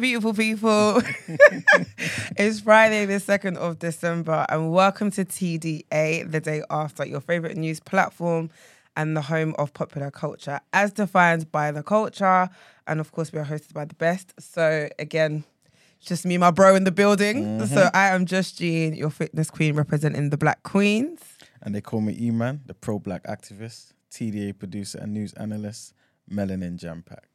Beautiful people. it's Friday, the 2nd of December, and welcome to TDA, the day after, your favorite news platform and the home of popular culture, as defined by the culture. And of course, we are hosted by the best. So, again, just me, my bro in the building. So, mm-hmm. I am Just Jean, your fitness queen representing the Black Queens. And they call me E-Man, the pro-black activist, TDA producer and news analyst, melanin jam-packed.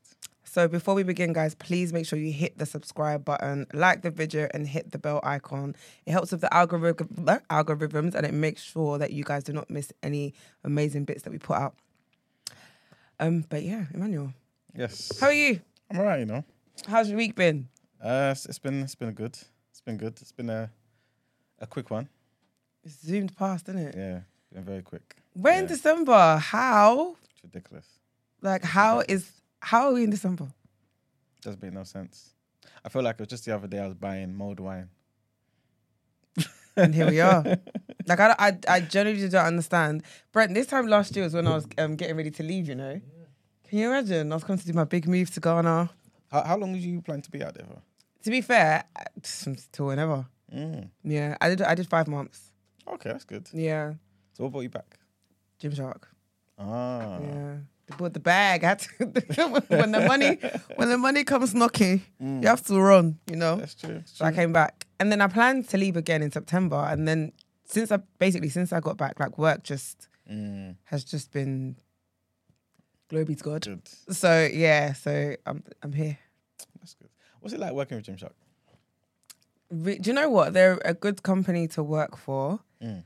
So before we begin, guys, please make sure you hit the subscribe button, like the video, and hit the bell icon. It helps with the algorithm algorithms, and it makes sure that you guys do not miss any amazing bits that we put out. Um, but yeah, Emmanuel, Yes. how are you? I'm alright, you know. How's your week been? Uh, it's, it's been it's been good. It's been good. It's been a a quick one. It's zoomed past, isn't it? Yeah, been very quick. We're in Yeah. December. How? It's ridiculous. Like, how is how are we in December? Doesn't make no sense. I feel like it was just the other day I was buying mulled wine. And here we are. like, I, I, I genuinely don't understand. Brent, this time last year was when I was um, getting ready to leave. You know, can you imagine? I was going to do my big move to Ghana. How, how long did you plan to be out there for? To be fair, till whenever. Mm. Yeah, I did. I did five months. Okay, that's good. Yeah, So what brought you back? Gymshark. Ah. Yeah, they bought the bag. I had to, when the money when the money comes knocking, you have to run. You know. That's true. that's So I came back, and then I planned to leave again in September, and then since I basically since I got back, like work just Mm, has just been glory be to God. good. So yeah, so I'm I'm here. That's good. What's it like working with Gymshark? Re- Do you know what? They're a good company to work for. Mm.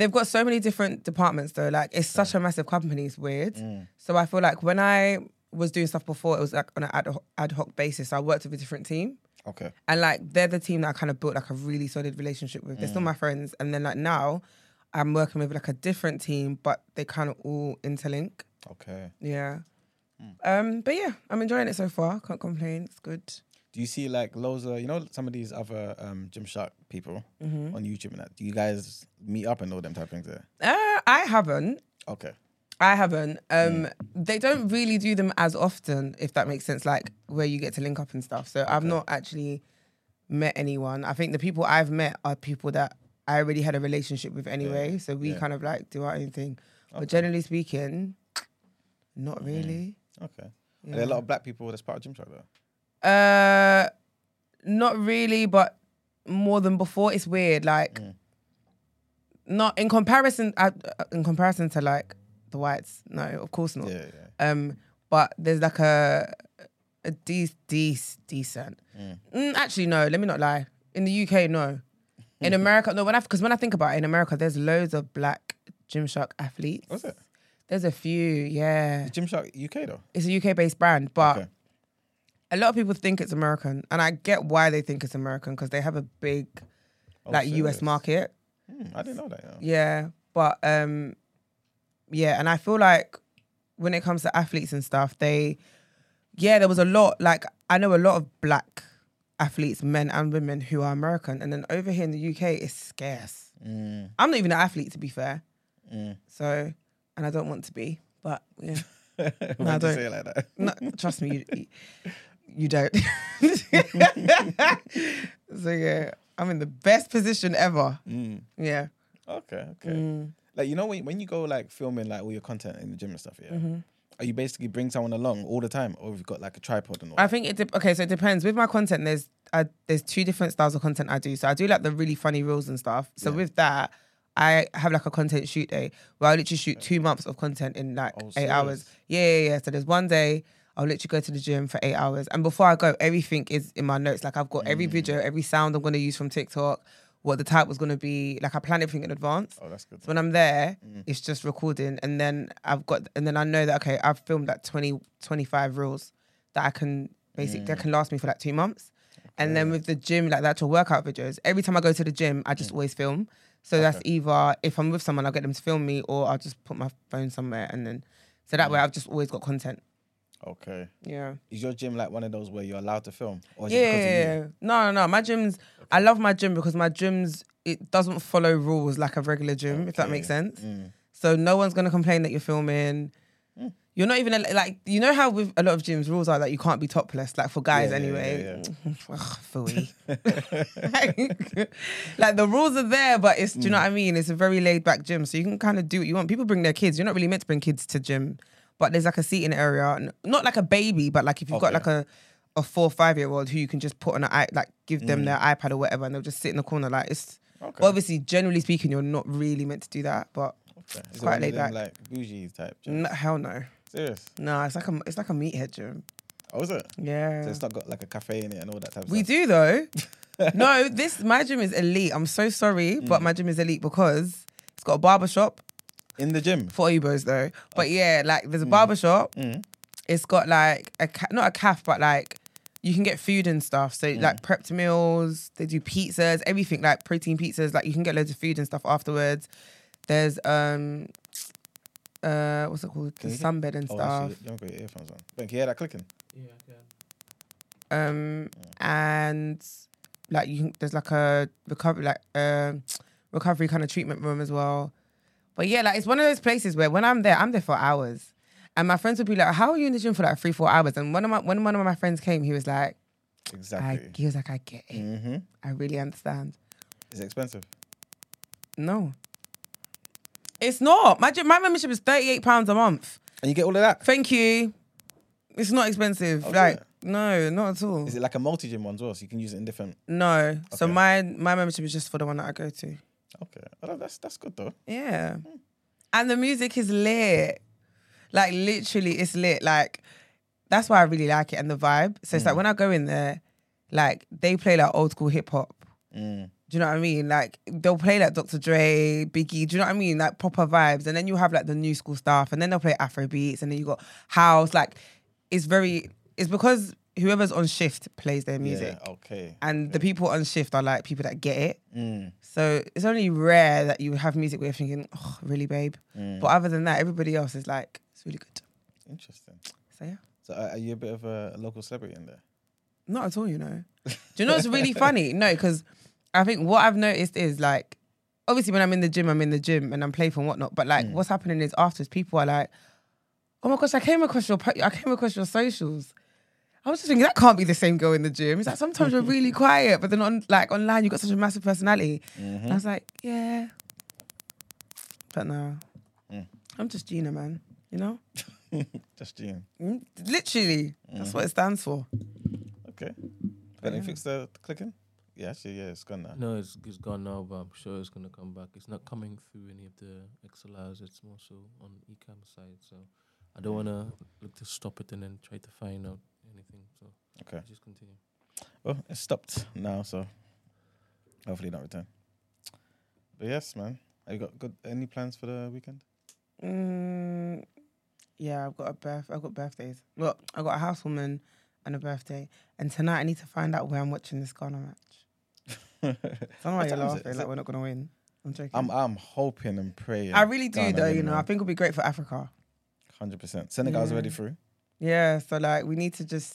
They've got so many different departments though. Like it's such a massive company. It's weird. Mm. So I feel like when I was doing stuff before, it was like on an ad hoc, ad hoc basis. So I worked with a different team. Okay. And like they're the team that I kind of built like a really solid relationship with. They're still my friends. And then like now I'm working with like a different team, but they kind of all interlink. Okay. Yeah. Um, but yeah, I'm enjoying it so far. Can't complain. It's good. Do you see like loads of you know some of these other um Gymshark people Mm-hmm. on YouTube and that? Do you guys meet up and all them type of things there? Uh, I haven't. Okay. I haven't. Um, They don't really do them as often, if that makes sense, like where you get to link up and stuff. So I've not actually met anyone. I think the people I've met are people that I already had a relationship with anyway. So we Yeah. kind of like do our own thing. Okay. But generally speaking, not really. Okay. Are there a lot of black people that's part of Gymshark though? Uh, not really, but more than before. It's weird. Like, Mm. not in comparison. Uh, in comparison to like the whites, no, of course not. Yeah, yeah. Um, but there's like a a de- de- decent. Mm. Mm, actually, no. Let me not lie. In the UK, no. In America, no. When I because when I think about it, in America, there's loads of black Gymshark athletes. Was it? There's a few, yeah. Is Gymshark UK though? It's a UK based brand, but Okay. A lot of people think it's American, and I get why they think it's American because they have a big Oh, like US market. Hmm, I didn't know that. Yeah. Yeah, but um, yeah, and I feel like when it comes to athletes and stuff, they, yeah, there was a lot. Like I know a lot of black athletes, men and women, who are American, and then over here in the UK, it's scarce. Mm, I'm not even an athlete, to be fair. mm. So, and I don't want to be, but yeah, Why'd I don't. say it like that? no, trust me, you, you don't. so yeah, I'm in the best position ever. Mm. Yeah. Okay, okay. Mm. Like you know when when you go like filming like all your content in the gym and stuff, yeah. Mm-hmm. Are you basically bring someone along all the time, or have you got like a tripod and all? I think it de- okay. So it depends. With my content, there's I, there's two different styles of content I do. So I do like the really funny reels and stuff. So Yeah. with that, I have like a content shoot day where I literally shoot two months of content in like Oh, eight hours. Yeah, yeah, yeah. So there's one day I'll literally go to the gym for eight hours, and before I go, everything is in my notes. Like I've got every Mm. video, every sound I'm gonna use from TikTok, what the type was gonna be. Like I plan everything in advance. Oh, that's good. So when I'm there, Mm. it's just recording. And then I've got, and then I know that, okay, I've filmed like 20, 25 reels that I can basically, that can last me for like two months. And then Mm. With the gym, like the actual workout videos, every time I go to the gym, I Mm. just always film. So that's either if I'm with someone, I'll get them to film me or I'll just put my phone somewhere. And then, so that way Mm. I've just always got content. Okay. Yeah. Is your gym like one of those where you're allowed to film, or is Yeah, it because of yeah, you? yeah. No, no, no. My gym's, I love my gym because my gym's, it doesn't follow rules like a regular gym, if that makes sense. Mm. So no one's gonna complain that you're filming. You're not even like you know how with a lot of gyms rules are that you can't be topless, like for guys Yeah, yeah, anyway. yeah, Ugh, phooey. like the rules are there, but it's do you know Mm. what I mean? It's a very laid back gym, so you can kind of do what you want. People bring their kids. You're not really meant to bring kids to gym, but there's like a seating area, not like a baby, but like if you've got like a a four or five year old who you can just put on an i like give them their iPad or whatever, and they'll just sit in the corner. Like it's Mm. Okay. obviously generally speaking, you're not really meant to do that, but Okay. Is it quite laid back. Like bougie type. gyms? n- hell no, Serious? no, it's like a it's like a meathead gym. Oh, is it? Yeah. So it's not got like a cafe in it and all that type of We stuff. do though. no, this my gym is elite. I'm so sorry, Mm. but my gym is elite because it's got a barber shop In the gym. for Ubers though. But yeah, like there's a barber shop. Mm. It's got like a ca- not a calf, but like you can get food and stuff. So Mm. like prepped meals, they do pizzas, everything like protein pizzas. Like you can get loads of food and stuff afterwards. There's um uh what's it called? Can The you hear- sunbed and Oh, stuff. actually, you haven't got your earphones on. Ben, can you hear that clicking? Yeah, I can. um and like you can there's like a recovery like um recovery kind of treatment room as well but yeah like it's one of those places where when i'm there i'm there for hours. And my friends would be like how are you in the gym for like three four hours? And one of my when one of my friends came he was like I, Exactly. he was like i get it. Mm-hmm. i really understand. Is it expensive? no. It's not. My gym, my membership is 38 pounds a month. And you get all of that? thank you. It's not expensive. Oh, like no not at all. Is it like a multi gym one as well? So you can use it in different. no. So my my membership is just for the one that i go to Okay. Oh, that's that's good though. Yeah. And the music is lit. Like literally it's lit. Like that's why I really like it and the vibe. So it's like when I go in there, like they play like old school hip hop. Mm. Do you know what I mean? Like they'll play like Dr. Dre, Biggie. Do you know what I mean? Like proper vibes. And then you have like the new school stuff, and then they'll play Afro beats, and then you got house. Like it's very. It's because whoever's on shift plays their music, Yeah. Okay. and the people on shift are like people that get it. Mm. So it's only rare that you have music where you're thinking, oh, really, babe. Mm. But other than that, everybody else is like, it's really good. Interesting. So yeah, So are you a bit of a local celebrity in there? not at all, you know. Do you know what's really funny? No, because I think what I've noticed is like, obviously when I'm in the gym, I'm in the gym and I'm playful and whatnot. But like, what's happening is afterwards, people are like, oh my gosh, I came across your, I came across your socials. I was just thinking that can't be the same girl in the gym. It's like sometimes you're really quiet, but then on like online you've got such a massive personality. And I was like, yeah, but no, Mm. I'm just Gina, man. You know, Just Gene. Mm, literally, that's what it stands for. Okay. Ben, you fix the clicking? Yeah, actually, yeah, it's gone now. No, it's it's gone now, but I'm sure it's gonna come back. It's not coming through any of the XLRs. It's more so on Ecam side. So I don't wanna look to stop it and then try to find out anything. So Okay. just continue. Well, it stopped now, so hopefully not return. But yes, man. Have you got good any plans for the weekend? Mm, yeah, I've got a birth. I've got birthdays. Well, I've got a housewarming and a birthday. And tonight I need to find out where I'm watching this Ghana match. I don't know why you're time is it? laughing. Like it- we're not gonna win. I'm joking. I'm I'm hoping and praying. I really do Ghana though. You know, I think it'll be great for Africa. Hundred percent. Senegal's Yeah. already through, Yeah. So like, we need to just.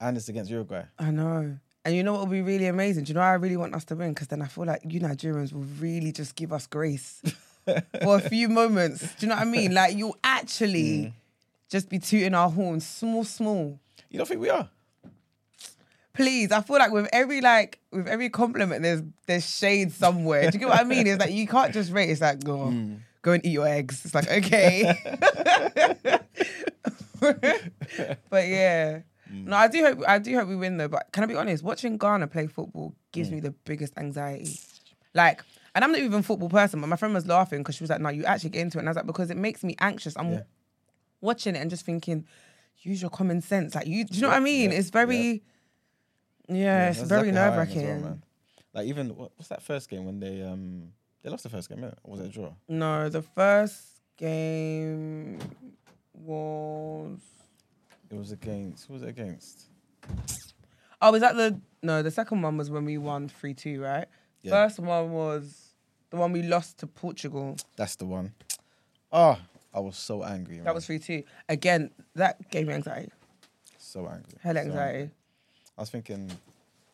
and it's against Uruguay. I know. And you know what will be really amazing? Do you know I really want us to win? Because then I feel like you Nigerians will really just give us grace for a few moments. Do you know what I mean? Like you'll actually Mm. just be tooting our horns, small, small. You don't think we are? Please, I feel like with every like with every compliment, there's there's shade somewhere. Do you get what I mean? It's like you can't just rate. It's like go Mm. go and eat your eggs. It's like okay. but yeah. No, I do hope I do hope we win though. But can I be honest? Watching Ghana play football gives me the biggest anxiety. Like, and I'm not even a football person, but my friend was laughing because she was like, "No, you actually get into it." And I was like, "Because it makes me anxious. I'm Yeah. watching it and just thinking, use your common sense. Like, you, do you know what I mean? yeah, it's very, yeah, it's very exactly nerve as well, wracking. Like even what, what's that first game when they um they lost the first game, innit? or was it a draw? no, the first game was. It was against who was it against? Oh, was that the no? The second one was when we won three two, right? Yeah. First one was the one we lost to Portugal. That's the one. Oh, I was so angry. Man. That was three two. Again, that gave me anxiety. so angry. Hell So anxiety. angry. I was thinking,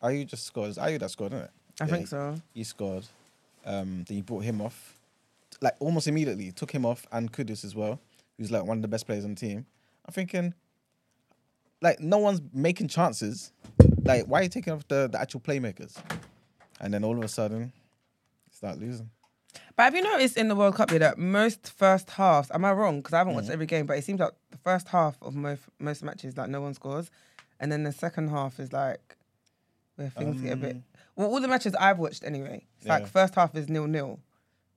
Ayew just scored? Ayew that scored, isn't it? I think so. He scored. Um, then you brought him off, like almost immediately. Took him off and Kudus as well. Who's like one of the best players on the team. I'm thinking, like, no one's making chances. Like, why are you taking off the, the actual playmakers? And then all of a sudden, start losing. But have you noticed in the World Cup yeah, that most first halves? Am I wrong? Because I haven't Mm. watched every game, but it seems like the first half of most most matches, like no one scores, and then the second half is like where things get a bit. Um, Well, all the matches I've watched anyway, it's Yeah. like first half is nil nil,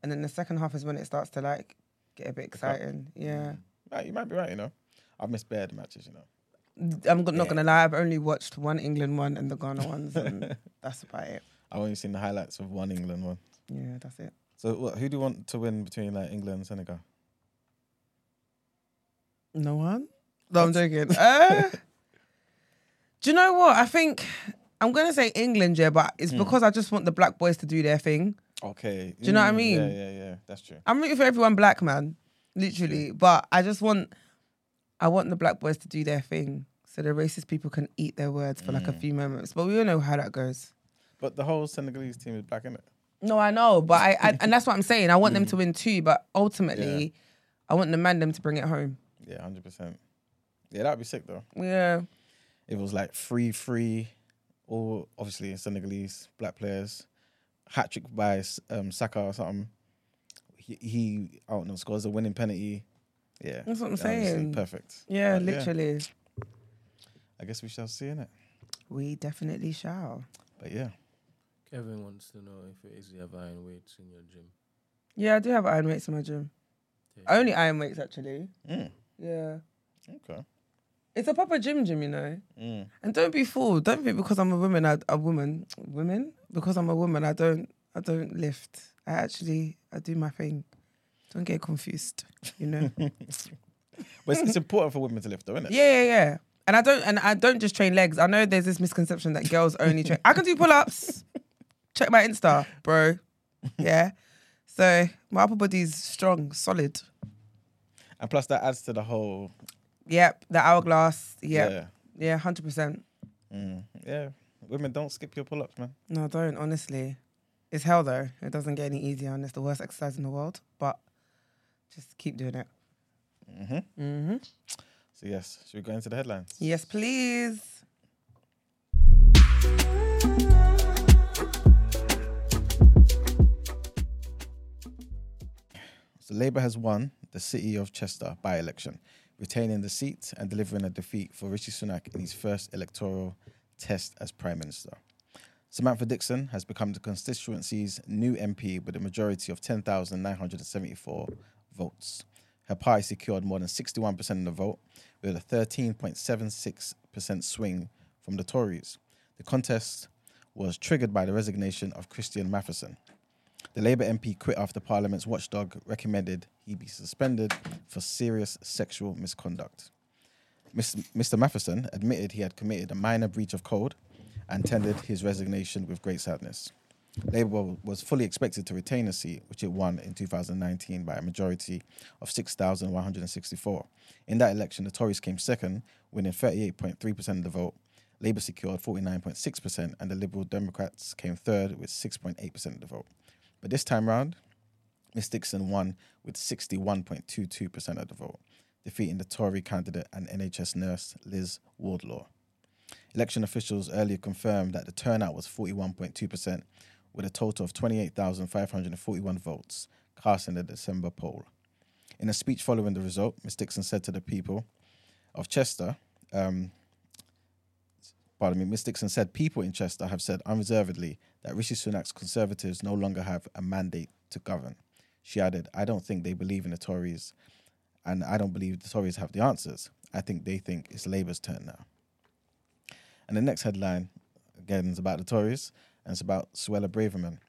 and then the second half is when it starts to like get a bit exciting. Yeah, Right, you might be right, you know. I've missed bad matches, you know. I'm not Yeah. gonna lie, I've only watched one England one and the Ghana ones, and that's about it. I've only seen the highlights of one England one. Yeah, that's it. So, what, who do you want to win between like England and Senegal? No one? No, I'm joking. Uh, do you know what? I think I'm gonna say England, yeah, but it's Hmm. because I just want the black boys to do their thing. Okay. Do you know what I Mm, mean? Yeah, yeah, yeah. That's true. I'm rooting for everyone black, man, literally. But I just want, I want the black boys to do their thing, so the racist people can eat their words for like a Mm. few moments. But we all know how that goes. But the whole Senegalese team is black, isn't it? No, I know, but I, I and that's what I'm saying. I want them to win too, but ultimately, I want the man them to bring it home. Yeah, hundred percent. Yeah, that'd be sick though. Yeah, It was like free, free, all obviously Senegalese black players. Hat trick by um, Saka or something. He, he I don't know scores a winning penalty. Yeah, That's what I'm obviously saying. Perfect. yeah, But literally. I guess we shall see in it. We definitely shall. But yeah, Kevin wants to know if it is you have iron weights in your gym. Yeah, I do have iron weights in my gym. Yeah. Only iron weights, actually. mm, Yeah. okay. It's a proper gym gym, you know. Mm. And don't be fooled. Don't think because I'm a woman, I, a woman, women. Because I'm a woman, I don't, I don't lift. I actually, I do my thing. Don't get confused, you know. But it's, it's important for women to lift, though, isn't it? yeah, yeah, yeah. And I don't, and I don't just train legs. I know there's this misconception that girls only train. I can do pull-ups. Check my Insta, bro. Yeah. So my upper body's strong, solid. And plus, that adds to the whole. Yep. The hourglass. Yep. Yeah. Yeah, hundred percent. Mm, yeah. Women don't skip your pull-ups, man. No, don't. Honestly, it's hell though. It doesn't get any easier, and it's the worst exercise in the world. But just keep doing it. hmm Mm-hmm. So yes, should we go into the headlines? Yes, please. So Labour has won the City of Chester by-election, retaining the seat and delivering a defeat for Rishi Sunak in his first electoral test as Prime Minister. Samantha Dixon has become the constituency's new MP with a majority of 10,974 votes. Her party secured more than 61% of the vote, with a 13.76% swing from the Tories. The contest was triggered by the resignation of Christian Matheson. The Labour MP quit after Parliament's watchdog recommended he be suspended for serious sexual misconduct. Mr. Matheson admitted he had committed a minor breach of code and tendered his resignation with great sadness. Labour was fully expected to retain a seat, which it won in 2019 by a majority of 6,164. In that election, the Tories came second, winning 38.3% of the vote. Labour secured 49.6%, and the Liberal Democrats came third with 6.8% of the vote. But this time round, Ms. Dixon won with 61.22% of the vote, defeating the Tory candidate and NHS nurse Liz Wardlaw. Election officials earlier confirmed that the turnout was 41.2%, with a total of 28,541 votes cast in the December poll. In a speech following the result, Ms. Dixon said to the people of Chester, um, pardon me, Ms. Dixon said people in Chester have said unreservedly that Rishi Sunak's Conservatives no longer have a mandate to govern. She added, I don't think they believe in the Tories, and I don't believe the Tories have the answers. I think they think it's Labour's turn now. And the next headline, again, is about the Tories, and it's about Suella Braverman.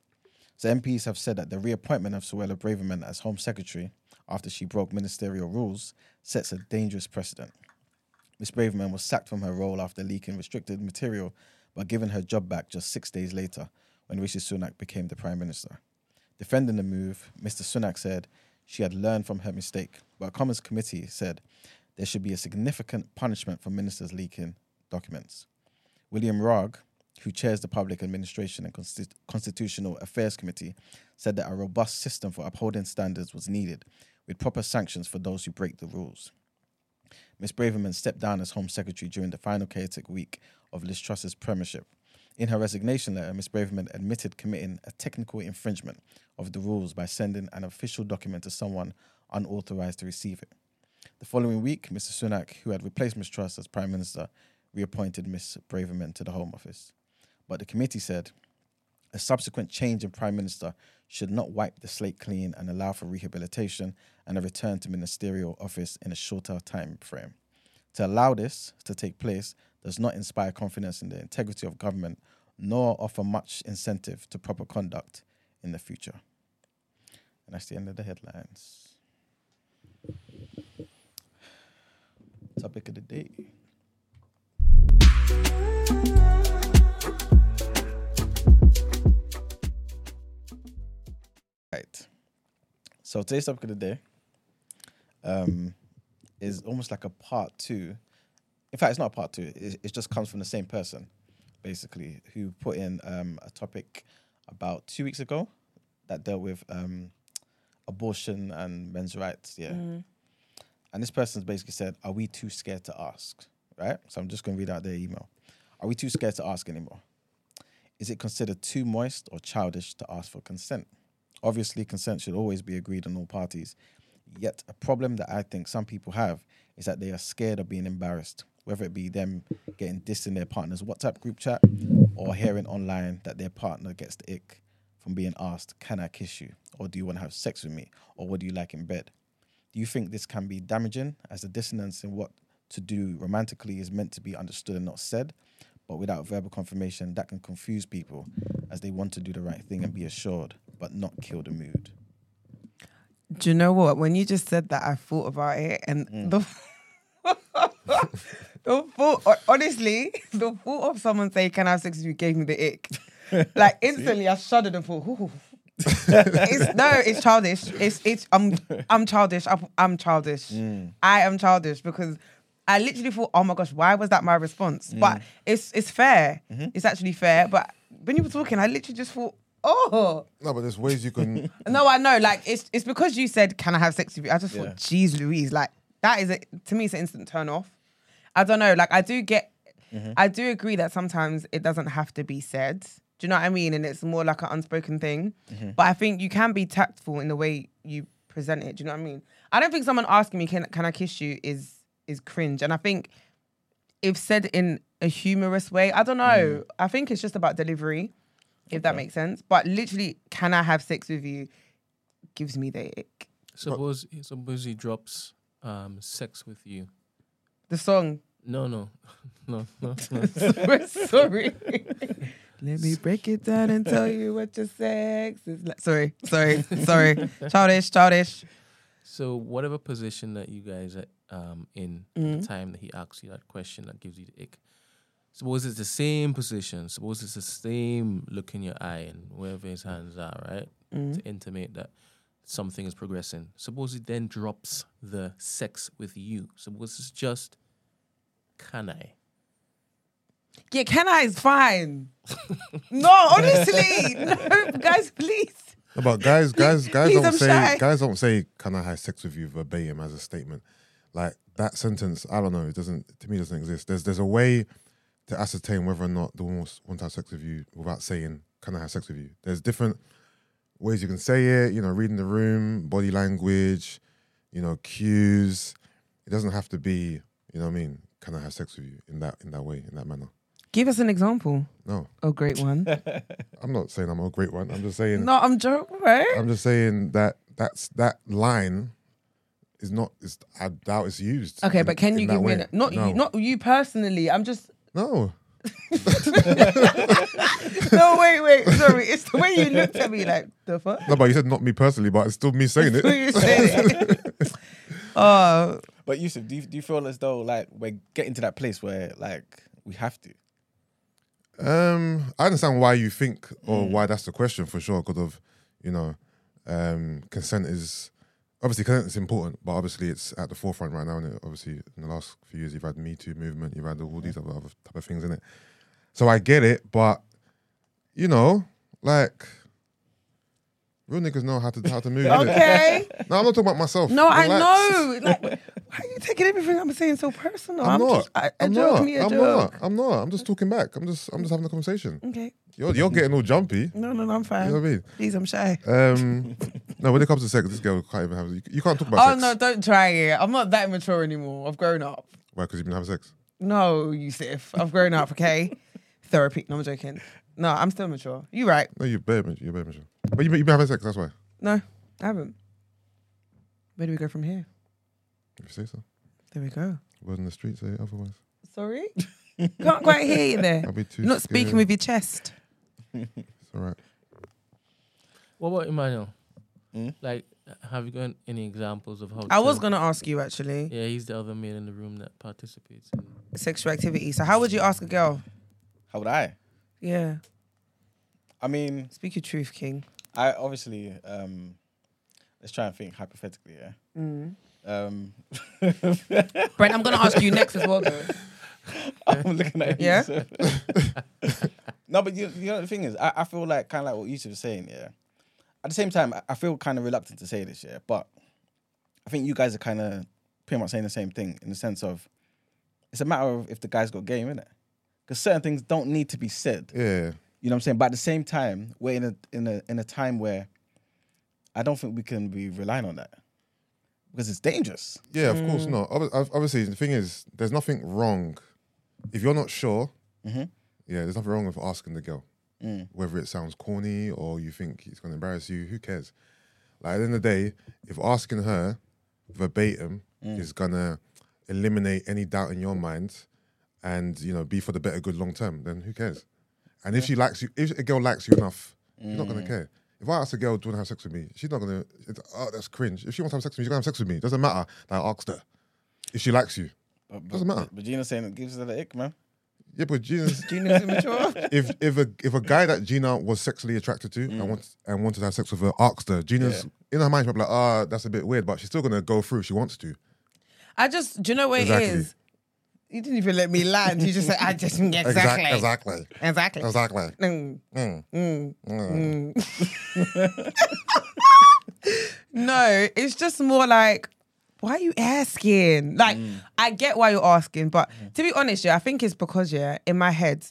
So MPs have said that the reappointment of Suella Braverman as Home Secretary after she broke ministerial rules sets a dangerous precedent. Miss Braverman was sacked from her role after leaking restricted material, but given her job back just six days later when Rishi Sunak became the Prime Minister. Defending the move, Mr. Sunak said she had learned from her mistake, but a Commons committee said there should be a significant punishment for ministers leaking documents. William Wragg, who chairs the Public Administration and Consti- Constitutional Affairs Committee, said that a robust system for upholding standards was needed, with proper sanctions for those who break the rules. Ms. Braverman stepped down as Home Secretary during the final chaotic week of Liz Truss's premiership. In her resignation letter, Ms. Braverman admitted committing a technical infringement of the rules by sending an official document to someone unauthorized to receive it. The following week, Mr. Sunak, who had replaced Ms. Truss as Prime Minister, reappointed Ms. Braverman to the Home Office. But the committee said a subsequent change in Prime Minister should not wipe the slate clean and allow for rehabilitation and a return to ministerial office in a shorter time frame. To allow this to take place does not inspire confidence in the integrity of government nor offer much incentive to proper conduct in the future. And that's the end of the headlines. Topic of the day. Right. So today's topic of the day um, is almost like a part two. In fact, it's not a part two. It, it just comes from the same person, basically, who put in um, a topic about two weeks ago that dealt with um, abortion and men's rights. Yeah. And this person's basically said, Are we too scared to ask? Right? So I'm just going to read out their email. Are we too scared to ask anymore? Is it considered too moist or childish to ask for consent? Obviously, consent should always be agreed on all parties. Yet, a problem that I think some people have is that they are scared of being embarrassed, whether it be them getting dissed in their partner's WhatsApp group chat or hearing online that their partner gets the ick from being asked, Can I kiss you? Or do you want to have sex with me? Or what do you like in bed? Do you think this can be damaging as the dissonance in what to do romantically is meant to be understood and not said? But without verbal confirmation, that can confuse people as they want to do the right thing and be assured, but not kill the mood. Do you know what? When you just said that, I thought about it, and mm. the the thought, honestly, the thought of someone saying, "Can I have sex with you?" gave me the ick. Like instantly, I shuddered and thought, Ooh. it's, "No, it's childish. It's it's I'm I'm childish. I'm, I'm childish. Mm. I am childish because." I literally thought, oh my gosh, why was that my response? But mm. it's it's fair. Mm-hmm. It's actually fair. But when you were talking, I literally just thought, oh, No, but there's ways you can. no, I know. Like it's it's because you said, "Can I have sex with you?" I just Yeah. thought, "Geez, Louise!" Like that is a, to me, it's an instant turn off. I don't know. Like I do get, mm-hmm. I do agree that sometimes it doesn't have to be said. Do you know what I mean? And it's more like an unspoken thing. Mm-hmm. But I think you can be tactful in the way you present it. Do you know what I mean? I don't think someone asking me, "Can can I kiss you?" is is cringe. And I think if said in a humorous way, I don't know. Mm. I think it's just about delivery, if that makes sense. But literally, can I have sex with you? Gives me the ick. Suppose suppose he drops um, sex with you. The song. No, no, no, no, no. Sorry. sorry. Let me break it down and tell you what your sex is like. Sorry, sorry, sorry. Childish, childish. So whatever position that you guys are um, in Mm-hmm. the time that he asks you that question that gives you the ick. Suppose it's the same position. Suppose it's the same look in your eye and wherever his hands are, right? Mm-hmm. To intimate that something is progressing. Suppose he then drops the sex with you. Suppose it's just can I? Yeah, can I is fine. no, honestly, no, guys, please. No, but guys, guys, guys Please, don't I'm say. shy. Guys don't say, "Can I have sex with you?" verbatim as a statement. Like that sentence, I don't know. It doesn't to me. Doesn't exist. There's there's a way to ascertain whether or not the woman wants, wants to have sex with you without saying, "Can I have sex with you?" There's different ways you can say it. You know, reading the room, body language, you know, cues. It doesn't have to be. You know what I mean? Can I have sex with you in that in that way in that manner? Give us an example. No, A great one. I'm not saying I'm a great one. I'm just saying. no, I'm joking, right? I'm just saying that that's that line is not. Is I doubt it's used. Okay, in- but can you give me an, not no. you, not you personally? I'm just no. no, wait, wait, sorry. It's the way you looked at me, like the fuck. No, but you said not me personally, but it's still me saying it. you said it. oh, But Yusuf, do you, do you feel as though like we're getting to that place where like we have to? Um, I understand why you think or Mm. why that's the question for sure. Because of you know, um, consent is obviously is important, but obviously it's at the forefront right now. And obviously, in the last few years, you've had Me Too movement, you've had all these other, other type of things in it. So I get it, but you know, like Real niggas know how to how to move. innit? Okay. No, I'm not talking about myself. No, I Relax. know. Like, why are you taking everything I'm saying so personal? I'm, not. Just, I, a I'm joke, not. me a I'm joke. not. I'm not. I'm just talking back. I'm just. I'm just having a conversation. Okay. You're you're getting all jumpy. No, no, no, I'm You fine. know what I mean? Please, I'm shy. Um, no, when it comes to sex, this girl can't even have. You, you can't talk about sex. Oh sex. no, don't try it. I'm not that immature anymore. I've grown up. Why? Because you've been having sex. No, Yusuf. I've grown up, okay? Therapy. No, I'm joking. No, I'm still mature. You right. No, you're bare. You're bare mature. But you, you've been having sex. That's why. No, I haven't. Where do we go from here? If you say so. There we go. Word in the street say otherwise. Sorry? Can't quite hear you there. I'll be too. You're not speaking with your chest. It's all right. What about Emmanuel? Hmm? Like, have you got any examples of how? I was going to ask you actually Yeah, he's the other man in the room that participates. In, sexual activity. So, how would you ask a girl? How would I? Yeah. I mean, Speak your truth, King. I obviously um let's try and think hypothetically, yeah. Mm. Um Brent, I'm going to ask you next as well, though. I'm looking at you. Yeah? so- no, but you, you know the thing is, I, I feel like kind of like what Yusuf was saying, yeah. At the same time, I- I feel kind of reluctant to say this, yeah, but I think you guys are kind of pretty much saying the same thing in the sense of it's a matter of if the guy's got game, in it, Because certain things don't need to be said. Yeah. You know what I'm saying? But at the same time, we're in a in a in a time where I don't think we can be relying on that because it's dangerous. Yeah, of course Mm. not. Obvi- ob- Obviously, the thing is, there's nothing wrong. If you're not sure, Mhm. yeah, there's nothing wrong with asking the girl. Mm. Whether it sounds corny or you think it's going to embarrass you, who cares? Like, at the end of the day, if asking her verbatim Mm. is going to eliminate any doubt in your mind and, you know, be for the better good long term, then who cares? And if she likes you, if a girl likes you enough, she's not Mm. going to care. If I ask a girl, do you want to have sex with me? She's not going to, oh, that's cringe. If she wants to have sex with me, she's going to have sex with me. It doesn't matter that I asked her. If she likes you. But, but, Doesn't matter. But Gina's saying it gives her the ick, man. Yeah, but Gina's, Gina's immature. if if a if a guy that Gina was sexually attracted to and wants and wanted to have sex with her asked her, Gina's in her mind she'll be like, ah, that's a bit weird, but she's still gonna go through. if She wants to. I just, do you know what Exactly. it is? You didn't even let me land. You just said, I just, exactly. Exactly. Exactly. Exactly. Mm, Mm, mm, mm. mm. no, it's just more like, why are you asking? Like, mm. I get why you're asking, but to be honest, yeah, I think it's because, yeah, in my head,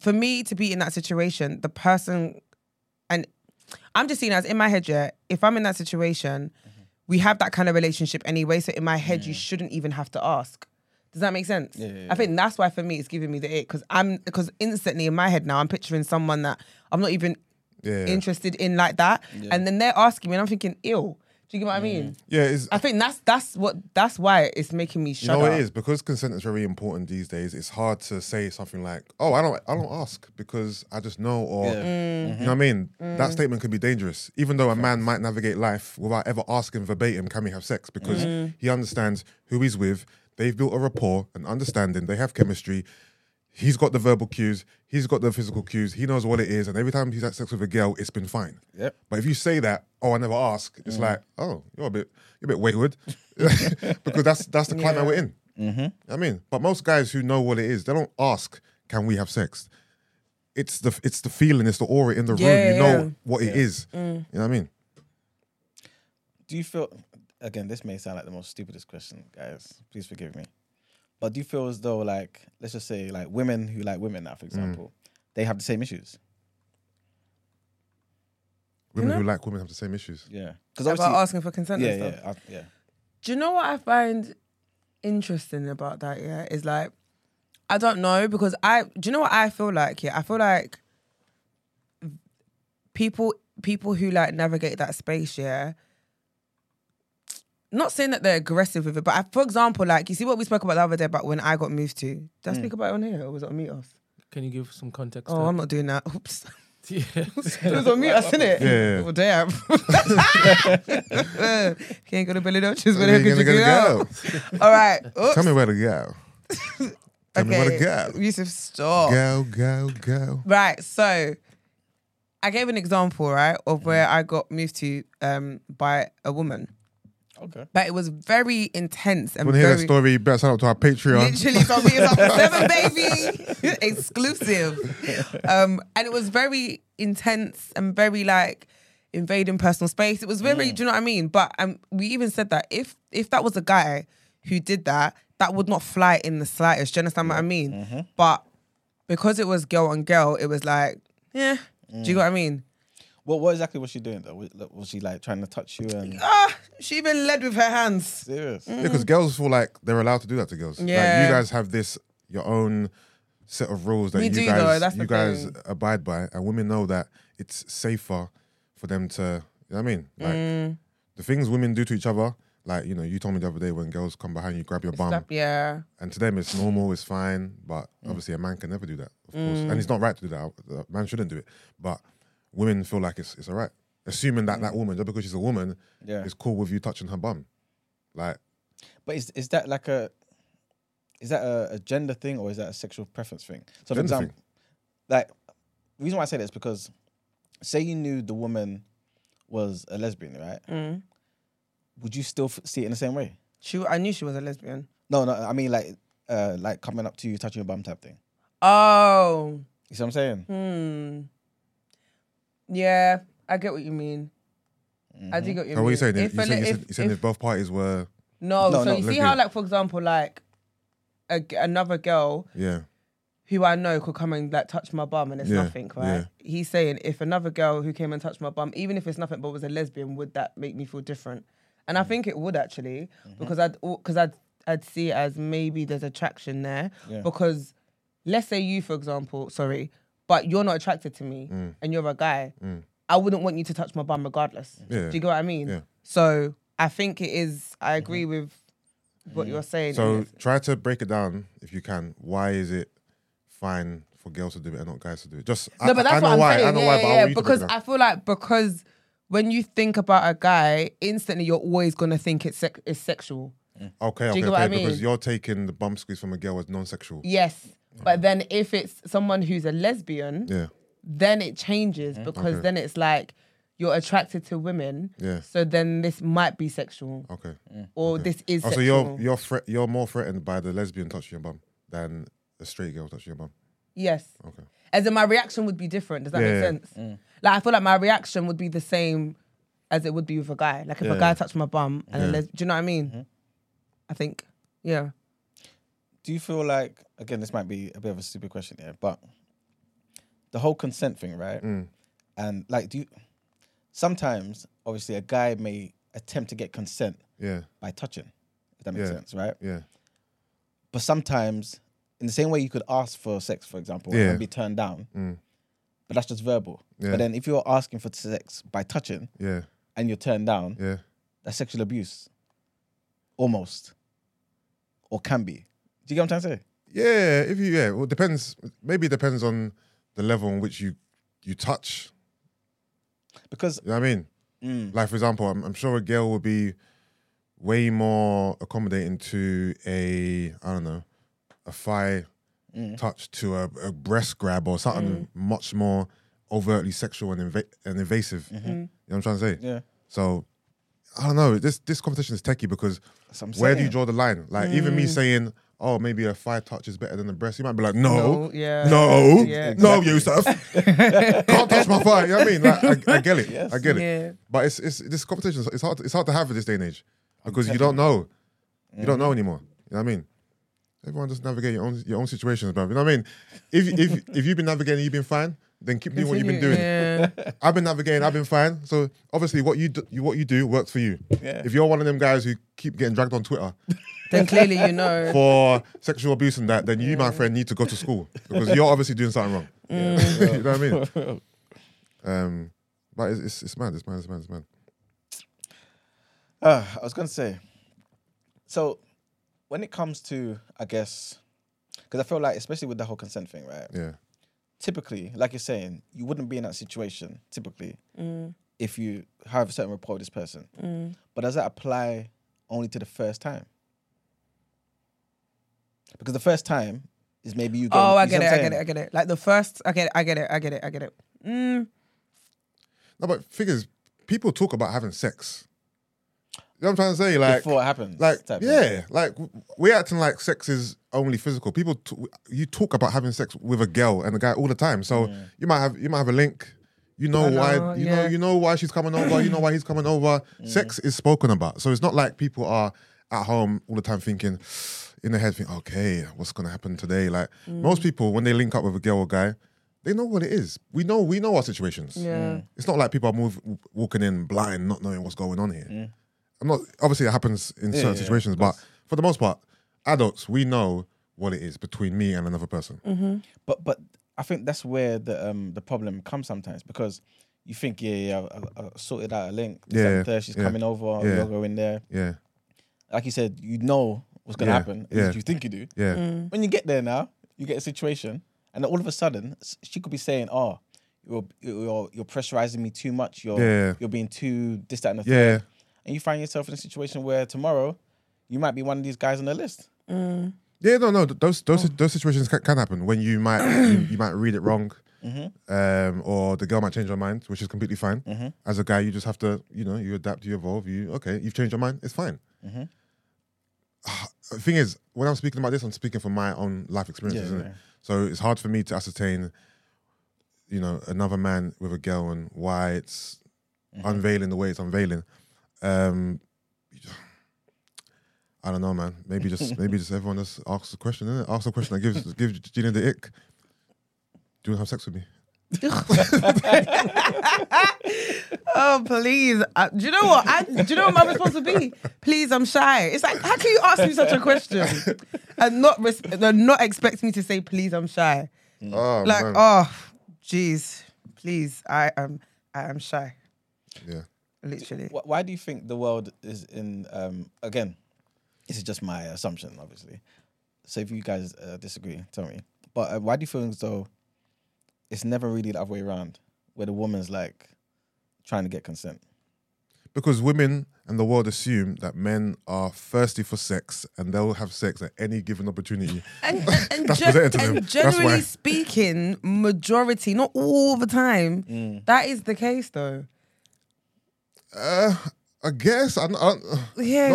for me to be in that situation, the person, and I'm just seeing as in my head, yeah, if I'm in that situation, mm-hmm. we have that kind of relationship anyway. So in my head, you shouldn't even have to ask. Does that make sense? Yeah, yeah, I think that's why for me it's giving me the ick because I'm because instantly in my head now I'm picturing someone that I'm not even interested in like that, and then they're asking me and I'm thinking, ill. Do you get what I mean? Yeah, it's I think that's that's what that's why it's making me you shut know it is because consent is very important these days. It's hard to say something like, "Oh, I don't, I don't ask because I just know," or Yeah. Mm. you know what I mean. That statement could be dangerous, even though a man might navigate life without ever asking verbatim, "Can we have sex?" Because Mm. he understands who he's with. They've built a rapport, an understanding. They have chemistry. He's got the verbal cues. He's got the physical cues. He knows what it is, and every time he's had sex with a girl, it's been fine. Yep. But if you say that, oh, I never ask, it's like, oh, you're a bit, you're a bit wayward, because that's that's the climate Yeah. we're in. Mm-hmm. I mean, but most guys who know what it is, they don't ask, "Can we have sex?" It's the it's the feeling, it's the aura in the room. You know yeah. Mm. what it is. You know what I mean? Do you feel again? This may sound like the most stupidest question, guys. Please forgive me. But do you feel as though, like, let's just say, like women who like women now, for mm. example, they have the same issues? Women who like women have the same issues. Yeah. Because About obviously, asking for consent yeah, and stuff. yeah, I- yeah. Do you know what I find interesting about that? Yeah, is like I don't know because I. Do you know what I feel like? Yeah, I feel like people people who like navigate that space. Yeah. Not saying that they're aggressive with it, but I, for example, like you see what we spoke about the other day about when I got moved to. Did I speak about it on here or was it on Meet Us? can you give some context? Oh, to I'm not doing that. Oops. Yeah. it was on Meet Us, isn't it? Yeah. Oh, damn. Can't go to Billy Dutch's, but Where how you could you gonna go? go? All right. Oops. Tell me where to go. Tell me where to go. Yusuf, stop. Go, go, go. Right. So I gave an example, right, of where I got moved to um, by a woman. Okay. But it was very intense and Want to hear very that story? You better sign up to our Patreon. literally something is up seven baby exclusive. Um, and it was very intense and very like invading personal space. It was very, do you know what I mean? But um, we even said that if if that was a guy who did that, that would not fly in the slightest. Do you understand what I mean? But because it was girl on girl, it was like, yeah. Do you know what I mean? What what exactly was she doing though? Was, was she like trying to touch you and Ah, she even led with her hands. serious? Yeah, because girls feel like they're allowed to do that to girls. Like Yeah. you guys have this your own set of rules that We you do, guys though, that's you guys thing. abide by, and women know that it's safer for them to. You know what I mean? Like Mm. the things women do to each other. Like you know, you told me the other day when girls come behind you, grab your bum, Slap- yeah. and to them it's normal, it's fine. But Mm. obviously, a man can never do that, of course, and it's not right to do that. A man shouldn't do it. But women feel like it's it's alright, assuming that that woman, just because she's a woman, Yeah. is cool with you touching her bum. Like But is is that like a is that a, a gender thing or is that a sexual preference thing? So for Gender example, like the reason why I say that is because say you knew the woman was a lesbian, right? Mm. Would you still f- see it in the same way? She, I knew she was a lesbian. No, no. I mean like uh like coming up to you, touching your bum type thing. Oh. You see what I'm saying? Hmm. Yeah, I get what you mean. I do get what you Oh, mean. what are you saying? If you a- saying, you if- you saying if- if both parties were no, No, so no, you see lesbian. how, like, for example, like a g another girl yeah who I know could come and like touch my bum and it's Yeah, nothing, right? He's saying if another girl who came and touched my bum, even if it's nothing but was a lesbian, would that make me feel different? And I Mm. think it would actually, Mm-hmm. because I'd because I'd I'd see it as maybe there's attraction there. Yeah. Because let's say you, for example, sorry, but you're not attracted to me Mm. and you're a guy, mm. I wouldn't want you to touch my bum regardless. Yeah. Do you get what I mean? Yeah. So I think it is. I mm-hmm. agree with what mm-hmm. you're saying. So try to break it down if you can. Why is it fine for girls to do it and not guys to do it? Just I, No, but that's I know what I'm why. saying. I know yeah, why, but I yeah, want you to break because it down. I feel like because when you think about a guy, instantly you're always gonna think it's sec- it's sexual. okay, do okay, you get okay. what I Because you're taking the bum squeeze from a girl as non-sexual. Yes, but then if it's someone who's a lesbian, Yeah, then it changes mm-hmm. because Okay. then it's like you're attracted to women. yeah. So then this might be sexual, Okay. Mm. or this is Oh, so you're you're thre- you're more threatened by the lesbian touching your bum than a straight girl touching your bum. yes. Okay. As in, my reaction would be different. Does that Yeah, make yeah. sense? Mm. Like, I feel like my reaction would be the same as it would be with a guy. Like, if a Yeah. guy touched my bum, and a Yeah. les- do you know what I mean? Mm-hmm. I think, yeah. Do you feel like again this might be a bit of a stupid question here, but the whole consent thing, right? Mm. And like do you sometimes obviously a guy may attempt to get consent Yeah, by touching, if that makes Yeah. sense, right? yeah, But sometimes in the same way you could ask for sex, for example, Yeah. and be turned down, Mm. but that's just verbal. Yeah. But then if you're asking for sex by touching yeah, and you're turned down, yeah. that's sexual abuse. Almost. Or can be. Do you get what I'm trying to say? Yeah, if you yeah, well, it depends. Maybe it depends on the level in which you you touch. Because You know what I mean? mm, Like for example, I'm, I'm sure a girl would be way more accommodating to a I don't know a thigh Mm. touch to a, a breast grab or something much more overtly sexual and inva- and invasive. Mm-hmm. You know what I'm trying to say? yeah. So I don't know. This this competition is techie because That's what I'm where do you saying. draw the line? Like even Mm. me saying, "Oh, maybe a thigh touch is better than the breast," you might be like, "No, yeah. no, Yeah. no, Yusuf, can't touch my thigh." You know what I mean? Like, I, I get it, Yes. I get it. Yeah. But it's it's this competition. It's hard. It's hard to have at this day and age because you don't know. You don't know anymore. You know what I mean? Everyone just navigate your own your own situations, bro. You know what I mean? If if if you've been navigating, you've been fine. Then keep doing what you've been doing. Yeah. I've been navigating. I've been fine. So obviously, what you do, you what you do works for you. Yeah. If you're one of them guys who keep getting dragged on Twitter then clearly you know. for sexual abuse and that, then you, my friend, need to go to school because you're obviously doing something wrong. you know what I mean? Um, but it's, it's it's mad. It's mad. It's mad. It's mad. Uh, I was gonna say. So, when it comes to, I guess, because I feel like, especially with the whole consent thing, right? Yeah. Typically, like you're saying, you wouldn't be in that situation typically Mm, if you have a certain rapport with this person. mm. But does that apply only to the first time? Because the first time is maybe you. Getting, Oh, I you get it. I'm get it. I get it. Like the first. I get it. I get it. I get it. I get it. Mm. No, but figures. People talk about having sex. You know what I'm trying to say? Like, Before it happens. like type thing. yeah, like we're acting like sex is only physical. People, t- you talk about having sex with a girl and a guy all the time. So you might have you might have a link. You know I know, why you yeah. know you know why she's coming over. You know why he's coming over. Sex is spoken about, so it's not like people are at home all the time thinking in their head, think, okay, what's gonna happen today? Like Mm. most people, when they link up with a girl or guy, they know what it is. We know we know our situations. Yeah. It's not like people are move, walking in blind, not knowing what's going on here. I'm not obviously it happens in Yeah, certain yeah, situations, but for the most part, adults we know what it is between me and another person. Mm-hmm. But but I think that's where the um the problem comes sometimes because you think yeah yeah I, I, I sorted out a link. Yeah, Yeah, there, she's yeah. coming over. Yeah. You're going there. Yeah, Like you said, you know what's gonna Yeah, happen. Yeah. you think you do. yeah, Mm. When you get there now, you get a situation, and all of a sudden she could be saying, "Oh, you're you're, you're pressurizing me too much. You're Yeah. you're being too this that and the yeah. third." And you find yourself in a situation where tomorrow you might be one of these guys on the list. Mm. Yeah, no, no. Those those Oh. those situations can, can happen when you might you, you might read it wrong, Mm-hmm. um, or the girl might change her mind, which is completely fine. Mhm. As a guy, you just have to, you know, you adapt, you evolve. You okay? You've changed your mind. It's fine. Mhm. Ah, The thing is, when I'm speaking about this, I'm speaking from my own life experiences, Yeah, isn't yeah. it? So it's hard for me to ascertain, you know, another man with a girl and why it's Mm-hmm. unveiling the way it's unveiling. Um, I don't know, man. Maybe just maybe just everyone just asks a question, innit? Ask a question that gives gives Gina the ick. Do you want to have sex with me? Oh please! Uh, do you know what? I, do you know what my response would be? Please, I'm shy. It's like, how can you ask me such a question and not res- and not expect me to say, please, I'm shy? Oh, Like, man. oh, jeez, please, I am, I am shy, yeah. Literally. Wh- Why do you think the world is in? Um, again, this is just my assumption, obviously. So if you guys uh, disagree, tell me. But uh, why do you feel as though it's never really the other way around, where the woman's like trying to get consent? Because women and the world assume that men are thirsty for sex and they'll have sex at any given opportunity. And, and, and, That's gen- to them. and That's generally why. speaking, majority, not all the time, that is the case though. Uh, I guess. I, I, Yeah.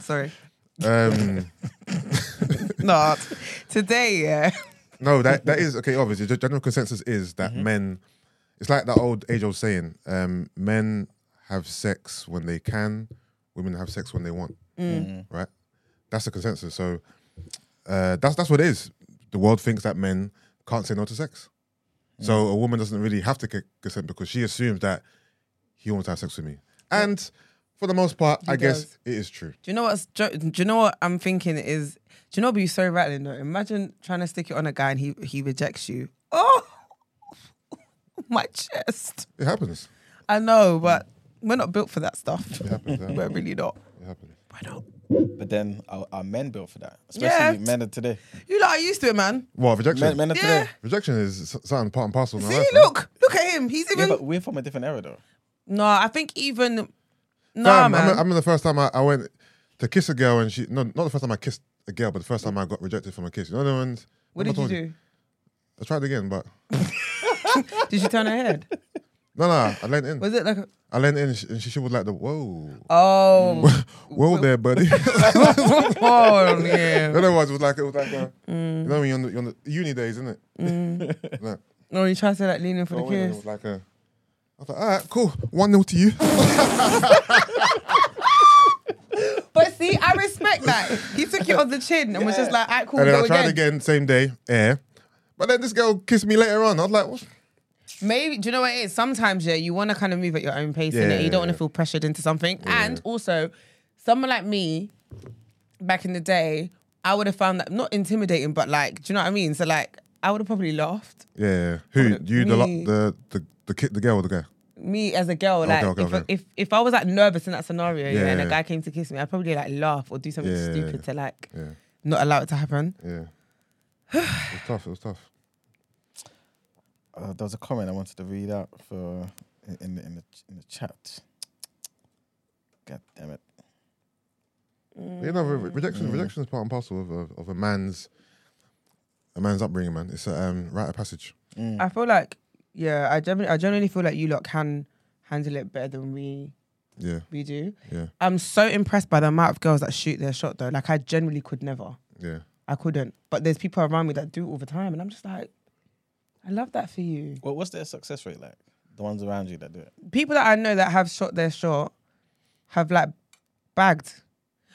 Sorry. um, Not today, yeah. no, that that is okay. Obviously, the general consensus is that men. It's like that old age old saying: um, men have sex when they can, women have sex when they want. Right? That's the consensus. So uh, that's that's what it is. The world thinks that men can't say no to sex. So a woman doesn't really have to get consent because she assumes that he wants to have sex with me. And for the most part, I guess it is true. Do you know what's? Do you know what I'm thinking is? Do you know? What be so rattling though. Imagine trying to stick it on a guy and he he rejects you. Oh, my chest. It happens. I know, but we're not built for that stuff. It happens. It We're really not. It happens. We're not. But then are, are men built for that? Especially Yeah. men of today. You lot are used to it, man. What rejection? Men, men of Yeah. today. Rejection is s- something part and parcel. Of See, life, man. look, look at him. He's Yeah, even. but we're from a different era though. no, I think even. Nah, Fam, I, man. remember, I remember the first time I, I went to kiss a girl and she no not the first time I kissed a girl, but the first time I got rejected from a kiss. You know the ones. what remember did I you told do? I tried again, but Did you turn her head? No, no, I leaned in. Was it like? A, I leaned in and she, and she, was like the whoa, oh, whoa there, buddy. oh yeah. Otherwise, it was like it was like a, Mm. you know when you're on the, you're on the uni days, isn't it? Mm. Like, No, you try to like lean in for the go in and it kiss. was like a. I was like, all right, cool, one 0 to you. But see, I respect that. He took it on the chin and was just like, "Alright, cool, and then I tried again." again, same day, air. But then this girl kissed me later on. I was like, what? Maybe do you know what it is? Sometimes, yeah, you want to kind of move at your own pace, Yeah, innit? You don't want to feel pressured into something. And also, someone like me, back in the day, I would have found that not intimidating, but like, do you know what I mean? So like, I would have probably laughed. Yeah, who you the the the the kid, the girl or the guy? Me as a girl, like okay, if, okay. if if I was like nervous in that scenario, yeah, Yeah, and a guy came to kiss me, I'd probably like laugh or do something Yeah, yeah, stupid yeah. to like Yeah, not allow it to happen. yeah. it was tough. It was tough. Uh, there was a comment I wanted to read out for in, in the in the in the chat. God damn it! You know, re- rejection. Rejection is part and parcel of a, of a man's a man's upbringing. Man, it's a um, rite of passage. I feel like, yeah, I generally, I generally feel like you lot can handle it better than we Yeah, we do. yeah, I'm so impressed by the amount of girls that shoot their shot though. Like I generally could never. yeah. I couldn't. But there's people around me that do it all the time, and I'm just like, I love that for you. Well, what's their success rate like? The ones around you that do it. People that I know that have shot their shot have like bagged.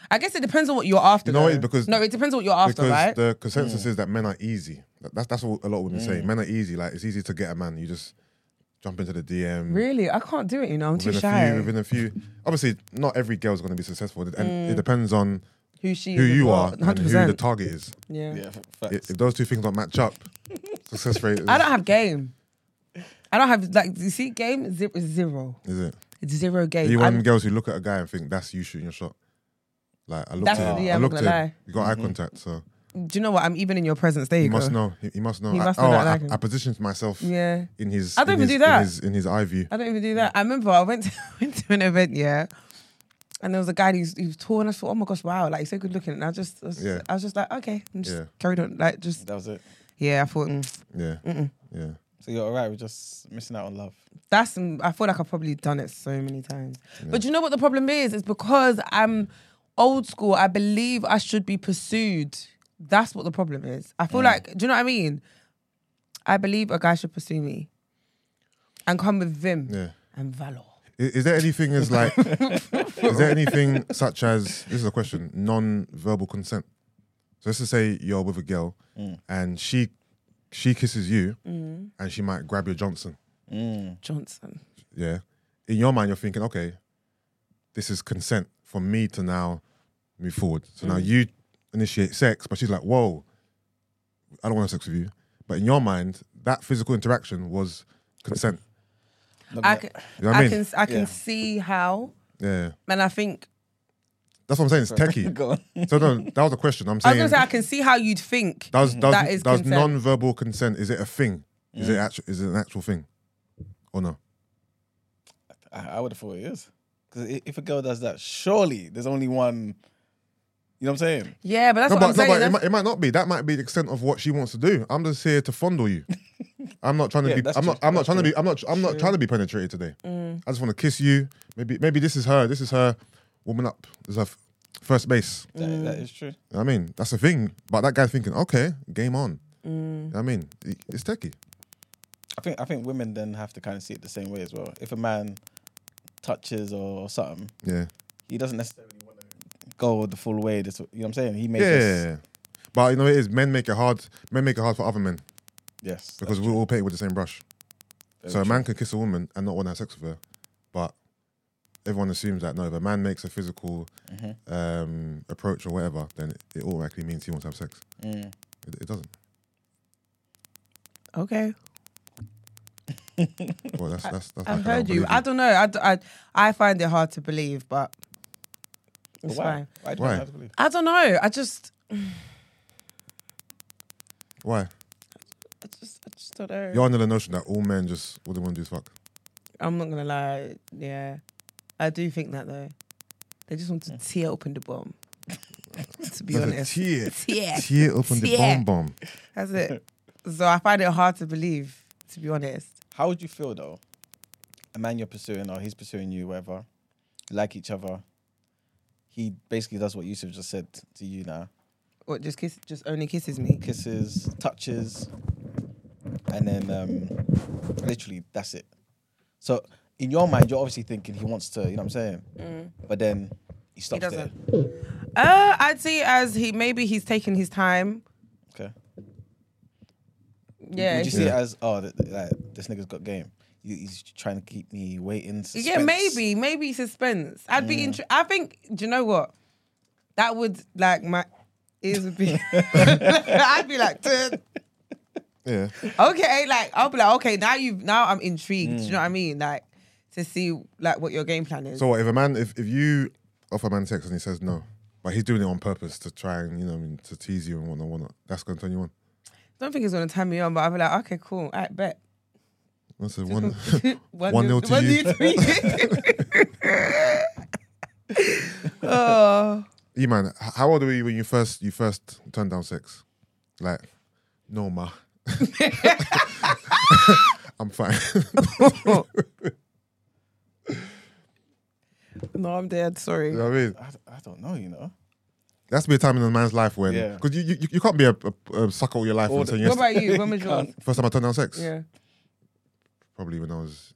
I guess it depends on what you're after. You know what, because- no, it depends on what you're after, because right? the consensus mm. is that men are easy. That- That's that's what a lot of women say. Mm. Men are easy. Like it's easy to get a man. You just jump into the DM. really, I can't do it. You know, I'm too Within a shy. few, within a few. Obviously, not every girl's going to be successful, and mm. it depends on who she who is as you well, are and 100%. who the target is. yeah. Yeah, f- I- facts. If those two things don't match up, success rate is, I don't have game. I don't have like. You see, game zero, zero. is it? It's zero Are game. you one of I'm- girls who look at a guy and think that's you shooting your shot? Like I looked That's- at, yeah, I I'm not looked gonna at, lie. you got eye contact, so do you know what? I'm even in your presence. There you he go. must know. He, he must know. He I, must oh, know oh, that I I, like him. I positioned myself Yeah. in his. I don't in even his, do that. in his, in his eye view. I don't even do that. I remember I went to, went to an event, yeah, and there was a guy who's he was tall, and I thought, oh my gosh, wow, like he's so good looking. And I just, I was, Yeah. I was just like, okay, I'm just Yeah. carried on, like just, That was it. Yeah. I thought mm, Yeah, mm-mm. yeah. So you're alright with just missing out on love. that's. mm, I feel like I've probably done it so many times. But you know what the problem is? It's because I'm old school. I believe I should be pursued. That's what the problem is. I feel like, do you know what I mean? I believe a guy should pursue me and come with vim Yeah. and valor. Is, is there anything as like? is there anything such as this is a question? Non-verbal consent. So let's just say you're with a girl mm. and she she kisses you mm. and she might grab your Johnson. Mm. Johnson. Yeah. In your mind, you're thinking, okay, this is consent for me to now move forward. So now mm. you initiate sex, but she's like, whoa, I don't want to have sex with you. But in your mind, that physical interaction was consent. I can, You know I I mean? can, I can Yeah. see how, Yeah. and I think That's what I'm saying. It's techie. Go on. So no, that was a question. I'm I was saying gonna say I can see how you'd think. does does, That is does consent. non-verbal consent is it a thing? Is it actual? Is it an actual thing? Or no? I, I would have thought it is. Because if a girl does that, surely there's only one. You know what I'm saying? Yeah, but that's no, what but, I'm no, saying. but it, that's- might, it might not be. That might be the extent of what she wants to do. I'm just here to fondle you. I'm not trying to Yeah, be. that's I'm not. true. I'm not That's trying to be. I'm not. I'm not trying to be penetrated today. Mm. I just want to kiss you. Maybe. Maybe this is her. This is her warming up. This is her first base. That, Mm. that is true. You know what I mean, that's the thing. But that guy's thinking, okay, game on. Mm. You know what I mean, It- it's techie. I think I think women then have to kind of see it the same way as well. If a man touches or something, Yeah. he doesn't necessarily want to go the full way. This, you know what I'm saying? He may Yeah. But you know it is men make it hard. Men make it hard for other men yes, because that's we all paint with the same brush. very so a true. man can kiss a woman and not want to have sex with her, but everyone assumes that no, if a man makes a physical Mhm. um, approach or whatever, then it, it automatically means he wants to have sex. Mm. It, it doesn't. okay, Well, that's that's that's. I've I heard don't you. I don't know. I, d- I, I find it hard to believe, but But it's why? fine. Why? do Why? I have to believe? I don't know. I just, Why? I just, I just don't know. You're under the notion that all men just all they want to do is fuck. I'm not gonna lie. Yeah, I do think that though. They just want to tear open the bomb. to be There's honest, tear, tear. tear open the Tear. bomb bomb. That's it. So I find it hard to believe. To be honest, How would you feel though? A man you're pursuing, or he's pursuing you, whatever. You like each other. He basically does what Yusuf just said to you now. what just kiss, just only kisses me. Kisses, touches, and then um, literally that's it. So in your mind, you're obviously thinking he wants to, you know what I'm saying? Mm. But then he stops there. doesn't. Uh, I'd see it as he maybe he's taking his time. Okay. Yeah, Would you he- see it as oh, th- th- like, this nigga's got game? You- He's trying to keep me waiting. Suspense. Yeah, maybe, maybe suspense. I'd be mm. interested. I think. Do you know what? That would like my ears would be. I'd be like, "Duh." Yeah. okay, like I'll be like, okay, now you, now I'm intrigued. Do you mm. know what I mean? Like to see like what your game plan is. So what, if a man, if, if you offer a man sex and he says no, but he's doing it on purpose to try and you know I mean, to tease you and whatnot, whatnot, that's gonna turn you on. I don't think he's gonna turn me on, but I'll be like, okay, cool, I bet. That's a one. one, One nil- to one you. nil to me. oh, E man, how old were you when you first you first turned down sex? Like, no ma. I'm fine. No, I'm dead. Sorry. You know what I mean? I, I don't know, you know. That's has to be a time in a man's life when, Yeah. because you, you you can't be a, a, a sucker all your life All and the- saying What about you? When was yours? First time I turned down sex, Yeah. probably when I was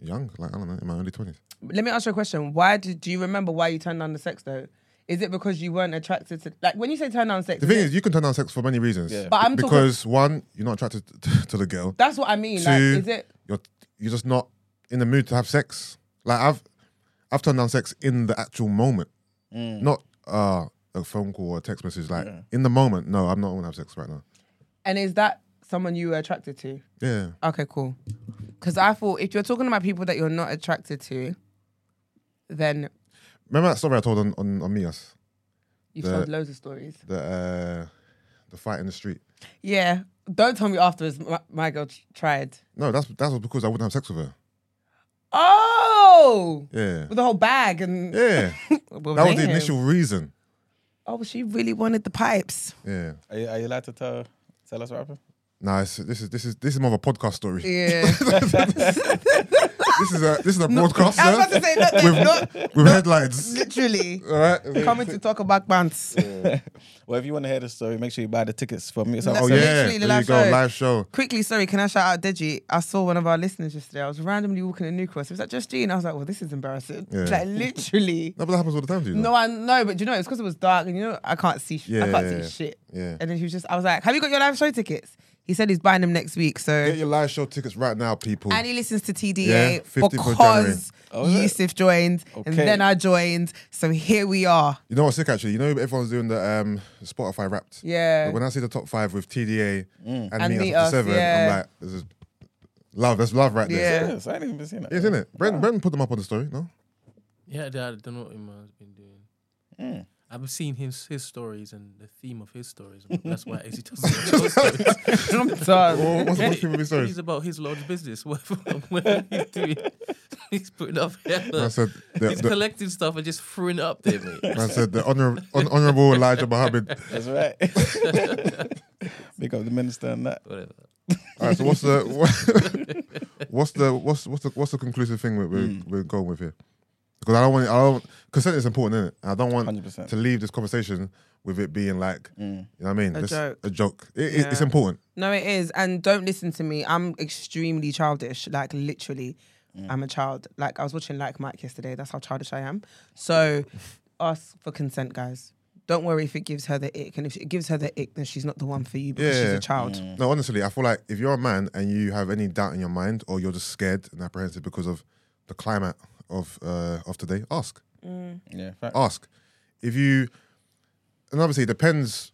young, like I don't know, in my early twenties. Let me ask you a question. Why did do you remember why you turned down the sex though? Is it because you weren't attracted to like when you say turn down sex? The is thing it- is, you can turn down sex for many reasons. Yeah. But I'm talking- because one, you're not attracted to, to the girl. that's what I mean. Like, Two- is it? You're you're just not in the mood to have sex. Like I've I've turned down sex in the actual moment, Mm. not uh, a phone call or a text message. Like Yeah. in the moment, no, I'm not going to have sex right now. And is that someone you were attracted to? Yeah, Okay, cool. Because I thought if you're talking about people that you're not attracted to, then remember that story I told on on, on Mias, you've The- told loads of stories. the uh, the fight in the street. Yeah. Don't tell me afterwards. My, my girl tried. No, that's that was because I wouldn't have sex with her. Oh, Yeah, with the whole bag and yeah, Well, that was the damn. initial reason. Oh, she really wanted the pipes. Yeah, Are you, are you allowed to tell, tell us what happened? nah, it's, this is this is this is more of a podcast story. Yeah. This is a this is a broadcaster I was about to say not, with, not with headlines. literally All right. coming to talk about bands. Well, if you want to hear the story, make sure you buy the tickets for me. So Oh yeah, literally the there you go, show. live show. Quickly, sorry, can I shout out Deji? I saw one of our listeners yesterday. I was randomly walking in New Cross. It was like just Jean. I was like, well, this is embarrassing. Yeah. Like literally. No, but that happens all the time to you. know? No. I know, but do you know it's because it was dark and you know I can't see. Sh- I can't yeah, see yeah. shit. Yeah. And then he was just, I was like, "Have you got your live show tickets?" He said he's buying them next week. So Get your live show tickets right now, people. and he listens to TDA Yeah, 15th because Oh. Yusuf joined and then I joined. So here we are. You know what's sick actually? You know everyone's doing the um Spotify Wrapped. Yeah. But when I see the top five with TDA and, And Me Meet Us Us, Seven, yeah. I'm like, this is love. That's love right there. Yeah. Yes, I ain't even been seeing that. Isn't it? Brent, Brent put them up on the story, no? Yeah, I don't know what Iman's been doing. Mm. I've seen his his stories and the theme of his stories. That's why he doesn't watch those stories. I'm done. What- what's what's the stories? He's about his large business. Whatever he's doing, he's putting up. I Hella, said the, he's the, collecting stuff and just throwing it up there, mate. I said the honor, hon- honorable Elijah Muhammad. That's right. Big up the minister and that. Whatever. All right, so what's the what, what's the what's what's the what's the conclusive thing we're we're, hmm. we're going with here? Because I don't want I don't consent is important, isn't it? I don't want 100%. to leave this conversation with it being like mm. you know what I mean A This- joke. A joke. It, it- it's important. No, it is. And don't listen to me. I'm extremely childish. Like literally, mm. I'm a child. Like I was watching Like Mike yesterday. That's how childish I am. So ask for consent, guys. Don't worry if it gives her the ick. And if it gives her the ick, then she's not the one for you because she's a child. Mm. No, honestly, I feel like if you're a man and you have any doubt in your mind or you're just scared and apprehensive because of the climate of uh, of today, ask. Mm. Yeah, fact. Ask. If you and obviously it depends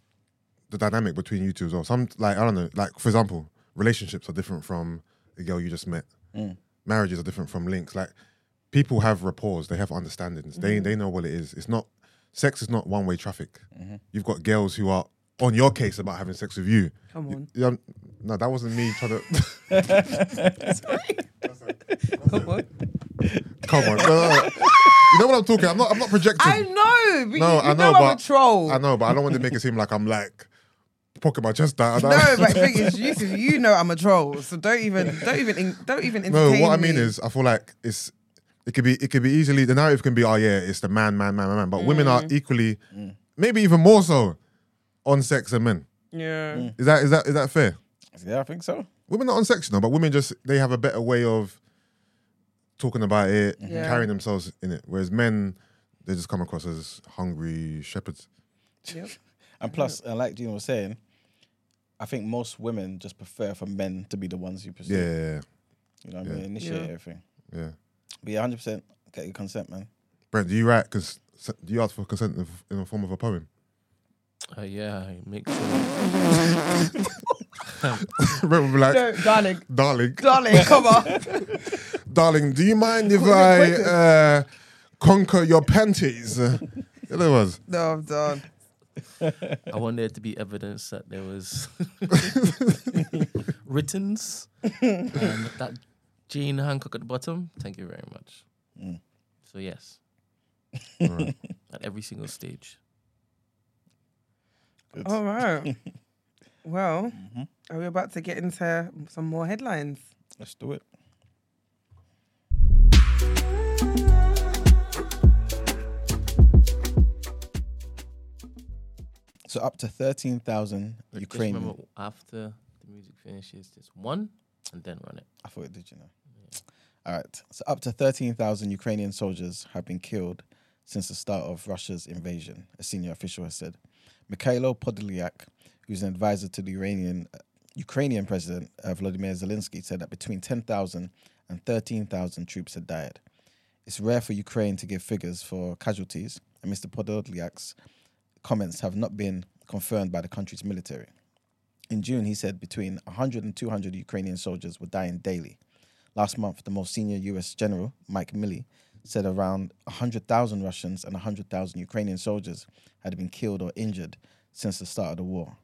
the dynamic between you two as well. Some like I don't know, like for example, relationships are different from the girl you just met. Mm. Marriages are different from links. Like people have rapport, they have understandings. They mm. they know what it is. It's not sex is not one way traffic. Mm-hmm. You've got girls who are on your case about having sex with you. Come on. Yeah, no, that wasn't me trying to. Come on. Come on, no, no, no. you know what I'm talking. I'm not. I'm not projecting. I know. But no, you, you I know, know, but I'm a troll. I know, but I don't want to make it seem like I'm like pocket my chest out. I No, don't- but the thing is, Yusuf, you know I'm a troll, so don't even, don't even, don't even no. entertain What I mean me. is, I feel like it's. It could be. It could be easily. The narrative can be, oh yeah, it's the man, man, man, man, man. But women Mm. are equally, maybe even more so, on sex than men. yeah. Is that is that is that fair? Yeah, I think so. Women are on sex, you know, but women just they have a better way of talking about it, Yeah. carrying themselves in it. Whereas men, they just come across as hungry shepherds. Yep. And plus, uh, like Gina was saying, I think most women just prefer for men to be the ones you pursue. Yeah, yeah You know what I mean? Initiate Yeah. everything. yeah. But yeah, 100% get your consent, man. Brent, do you write? Because do you ask for consent in, in the form of a poem? Uh, yeah, I make sure. Brent would be like, No, darling, darling, darling, come on. darling, do you mind if I uh, conquer your panties? Uh, in other No, I'm done. I want there to be evidence that there was writtens and that Gene Hancock at the bottom. Thank you very much. So yes, Alright. at every single stage. It's All right. well, mm-hmm. are we about to get into some more headlines? Let's do it. So up to thirteen thousand Ukrainian. Just remember after the music finishes, just one and then run it. I thought it did, you know. Yeah. All right. So up to thirteen thousand Ukrainian soldiers have been killed since the start of Russia's invasion, a senior official has said. Mikhailo Podolyak, who's an advisor to the Iranian, Ukrainian President uh, Volodymyr Zelensky, said that between 10,000 and 13,000 troops had died. It's rare for Ukraine to give figures for casualties, and Mr. Podolyak's comments have not been confirmed by the country's military. In June, he said between 100 and 200 Ukrainian soldiers were dying daily. Last month, the most senior US general, Mike Milley, said around 100,000 Russians and 100,000 Ukrainian soldiers had been killed or injured since the start of the war.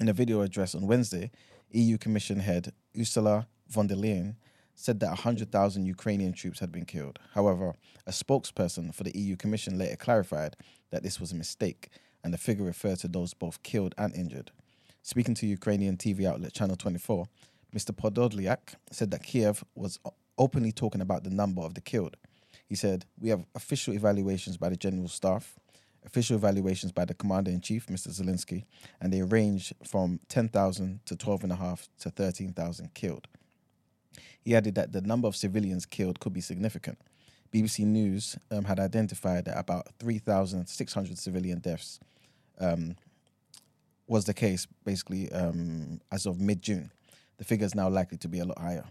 In a video address on Wednesday, EU Commission head Ursula von der Leyen said that 100,000 Ukrainian troops had been killed. However, a spokesperson for the EU Commission later clarified that this was a mistake and the figure referred to those both killed and injured. Speaking to Ukrainian TV outlet Channel 24, Mr. Podolyak said that Kiev was openly talking about the number of the killed. He said, We have official evaluations by the General Staff, official evaluations by the Commander in Chief, Mr. Zelensky, and they range from 10,000 to 12,500 to 13,000 killed. He added that the number of civilians killed could be significant. BBC News um, had identified that about 3,600 civilian deaths um, was the case basically um, as of mid June. The figure is now likely to be a lot higher.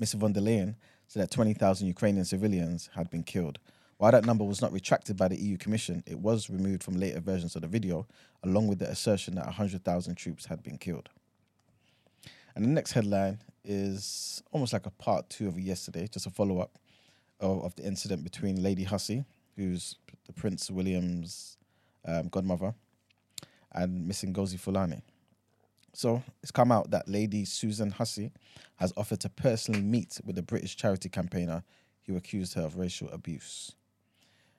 Mr. von der Leyen said that 20,000 Ukrainian civilians had been killed. While that number was not retracted by the EU Commission, it was removed from later versions of the video, along with the assertion that 100,000 troops had been killed. And the next headline is almost like a part two of yesterday, just a follow up of, of the incident between Lady Hussey, who's the Prince William's um, godmother, and Miss Ngozi Fulani. So it's come out that Lady Susan Hussey has offered to personally meet with the British charity campaigner who accused her of racial abuse.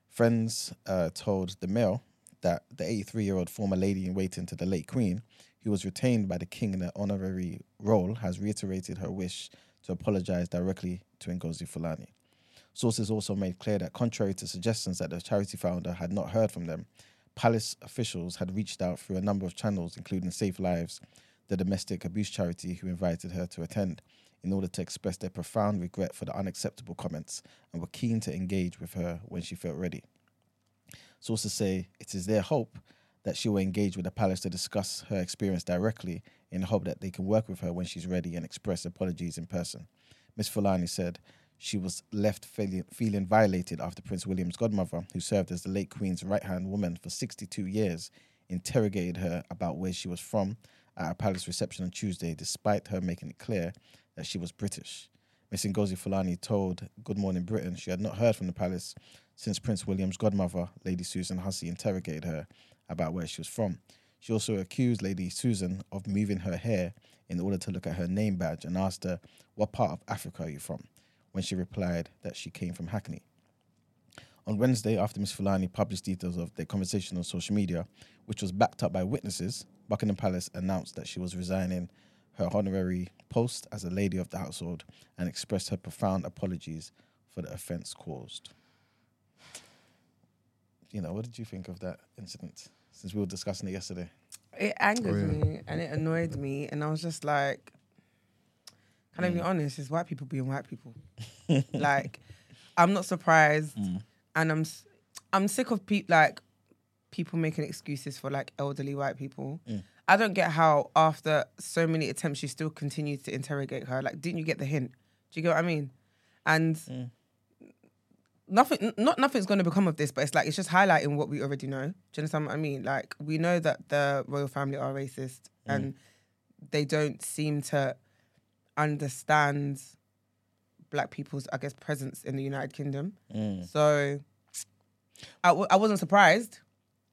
Friends uh, told the Mail that the 83 year old former lady in waiting to the late Queen, who was retained by the King in an honorary role, has reiterated her wish to apologise directly to Ngozi Fulani. Sources also made clear that, contrary to suggestions that the charity founder had not heard from them, palace officials had reached out through a number of channels, including Safe Lives, the domestic abuse charity who invited her to attend, in order to express their profound regret for the unacceptable comments and were keen to engage with her when she felt ready. Sources say it is their hope that she will engage with the palace to discuss her experience directly in the hope that they can work with her when she's ready and express apologies in person. Ms. Fulani said she was left feeling, violated after Prince William's godmother, who served as the late Queen's right hand woman for 62 years, interrogated her about where she was from at a palace reception on Tuesday, despite her making it clear that she was British. Miss Ngozi Fulani told Good Morning Britain she had not heard from the palace since Prince William's godmother, Lady Susan Hussey, interrogated her about where she was from. She also accused Lady Susan of moving her hair in order to look at her name badge and asked her, What part of Africa are you from? When she replied that she came from Hackney. On Wednesday, after Miss Fulani published details of their conversation on social media, which was backed up by witnesses, Buckingham Palace announced that she was resigning her honorary post as a lady of the household and expressed her profound apologies for the offence caused. You know, what did you think of that incident? Since we were discussing it yesterday. It angered Oh, yeah. me and it annoyed me, and I was just like, "Can I Mm. be honest? It's white people being white people. like, I'm not surprised, Mm. and I'm I'm sick of people like people making excuses for like elderly white people. Mm. I don't get how after so many attempts you still continue to interrogate her. Like, didn't you get the hint? Do you get what I mean? And Mm. nothing, not nothing's going to become of this, but it's like it's just highlighting what we already know. Do you understand what I mean? Like, we know that the royal family are racist, and they don't seem to understand black people's, I guess, presence in the United Kingdom. Mm. So, I, w- I wasn't surprised.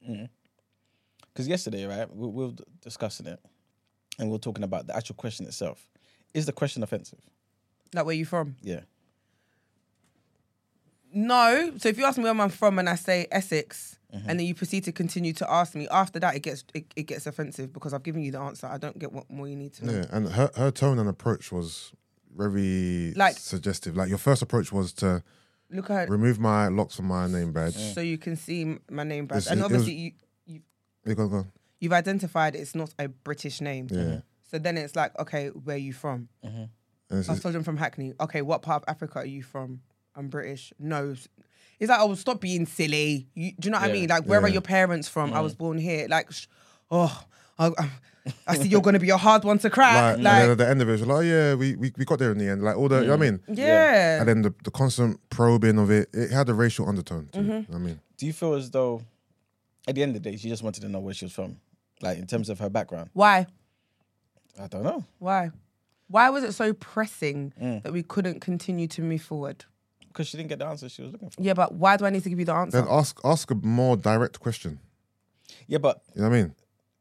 Because yesterday, right, we, we were discussing it and we were talking about the actual question itself. Is the question offensive? Like, where you from? Yeah. No. So if you ask me where I'm from and I say Essex, Mm-hmm. and then you proceed to continue to ask me, after that it gets it, it gets offensive because I've given you the answer. I don't get what more you need to know. Yeah, and her her tone and approach was very Like- suggestive. Like your first approach was to Look at remove my locks from my name badge. so you can see my name badge, It's- and it was- obviously you, you go, go. you've identified it's not a British name. Yeah. So then it's like, okay, where are you from? And it's- I told him from Hackney. Okay, what part of Africa are you from? I'm British. No. It's like, oh, stop being silly. You, do you know what I mean? Like, where are your parents from? I was mm. born here. Like, sh- oh, I, I, I see you're going to be a hard one to crack. like, and Like, then at the end of it, it's like, oh yeah, we, we, we got there in the end. Like all the, you know what I mm. mean? yeah. And then the, the constant probing of it, it had a racial undertone. To it, mm-hmm. you know what I mean? Do you feel as though, at the end of the day, she just wanted to know where she was from, like in terms of her background? Why? I don't know. Why? Why was it so pressing Mm. that we couldn't continue to move forward? Because she didn't get the answer she was looking for. Yeah, but why do I need to give you the answer? Then ask ask a more direct question. Yeah, but You know what I mean?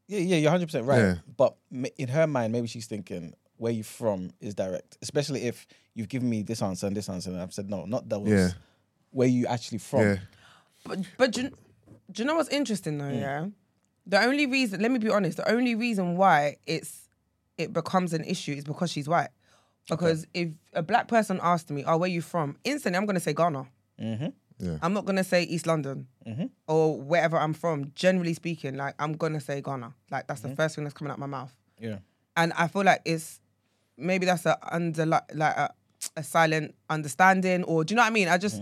yeah, yeah, you're 100 percent right. Yeah. But ma- in her mind, maybe she's thinking where you from is direct, especially if you've given me this answer and this answer, and I've said no, not those. Yeah. Where you actually from? Yeah. But but do you, do you know what's interesting though? Mm. Yeah, the only reason, let me be honest, the only reason why it's it becomes an issue is because she's white. Because if a black person asked me, "Oh, where you from?" instantly, I'm gonna say Ghana. Mm-hmm. Yeah. I'm not gonna say East London Mhm. or wherever I'm from. Generally speaking, like I'm gonna say Ghana. Like that's Mm-hmm. the first thing that's coming out my mouth. Yeah. and I feel like it's maybe that's a under like a, a silent understanding, or do you know what I mean? I just,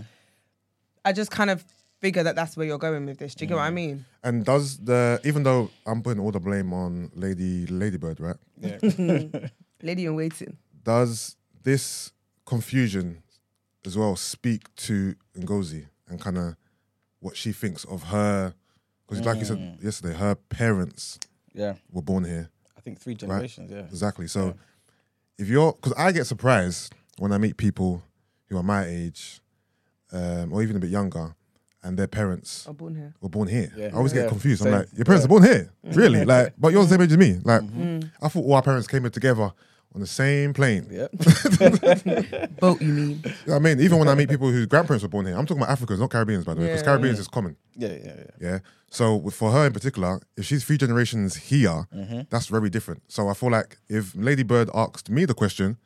I just kind of figure that that's where you're going with this. Do you get what I mean? And does the even though I'm putting all the blame on Lady Ladybird, right? Yeah. Lady in waiting. Does this confusion as well speak to Ngozi and kind of what she thinks of her? Because like you said yesterday, her parents yeah. were born here. I think three generations. Yeah. Exactly. So if you're, because I get surprised when I meet people who are my age, um, or even a bit younger, and their parents I'm born here. were born here. Yeah. I always Yeah. get confused. Same. I'm like, your parents Yeah. are born here, really? Like, but you're the same age as me. Like, Mm. I thought all our parents came here together on the same plane. Yeah. Boat, you mean? You know I mean, even when I meet people whose grandparents were born here, I'm talking about Africans, not Caribbeans, by the way, because Yeah. Caribbeans is common. yeah. Yeah. Yeah. Yeah. So for her in particular, if she's three generations here, Mm-hmm. that's very different. So I feel like if Lady Bird asked me the question,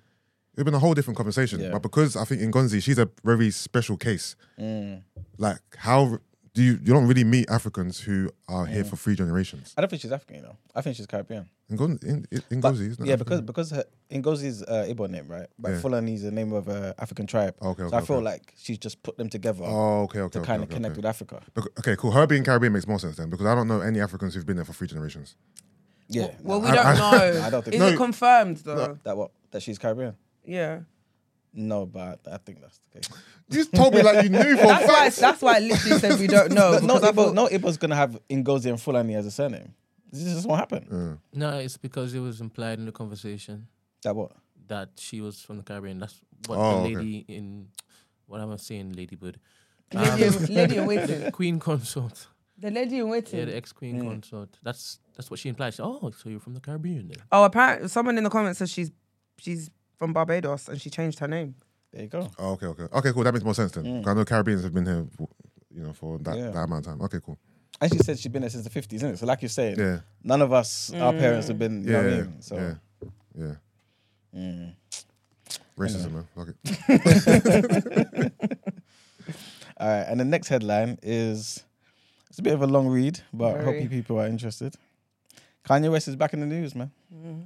it'd been a whole different conversation. Yeah. But because I think Ngozi, she's a very special case. Mm. Like how do you you don't really meet Africans who are here for three generations? I don't think she's African, you know. I think she's Caribbean. In in, in But- Ngozi, isn't it? yeah, African? because because her, Ngozi's uh, Igbo name, right? But Yeah. Fulani is the name of a African tribe. Okay, so okay, I feel okay. like she's just put them together Oh, okay, okay. to okay, kind of okay, connect okay. with Africa. Bec- Okay, cool. Her being Caribbean makes more sense then because I don't know any Africans who've been there for three generations. Yeah. Well, we I- don't I- know. I don't think Is so. it confirmed though? that what that she's Caribbean. Yeah. No, but I think that's the case. You just told me like you knew for That's why. That's why I literally said we don't know. But no because I Igbo, thought- no Igbo's gonna have Ngozi and Fulani as a surname. This just won't happen. Uh, No, it's because it was implied in the conversation That what? that she was from the Caribbean. That's what Oh, the okay. lady in what am I saying, Ladybird? Lady, in- lady in waiting. Queen consort. The lady in waiting. Yeah, the ex queen consort. That's that's what she implied. She, oh, so you're from the Caribbean then? Oh, apparently, someone in the comments says she's she's from Barbados and she changed her name. There you go. oh, okay, okay, okay, cool. That makes more sense then. 'Cause I know Caribbeans have been here, for, you know, for that, Yeah. that amount of time. Okay, cool. And she said she's been there since the fifties, isn't it? So like you're saying, Yeah, none of us, our parents have been. You yeah, know what I yeah, mean? So yeah, yeah. mm. Racism, man. Fuck it. all right. And the next headline is it's a bit of a long read, but I hope Very. you people are interested. Kanye West is back in the news, man.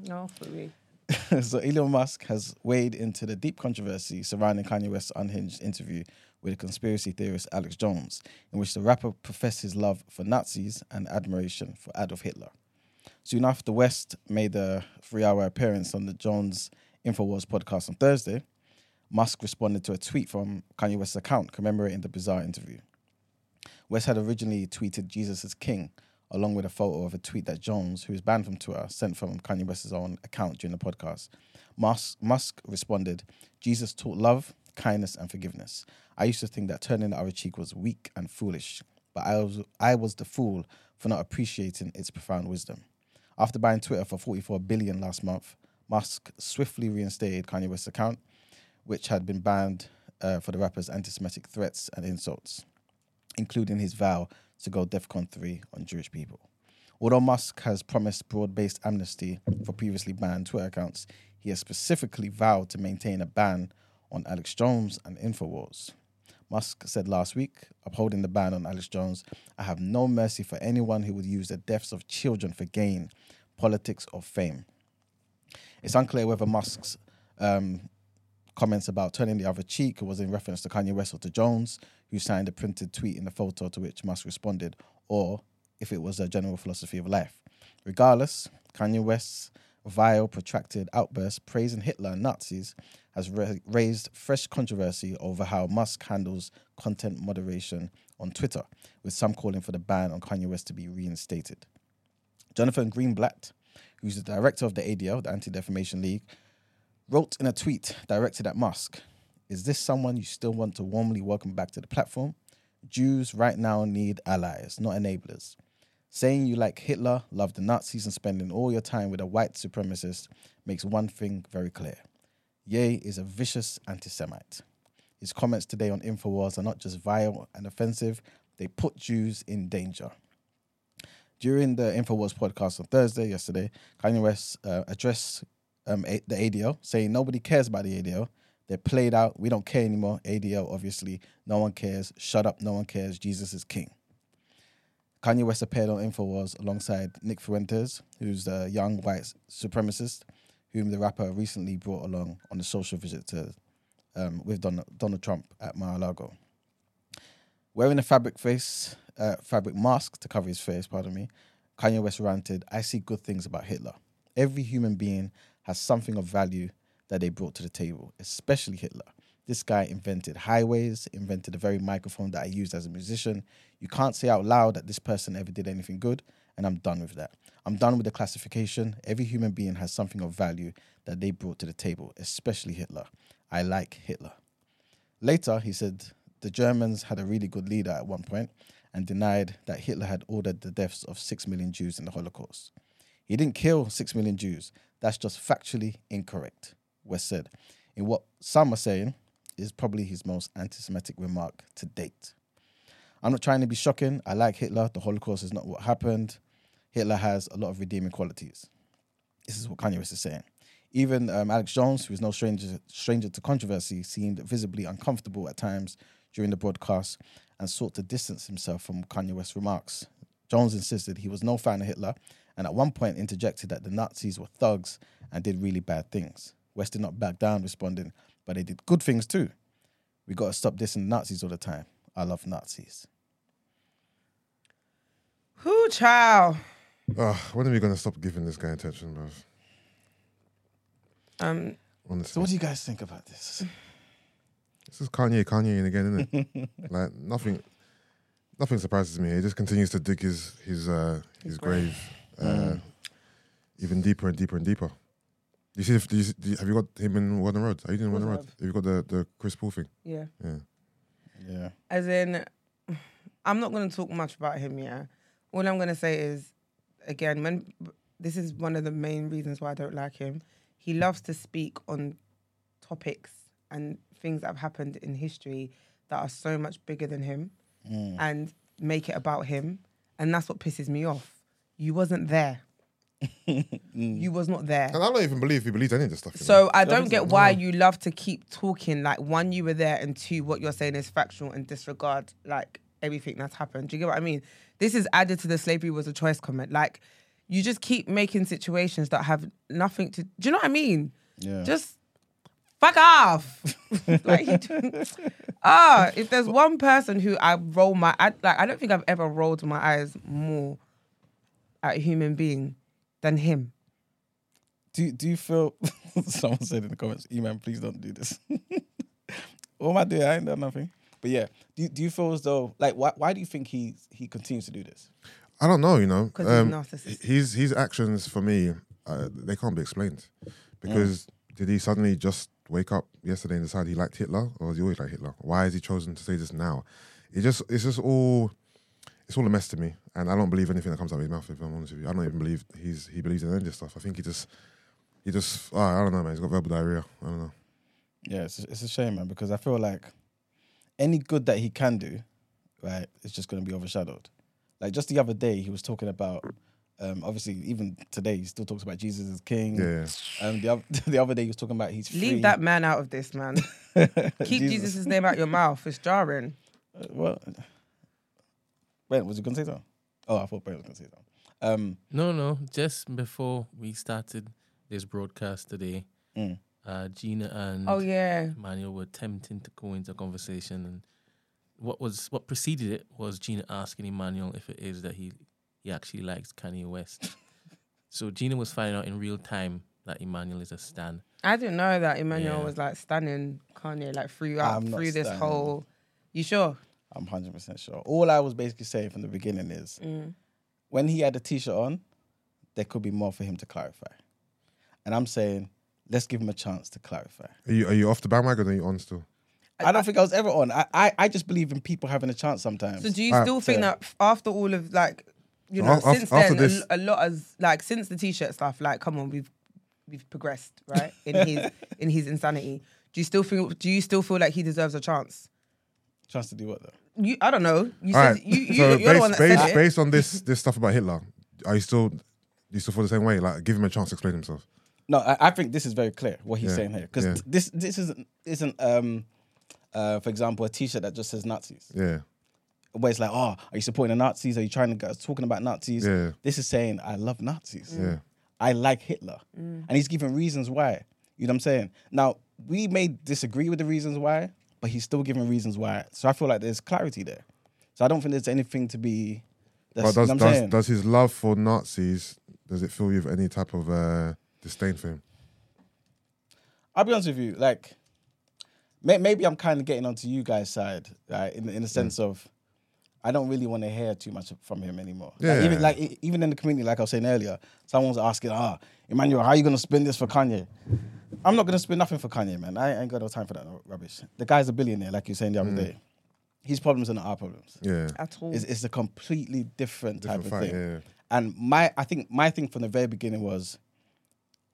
No, for me. so Elon Musk has weighed into the deep controversy surrounding Kanye West's unhinged interview with conspiracy theorist Alex Jones, in which the rapper professed his love for Nazis and admiration for Adolf Hitler. Soon after West made a three-hour appearance on the Jones Infowars podcast on Thursday, Musk responded to a tweet from Kanye West's account commemorating the bizarre interview. West had originally tweeted Jesus is King, along with a photo of a tweet that Jones, who is banned from Twitter, sent from Kanye West's own account during the podcast. Musk, Musk responded, Jesus taught love, kindness, and forgiveness. I used to think that turning the other cheek was weak and foolish, but I was, I was the fool for not appreciating its profound wisdom. After buying Twitter for 44 billion last month, Musk swiftly reinstated Kanye West's account, which had been banned uh, for the rapper's anti-Semitic threats and insults including his vow to go DEFCON 3 on Jewish people. Although Musk has promised broad based amnesty for previously banned Twitter accounts, he has specifically vowed to maintain a ban on Alex Jones and InfoWars. Musk said last week, upholding the ban on Alex Jones, I have no mercy for anyone who would use the deaths of children for gain, politics, or fame. It's unclear whether Musk's um, comments about turning the other cheek was in reference to Kanye West or to Jones, who signed a printed tweet in a photo to which Musk responded, or if it was a general philosophy of life. Regardless, Kanye West's vile, protracted outburst praising Hitler and Nazis has ra- raised fresh controversy over how Musk handles content moderation on Twitter, with some calling for the ban on Kanye West to be reinstated. Jonathan Greenblatt, who's the director of the ADL, the Anti Defamation League, wrote in a tweet directed at Musk Is this someone you still want to warmly welcome back to the platform? Jews right now need allies, not enablers. Saying you like Hitler, love the Nazis, and spending all your time with a white supremacist makes one thing very clear. Ye is a vicious anti Semite. His comments today on InfoWars are not just vile and offensive, they put Jews in danger. During the InfoWars podcast on Thursday, yesterday, Kanye West uh, addressed um, the ADL, saying nobody cares about the ADL. They're played out. We don't care anymore. ADL, obviously, no one cares. Shut up, no one cares. Jesus is king. Kanye West appeared on InfoWars alongside Nick Fuentes, who's a young white supremacist, whom the rapper recently brought along on a social visit to um, with Donald, Donald Trump at Mar-a-Lago. Wearing a fabric face, uh, fabric mask to cover his face, pardon me, Kanye West ranted, I see good things about Hitler. Every human being has something of value that they brought to the table, especially Hitler. This guy invented highways, invented the very microphone that I used as a musician. You can't say out loud that this person ever did anything good, and I'm done with that. I'm done with the classification. Every human being has something of value that they brought to the table, especially Hitler. I like Hitler. Later, he said the Germans had a really good leader at one point and denied that Hitler had ordered the deaths of six million Jews in the Holocaust. He didn't kill six million Jews. That's just factually incorrect, West said. In what some are saying is probably his most anti Semitic remark to date. I'm not trying to be shocking. I like Hitler. The Holocaust is not what happened. Hitler has a lot of redeeming qualities. This is what Kanye West is saying. Even um, Alex Jones, who is no stranger, stranger to controversy, seemed visibly uncomfortable at times during the broadcast and sought to distance himself from Kanye West's remarks. Jones insisted he was no fan of Hitler and at one point interjected that the Nazis were thugs and did really bad things. West did not back down, responding, but they did good things too. We got to stop dissing Nazis all the time. I love Nazis. Who child? Ugh, when are we gonna stop giving this guy attention, bro? Um, Honestly, So, what do you guys think about this? this is Kanye, Kanye again, isn't it? like nothing, nothing surprises me. He just continues to dig his his uh, his grave uh, even deeper and deeper and deeper. Do you see? If, do you, see- do you, have you got him in Word on Road? Are you doing Of Word on course I Road? Have you got the the Chris Paul thing? yeah. Yeah. Yeah. As in, I'm not going to talk much about him. Yeah. All I'm going to say is, again, when this is one of the main reasons why I don't like him. He loves to speak on topics and things that have happened in history that are so much bigger than him, mm. and make it about him, and that's what pisses me off. You wasn't there. You was not there. And I don't even believe he believes any of this stuff. you know? So I don't get why you love to keep talking like one you were there and two what you're saying is factual and disregard like everything that's happened. Do you get what I mean? This is added to the slavery was a choice comment. Like you just keep making situations that have nothing to. Do you know what I mean? Yeah. Just fuck off. like ah, if there's one person who I roll my I, like I don't think I've ever rolled my eyes more at a human being than him. Do do you feel? someone said in the comments, "E-man, please don't do this." what am I doing? I ain't done nothing. But yeah, do you, do you feel as though like why why do you think he he continues to do this? I don't know. You know, 'Cause he's narcissistic. His his actions for me, uh, they can't be explained because did he suddenly just wake up yesterday and decide he liked Hitler, or has he always liked Hitler? Why has he chosen to say this now? It just it's just all it's all a mess to me, and I don't believe anything that comes out of his mouth. If I'm honest with you, I don't even believe he's he believes in any of this stuff. I think he just he just oh, I don't know, man. He's got verbal diarrhea. I don't know. Yeah, it's it's a shame, man, because I feel like any good that he can do, right, is just going to be overshadowed. Like just the other day, he was talking about Um, obviously, even today, he still talks about Jesus as king. Yeah. Um, the, other, the other day, he was talking about he's free. Leave that man out of this, man. Keep Jesus' name out your mouth. It's jarring. Uh, well, Brent, was you going to say something? Oh, I thought Brent was going to say something. Um, No, no. Just before we started this broadcast today, mm. uh, Gina and Oh yeah. Manuel were attempting to go into a conversation, and what was what preceded it was Gina asking Emmanuel if it is that he he actually likes Kanye West. so Gina was finding out in real time that Emmanuel is a stan. I didn't know that Emmanuel Yeah. was like stunning Kanye like throughout I'm not through this whole. You sure? I'm 100% sure. All I was basically saying from the beginning is Mm. when he had the t shirt on, there could be more for him to clarify. And I'm saying, let's give him a chance to clarify. Are you are you off the bandwagon or are you on still? I don't think I was ever on. I, I, I just believe in people having a chance sometimes. So do you Alright, still think fair. that after all of like, you know, Af- af- since after then a this- l- a, lot has like since the t-shirt stuff, like, come on, we've we've progressed right in his in his insanity. Do you still feel? Do you still feel like he deserves a chance? Chance to do what though? You, I don't know. You All said right. you, you so you're the one based, that based, said it. based on this this stuff about Hitler, are you still you still feel the same way? Like, give him a chance to explain himself. No, I, I think this is very clear what he's Yeah, saying here because yeah. this this isn't isn't um uh for example a T-shirt that just says Nazis Yeah, where it's like oh are you supporting the Nazis are you trying to go talking about Nazis yeah, this is saying I love Nazis yeah. I like Hitler and he's giving reasons why you know what I'm saying now we may disagree with the reasons why but he's still giving reasons why so I feel like there's clarity there so I don't think there's anything to be that's, But does you know I'm does, does his love for Nazis does it fill you with any type of uh, disdain for him? I'll be honest with you, like may, maybe I'm kind of getting onto you guys' side, right? In in the sense of I don't really want to hear too much from him anymore. Like, Yeah. even like even in the community, like I was saying earlier, someone was asking, "Ah, Emmanuel, how are you gonna spend this for Kanye?" I'm not gonna spend nothing for Kanye, man. I ain't got no time for that rubbish. The guy's a billionaire, like you were saying the other mm. day. His problems are not our problems. Yeah, at all. It's, it's a completely different, different type fight. of thing. Yeah, And my, I think my thing from the very beginning was,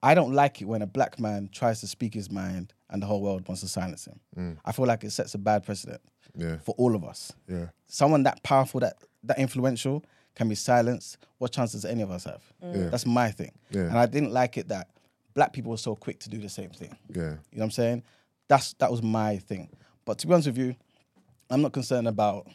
I don't like it when a black man tries to speak his mind and the whole world wants to silence him. Mm. I feel like it sets a bad precedent yeah, for all of us. yeah. Someone that powerful, that that influential, can be silenced. What chance does any of us have? Yeah. That's my thing. Yeah. And I didn't like it that black people were so quick to do the same thing. yeah. You know what I'm saying? That's that was my thing. But to be honest with you, I'm not concerned about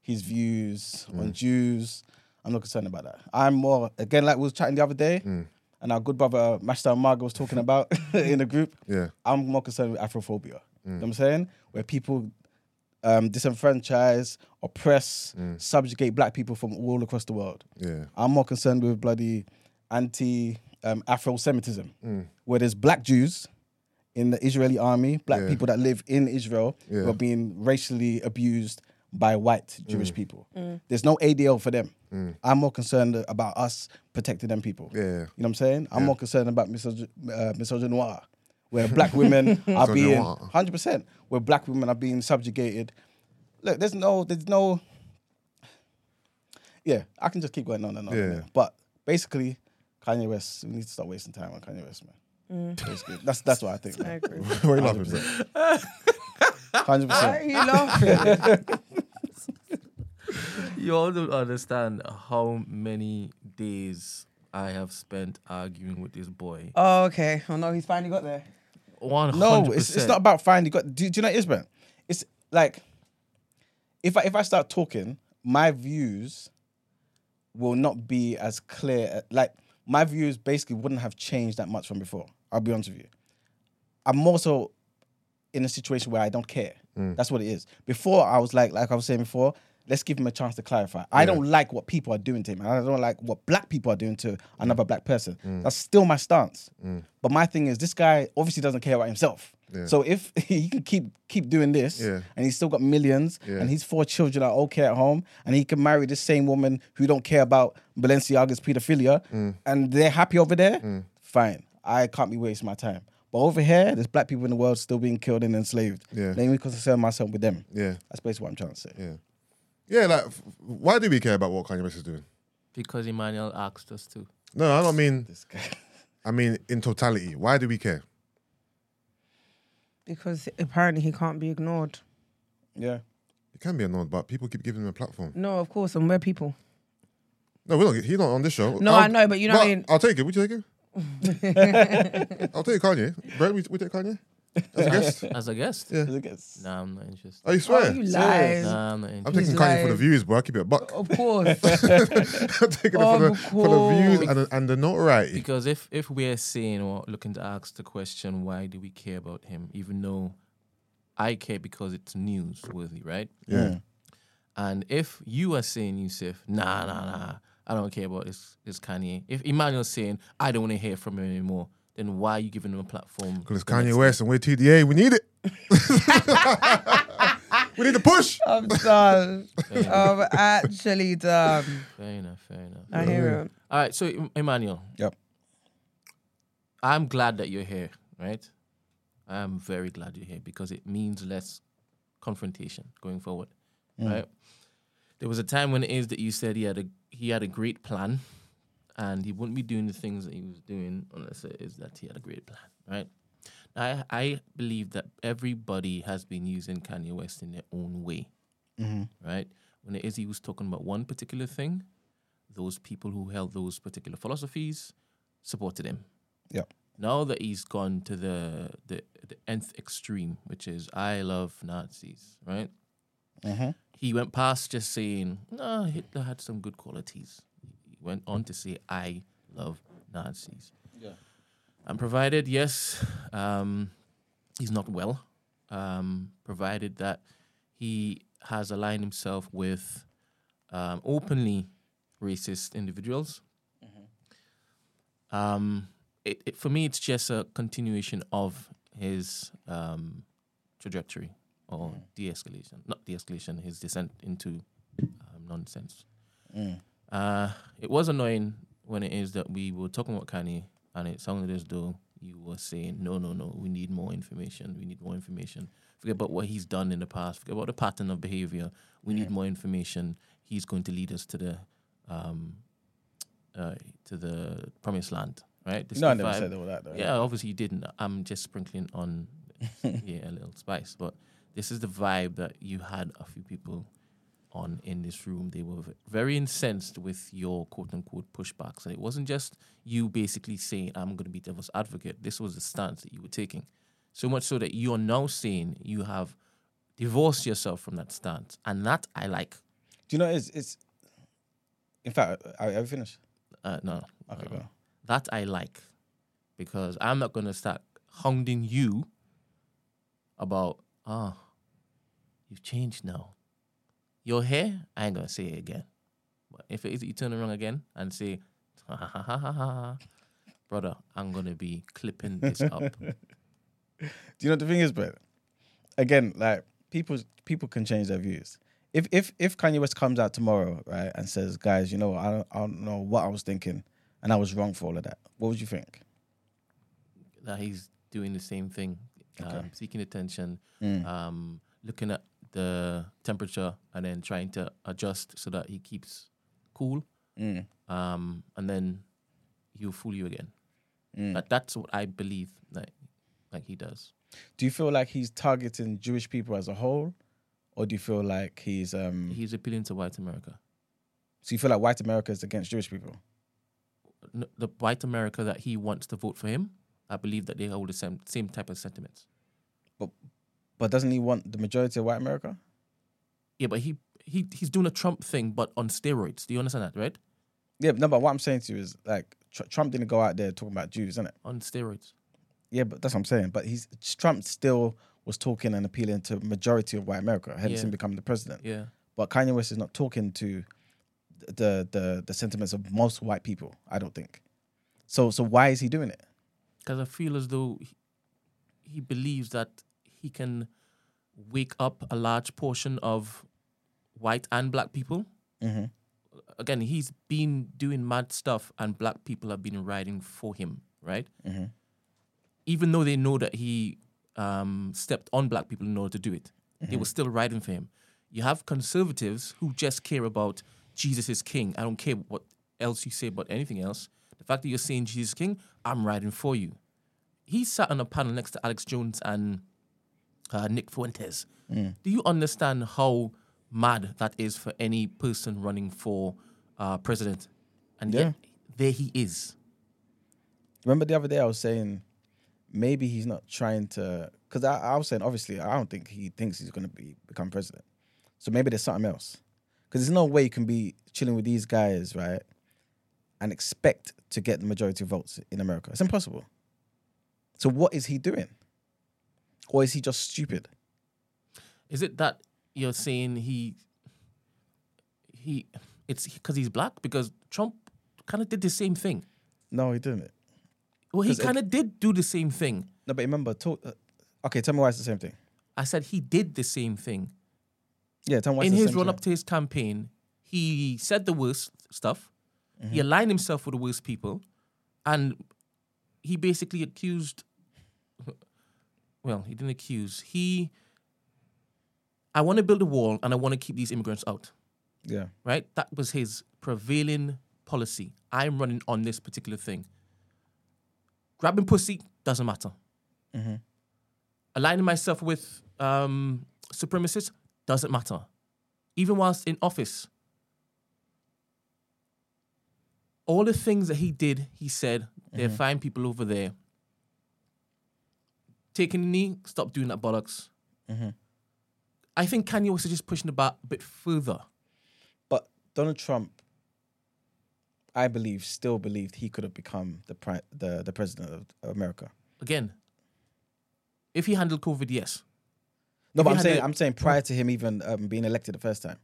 his views Mm. on Jews. I'm not concerned about that. I'm more again like we was chatting the other day, Mm. and our good brother Mashta Marga was talking about in the group. Yeah, I'm more concerned with Afrophobia. Mm. You know what I'm saying? Where people um, disenfranchise, oppress, subjugate black people from all across the world. yeah, I'm more concerned with bloody anti um, Afro Semitism, where there's black Jews in the Israeli army, black Yeah. people that live in Israel Yeah. who are being racially abused by white Jewish people. There's no ADL for them. I'm more concerned about us protecting them people. yeah. You know what I'm saying? I'm more concerned about misog- uh, misogynoir, where black women are being 100%, where black women are being subjugated. Look, there's no, there's no, yeah, I can just keep going on and on. Yeah. Yeah. But basically, Kanye West, we need to stop wasting time on Kanye West, man. Mm. Basically, that's that's what I think. I Man. agree. What are you laughing at? Hundred Why are percent. you laughing? You all don't understand how many days I have spent arguing with this boy. oh, okay. Oh no, he's finally got there. One No, it's, it's not about finding. Got do, do you know what it is, man? It's like if I if I start talking, my views will not be as clear. Like my views basically wouldn't have changed that much from before. I'll be honest with you. I'm more so in a situation where I don't care. Mm. That's what it is. Before I was like, like I was saying before, let's give him a chance to clarify. I don't like what people are doing to him. and I don't like what black people are doing to another mm. black person. Mm. That's still my stance. Mm. But my thing is, this guy obviously doesn't care about himself. Yeah. So if he can keep keep doing this, Yeah. and he's still got millions, Yeah. and his four children are okay at home, and he can marry the same woman who don't care about Balenciaga's pedophilia, Mm. and they're happy over there, fine. I can't be wasting my time. But over here, there's black people in the world still being killed and enslaved. Yeah. Let me concern myself with them. Yeah, That's basically what I'm trying to say. yeah, yeah. Like, f- why do we care about what Kanye West is doing? because Emmanuel asked us to. No, I don't mean. This guy. I mean, in totality, why do we care? Because apparently he can't be ignored. Yeah. It can be annoyed, but people keep giving him a platform. No, of course, and we're people. No, we're not. He's not on this show. No, I'll- I know, but you know what I mean? I'll take it. Would you take it? I'll take Kanye. Brett, we, we take Kanye as a guest. As a guest? Yeah. Nah, I'm not interested. Oh, you swear? Oh, you lies. Nah, I'm not interested. I'm taking Kanye for the views, boy. I keep it a buck. Of course. I'm taking it for the, for the views and the, and the notoriety. Because if if we're saying or looking to ask the question, why do we care about him, even though I care because it's newsworthy, right? Yeah. Mm. And if you are saying, Yusuf, nah, nah, nah, I don't care about this, this Kanye. If Emmanuel's saying, I don't want to hear from him anymore, then why are you giving them a platform? Because it's Kanye West and we're TDA. We need it. we need to push. I'm done. Fair enough, I'm actually done. fair enough, fair enough. I hear him. All right, so Emmanuel. Yep. I'm glad that you're here, right? I'm very glad you're here because it means less confrontation going forward, mm. right? There was a time when it is that you said he had a he had a great plan, and he wouldn't be doing the things that he was doing unless it is that he had a great plan, right? I I believe that everybody has been using Kanye West in their own way, right? When it is he was talking about one particular thing, those people who held those particular philosophies supported him. Yep. Now that he's gone to the the, the nth extreme, which is I love Nazis, right? Mm-hmm. He went past just saying, "No, Hitler had some good qualities." Went on to say, "I love Nazis." Yeah. And provided, yes, um, he's not well. Um, provided that he has aligned himself with um, openly racist individuals. Um, it, it, for me, it's just a continuation of his um, trajectory or de-escalation, not de-escalation, his descent into um, nonsense. Uh, it was annoying when it is that we were talking about Kanye, and it sounded as though you were saying, "No, no, no, we need more information. We need more information. Forget about what he's done in the past. Forget about the pattern of behavior. We need more information. He's going to lead us to the, um, uh, to the promised land." Right? This No, I the never vibe. said all that though. Yeah, obviously you didn't. I'm just sprinkling on yeah, a little spice. But this is the vibe that you had a few people on in this room. They were very incensed with your quote unquote pushbacks. And it wasn't just you basically saying, I'm going to be devil's advocate. This was the stance that you were taking. So much so that you are now saying you have divorced yourself from that stance. And that I like. Do you know it's it's in fact I, I finished. Uh, no, Okay, no. that I like because I'm not going to start hounding you about, oh, you've changed now. Your hair, I ain't to say it again. But if it is you turn around again and say, ha ha ha ha ha, brother, I'm to be clipping this up. Do you know what the thing is, but again, like people people can change their views. If if if Kanye West comes out tomorrow, right, and says, "Guys, you know, I don't I don't know what I was thinking, and I was wrong for all of that," what would you think? that he's doing the same thing, um, seeking attention, Mm. um, looking at the temperature and then trying to adjust so that he keeps cool. Mm. um, and then he'll fool you again. Mm. That, that's what I believe that like he does. Do you feel like he's targeting Jewish people as a whole, or do you feel like he's um? He's appealing to white America, so you feel like white America is against Jewish people? N- the white America that he wants to vote for him. I believe that they hold the same same type of sentiments. But doesn't he want the majority of white America? Yeah, but he he he's doing a Trump thing, but on steroids. Do you understand that, right? Yeah, no. But what I'm saying to you is like Tr- Trump didn't go out there talking about Jews, isn't it? On steroids. Yeah, but that's what I'm saying. But he's Trump still was talking and appealing to majority of white America, hence Yeah. him becoming the president. Yeah. But Kanye West is not talking to the the the sentiments of most white people. I don't think. So so why is he doing it? Because I feel as though he, he believes that he can wake up a large portion of white and black people. Mm-hmm. Again, he's been doing mad stuff, and black people have been riding for him, right? Mm-hmm. Even though they know that he um, stepped on black people in order to do it, they were still riding for him. You have conservatives who just care about Jesus is king. I don't care what else you say about anything else. The fact that you're saying Jesus is king, I'm riding for you. He sat on a panel next to Alex Jones and uh, Nick Fuentes. Do you understand how mad that is for any person running for uh, president and Yeah. yet there he is. Remember the other day I was saying maybe he's not trying to because I, I was saying obviously I don't think he thinks he's going to be become president. So maybe there's something else. Because there's no way you can be chilling with these guys, right, and expect to get the majority of votes in America. It's impossible. So what is he doing? Or is he just stupid? Is it that you're saying he he it's because he's black? Because Trump kind of did the same thing. No, he didn't. Well, he kind of did do the same thing. No, but remember, talk, uh, okay, tell me why it's the same thing. I said he did the same thing. Yeah, tell me why in it's the his run thing. up to his campaign, he said the worst stuff. Mm-hmm. He aligned himself with the worst people, and he basically accused. Well, he didn't accuse. He. I want to build a wall, and I want to keep these immigrants out. Yeah. Right, that was his prevailing policy. I'm running on this particular thing. Grabbing pussy doesn't matter. Mm-hmm. Aligning myself with um, supremacists doesn't matter. Even whilst in office, all the things that he did, he said, they're fine people over there. Taking the knee, stop doing that bollocks. I think Kanye was just pushing the bar a bit further. But Donald Trump, I believe, still believed he could have become the pri- the the president of America. Again, if he handled COVID, yes. No, If but I'm saying a- I'm saying prior to him even um, being elected the first time,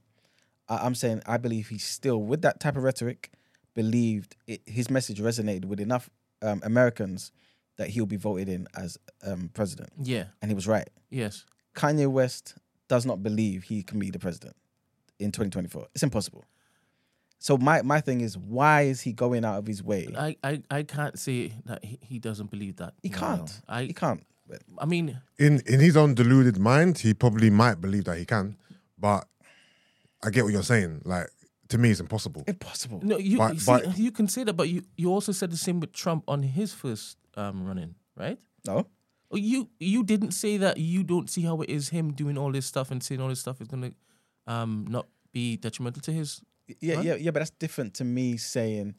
I, I'm saying I believe he still, with that type of rhetoric, believed it, his message resonated with enough um, Americans that he'll be voted in as um, president, Yeah, and he was right. yes. Kanye West does not believe he can be the president in 2024. It's impossible. So my my thing is, why is he going out of his way? I, I, I can't say that he, he doesn't believe that. He can't. I, he can't. I mean, in in his own deluded mind, he probably might believe that he can, but I get what you're saying. Like to me, it's impossible. Impossible. no, you But- you see, but- you can say that, but you, you also said the same with Trump on his first um, run-in, right? No. Oh, You you didn't say that you don't see how it is him doing all this stuff and saying all this stuff is gonna um, not be detrimental to his. Yeah, Right? yeah, yeah. But that's different to me saying,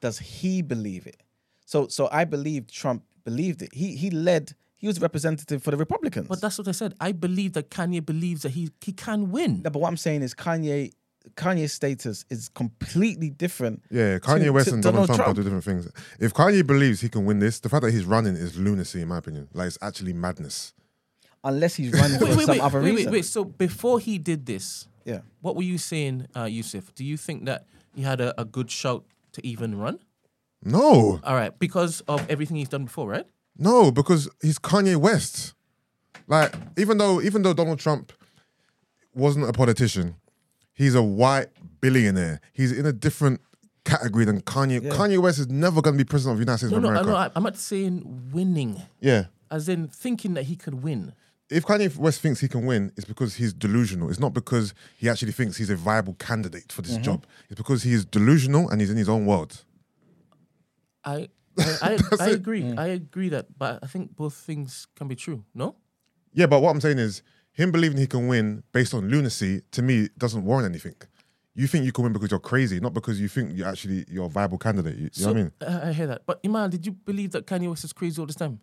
does he believe it? So, so I believe Trump believed it. He he led. He was representative for the Republicans. But that's what I said. I believe that Kanye believes that he he can win. no, but what I'm saying is Kanye. Kanye's status is completely different. Yeah, Kanye to- West to and Donald, Donald Trump, are Trump. two different things. If Kanye believes he can win this, the fact that he's running is lunacy, in my opinion. Like it's actually madness. Unless he's running for Wait, wait, some wait, other wait, reason. wait, wait. So before he did this, Yeah. what were you saying, uh, Yusuf? Do you think that he had a, a good shout to even run? No, All right, because of everything he's done before, right? no, because he's Kanye West. Like even though even though Donald Trump wasn't a politician, he's a white billionaire. He's in a different category than Kanye. Yeah. Kanye West is never going to be president of the United States No, of no, America. know. I- I'm not saying winning, yeah. as in thinking that he could win. if Kanye West thinks he can win, it's because he's delusional. It's not because he actually thinks he's a viable candidate for this Mm-hmm. job. It's because he is delusional and he's in his own world. I I, I, I it. agree. I agree that, but I think both things can be true. No, Yeah, but what I'm saying is, him believing he can win based on lunacy to me doesn't warrant anything. You think you can win because you're crazy, not because you think you're actually you're a viable candidate. You, you so know what I mean? I, I hear that. But Iman, did you believe that Kanye West is crazy all this time?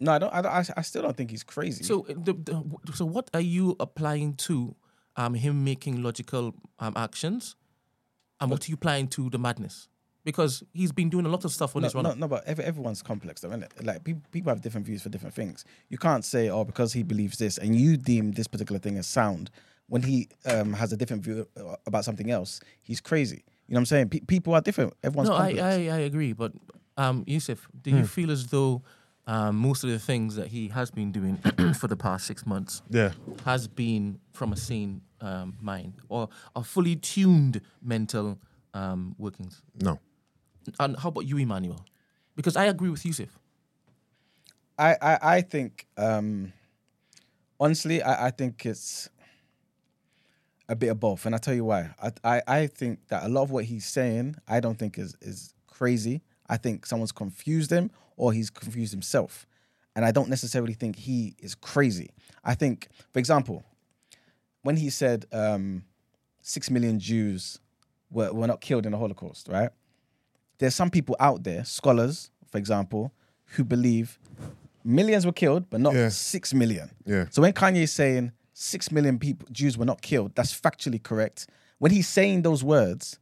No, I don't. I, don't, I, I still don't think he's crazy. So uh, the, the, so what are you applying to um him making logical um actions, and what are you applying to the madness? Because he's been doing a lot of stuff on no, this run. no, no, but every, everyone's complex, though, isn't it? Like people, people have different views for different things. You can't say, "Oh, because he believes this," and you deem this particular thing as sound when he um, has a different view uh, about something else. He's crazy. You know what I'm saying? Pe- people are different. Everyone's No, I, complex. I I agree, but um, Yusuf, do you feel as though um, most of the things that he has been doing for the past six months Yeah. has been from a sane um, mind or a fully tuned mental um, workings? No. And how about you, Emmanuel? Because I agree with Yusuf. I, I, I think, um, honestly, I, I think it's a bit of both, and I tell you why. I, I, I think that a lot of what he's saying, I don't think is is crazy. I think someone's confused him, or he's confused himself, and I don't necessarily think he is crazy. I think, for example, when he said um, six million Jews were, were not killed in the Holocaust, right? There's some people out there, scholars, for example, who believe millions were killed, but not Yeah. six million. Yeah. So when Kanye is saying six million people Jews were not killed, that's factually correct. When he's saying those words,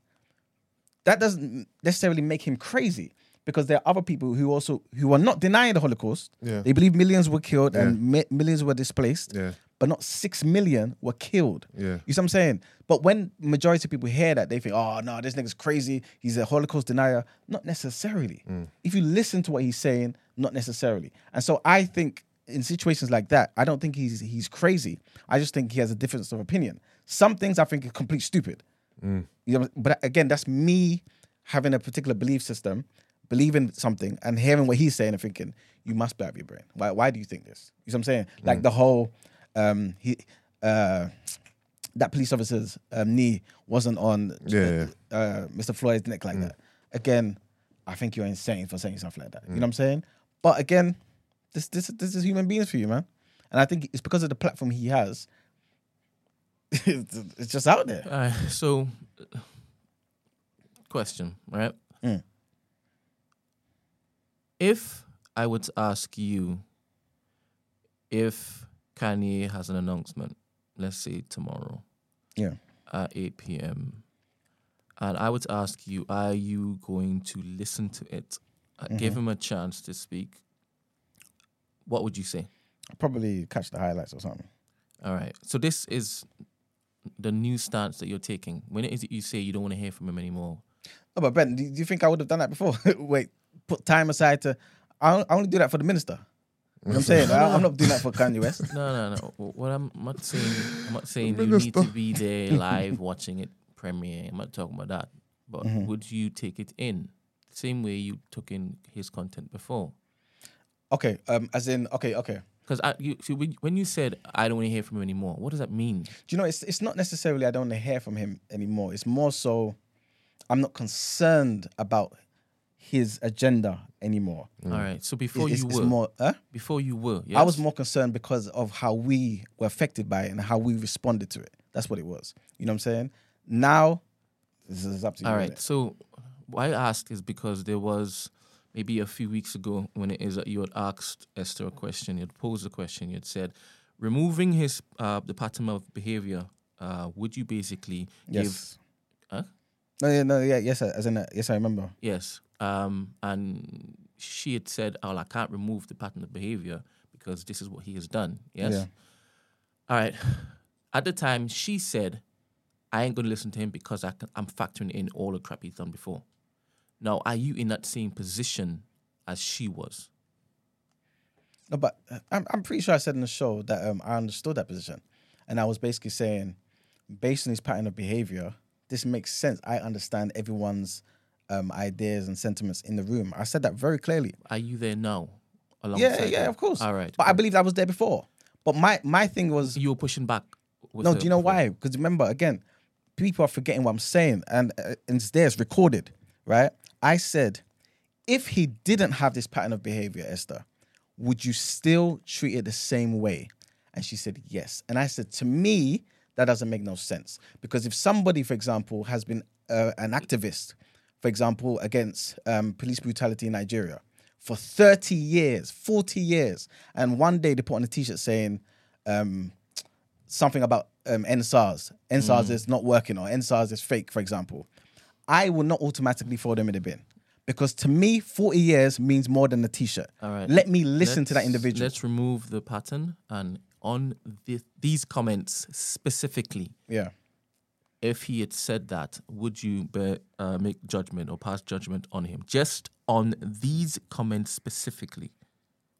that doesn't necessarily make him crazy because there are other people who also who are not denying the Holocaust. Yeah. They believe millions were killed Yeah. and mi- millions were displaced, Yeah. But not six million were killed. Yeah. You see what I'm saying? But when majority of people hear that, they think, oh no, this nigga's crazy. He's a Holocaust denier. Not necessarily. Mm. If you listen to what he's saying, not necessarily. And so I think in situations like that, I don't think he's he's crazy. I just think he has a difference of opinion. Some things I think are complete stupid. Mm. You know, but again, that's me having a particular belief system, believing something, and hearing what he's saying and thinking, you must be out of your brain. Why? Why do you think this? You know what I'm saying? Like mm. the whole, um, he, uh, that police officer's um, knee wasn't on Yeah, Uh, Mr. Floyd's neck like that. Again, I think you're insane for saying stuff like that. You know what I'm saying? But again, this this this is human beings for you, man. And I think it's because of the platform he has. it's just out there. All right, so, uh, question, right? Mm. If I were to ask you if Kanye has an announcement, let's say tomorrow Yeah. at 8 p.m., and I would ask you, are you going to listen to it? Uh, Give Mm-hmm. him a chance to speak. What would you say? Probably catch the highlights or something. All right. So this is the new stance that you're taking. When it is that you say you don't want to hear from him anymore, No, but Ben, do you think I would have done that before? Wait, put time aside to. I only do that for the minister. You know what I'm saying? I, I'm not doing that for Kanye West. No, no, no. What I'm not saying, I'm not saying you need to be there live watching it premiere. I'm not talking about that. But Mm-hmm. would you take it in the same way you took in his content before? Okay, um, as in, okay, okay. Because you see, when, when you said I don't want to hear from him anymore, what does that mean? Do you know? It's it's not necessarily I don't want to hear from him anymore. It's more so I'm not concerned about his agenda anymore. All right. So before it's, you it's were, more. Huh? before you were, yes? I was more concerned because of how we were affected by it and how we responded to it. That's what it was. You know what I'm saying? Now, this is up to you. All innit? So why I ask is because there was maybe a few weeks ago when it is that you had asked Esther a question, you had posed a question, you had said, removing his uh, the pattern of behavior, uh, would you basically give Yes. Huh? No, yeah, no, yeah, yes, as in, uh, yes, I remember. yes? Um, and she had said, "Oh, I can't remove the pattern of behavior because this is what he has done." Yes. Yeah. All right. At the time, she said, I ain't going to listen to him because I can, I'm factoring in all the crap he's done before. Now, are you in that same position as she was? No, but uh, I'm, I'm pretty sure I said in the show that um, I understood that position. And I was basically saying, based on his pattern of behavior, this makes sense. I understand everyone's um, ideas and sentiments in the room. I said that very clearly. Are you there now? Yeah, yeah, of course. All right. But I believe I was there before. But my, my thing was, you were pushing back. no, do you know before. why? Because remember, again, people are forgetting what I'm saying. And, uh, and it's there, it's recorded, right? I said, if he didn't have this pattern of behavior, Esther, would you still treat it the same way? And she said, yes. And I said, to me, that doesn't make no sense. Because if somebody, for example, has been uh, an activist, for example, against um, police brutality in Nigeria for 30 years, 40 years, and one day they put on a t shirt saying, um, something about um, EndSARS. EndSARS is not working or EndSARS is fake, for example. I will not automatically throw them in the bin. Because to me, 40 years means more than a t shirt. All right. Let me listen to that individual. Let's remove the pattern and on the, these comments specifically, Yeah. if he had said that, would you be, uh, make judgment or pass judgment on him just on these comments specifically,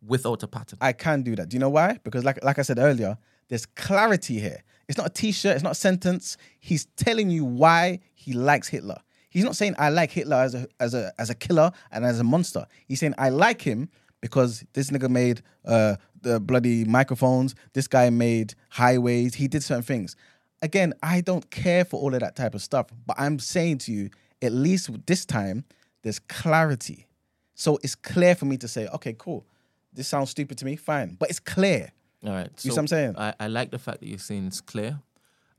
without a pattern? I can do that. Do you know why? Because like like I said earlier, there's clarity here. It's not a t-shirt, it's not a sentence. He's telling you why he likes Hitler. He's not saying I like Hitler as a as a as a killer and as a monster. He's saying I like him because this nigga made uh, the bloody microphones. This guy made highways. He did certain things. Again, I don't care for all of that type of stuff. But I'm saying to you, at least this time, there's clarity. So it's clear for me to say, okay, cool. This sounds stupid to me, fine. But it's clear. All right. You see what I'm saying? I, I like the fact that you're saying it's clear.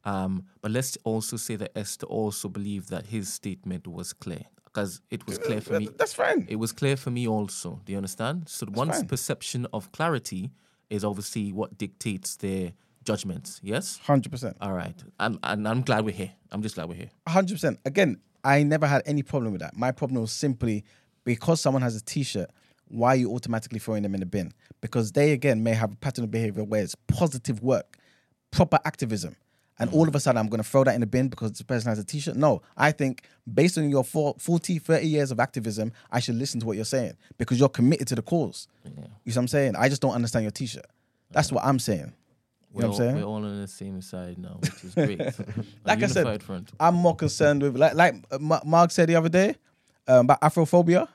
Um, but let's also say that Esther also believed that his statement was clear because it was clear for me. That's fine. It was clear for me also. Do you understand? So one's fine. perception of clarity is obviously what dictates their judgments. Yes. Hundred percent. All right. I'm, and I'm glad we're here. I'm just glad we're here. hundred percent. Again, I never had any problem with that. My problem was simply because someone has a T-shirt. Why are you automatically throwing them in the bin? Because they again may have a pattern of behavior where it's positive work, proper activism, and all of a sudden I'm going to throw that in the bin because this person has a T-shirt. No, I think based on your four- 40, 30 years of activism, I should listen to what you're saying because you're committed to the cause. You know what I'm saying? I just don't understand your T-shirt. That's what I'm saying. You We're, know what I'm saying? we're all on the same side now, which is great. Like I said, front. I'm more concerned with like like uh, Mark said the other day um, about Afrophobia,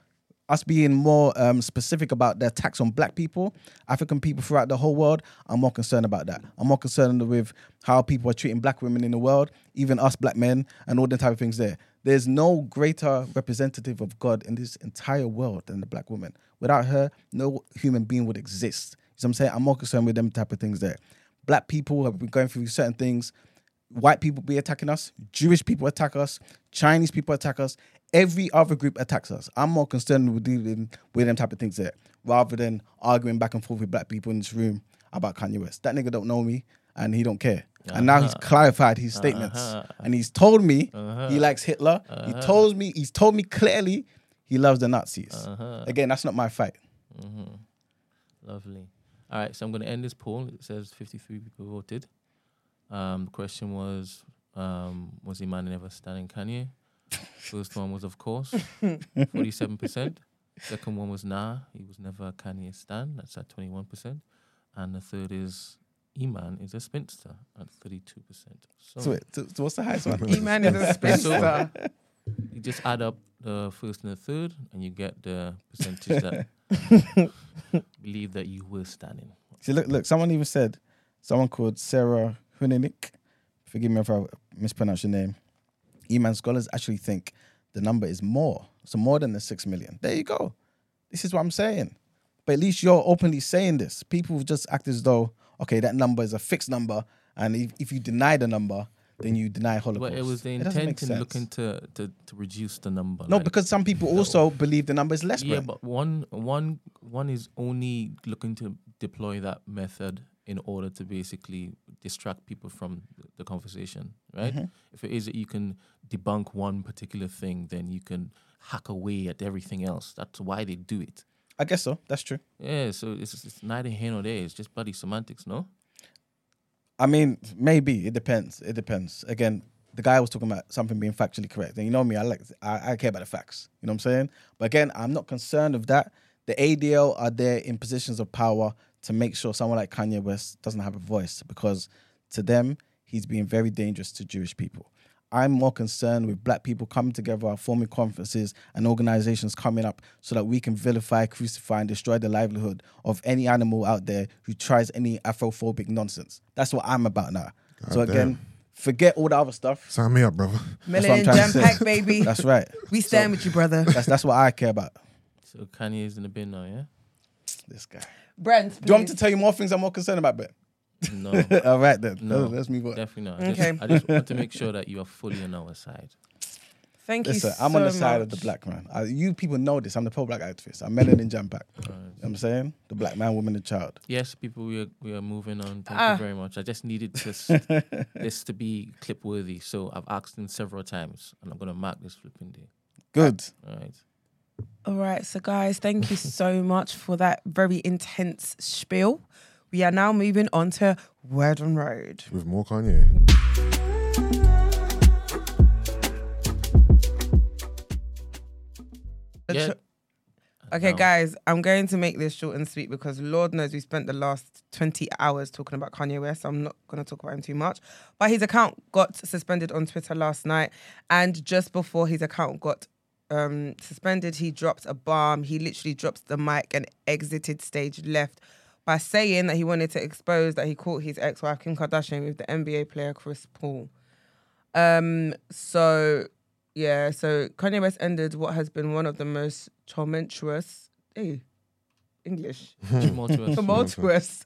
us being more um, specific about the attacks on Black people, African people throughout the whole world. I'm more concerned about that. I'm more concerned with how people are treating Black women in the world, even us Black men, and all the type of things there. There's no greater representative of God in this entire world than the Black woman. Without her, no human being would exist. You know what I'm saying? I'm more concerned with them type of things there. Black people have been going through certain things white people be attacking us, Jewish people attack us, Chinese people attack us, every other group attacks us. I'm more concerned with dealing with them type of things there, rather than arguing back and forth with black people in this room about Kanye West. That nigga don't know me and he don't care. And now he's uh-huh. clarified his uh-huh. statements. Uh-huh. And he's told me he likes Hitler. He told me he's told me clearly he loves the Nazis. Again, that's not my fight. Mm-hmm. Lovely. All right, so I'm going to end this poll. It says 53 people voted. Um, the question was, um, was Iman ever standing Kanye? First one was, of course, 47%. Second one was, nah, he was never a Kanye stan. That's at 21%. And the third is, Iman is a spinster at 32%. So, So, wait, so, so what's the highest one? E-man is a spinster. you just add up the first and the third, and you get the percentage that believe that you were standing. See, look, look. Someone even said, someone called Sarah Huninik. Forgive me if I mispronounce your name. Eman scholars actually think the number is more, so more than the six million. There you go. This is what I'm saying. But at least you're openly saying this. People just act as though, okay, that number is a fixed number, and if, if you deny the number, then you deny Holocaust. But it was the intent in looking to, to, to reduce the number. No, like- because some people also believe the number is less. yeah, but one one one is only looking to deploy that method in order to basically distract people from the- the conversation, right? Mm-hmm. If it is that you can debunk one particular thing, then you can hack away at everything else. That's why they do it. I guess so. That's true. Yeah, so it's, it's neither here nor there. It's just bloody semantics, no? I mean, maybe it depends. It depends. Again, the guy was talking about something being factually correct, and you know me, I like I, I care about the facts. You know what I'm saying? But again, I'm not concerned with that. The ADL are there in positions of power to make sure someone like Kanye West doesn't have a voice because to them, he's being very dangerous to Jewish people. I'm more concerned with black people coming together, forming conferences and organizations coming up so that we can vilify, crucify, and destroy the livelihood of any animal out there who tries any Afrophobic nonsense. That's what I'm about now. so God again, forget all the other stuff. Sign me up, brother. That's what I'm Melanin trying to jam pack, baby. That's right. we stand with you, brother. That's that's what I care about. So Kanye is in the bin now, yeah? This guy. Brent, Do you want me to tell you more things I'm more concerned about, Ben? No, all right then. No. Let's move on. definitely not. I just, Okay. I just want to make sure that you are fully on our side. Thank Listen, you so I'm on the side of the black man. I, you people know this. I'm the pro black activist. I'm melanin jam pack. You know what I'm saying? The black man, woman, and child. Yes, people, we are, we are moving on. Thank Ah. you very much. I just needed this, this to be clip worthy. So I've asked him several times, and I'm going to mark this flipping day. Good. All right. All right, so guys, thank you so much for that very intense spiel. We are now moving on to Word on Road. With more Kanye. Yeah. Okay, Now, guys, I'm going to make this short and sweet because Lord knows we spent the last 20 hours talking about Kanye West. So I'm not going to talk about him too much. But his account got suspended on Twitter last night. And just before his account got um, suspended, he dropped a bomb. He literally dropped the mic and exited stage left by saying that he wanted to expose that he caught his ex wife, Kim Kardashian, with the NBA player Chris Paul. Um, so yeah, so Kanye West ended what has been one of the most tumultuous, hey, English Tumultuous. tumultuous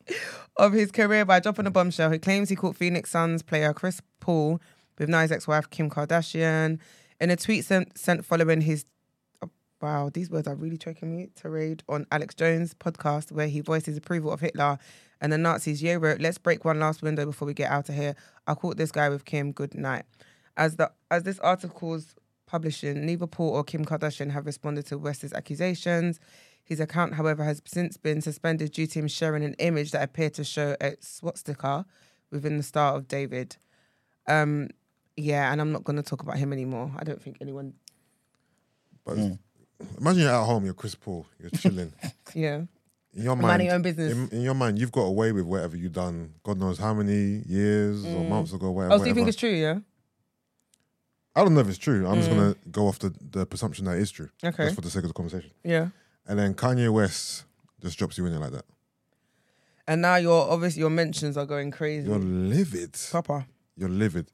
of his career by dropping a bombshell. He claims he caught Phoenix Suns player Chris Paul with Nia's ex-wife Kim Kardashian in a tweet sent, sent following his. Wow, these words are really choking me. Tirade on Alex Jones' podcast where he voiced his approval of Hitler and the Nazis. Ye wrote, "Let's break one last window before we get out of here. I caught this guy with Kim. Good night." As the as this article's publishing, neither Paul or Kim Kardashian have responded to West's accusations. His account, however, has since been suspended due to him sharing an image that appeared to show a swastika within the Star of David. Um, yeah, and I'm not going to talk about him anymore. I don't think anyone. But imagine you're at home, you're Chris Paul, you're chilling. Yeah, In your Minding mind, your own business. In, in your mind, you've got away with whatever you've done. God knows how many years or months ago, whatever. oh, so you think whatever. it's true? Yeah. I don't know if it's true. I'm just gonna go off the, the presumption that it is true. Okay. Just for the sake of the conversation. Yeah. And then Kanye West just drops you in there like that. And now your obviously your mentions are going crazy. You're livid. Proper, You're livid.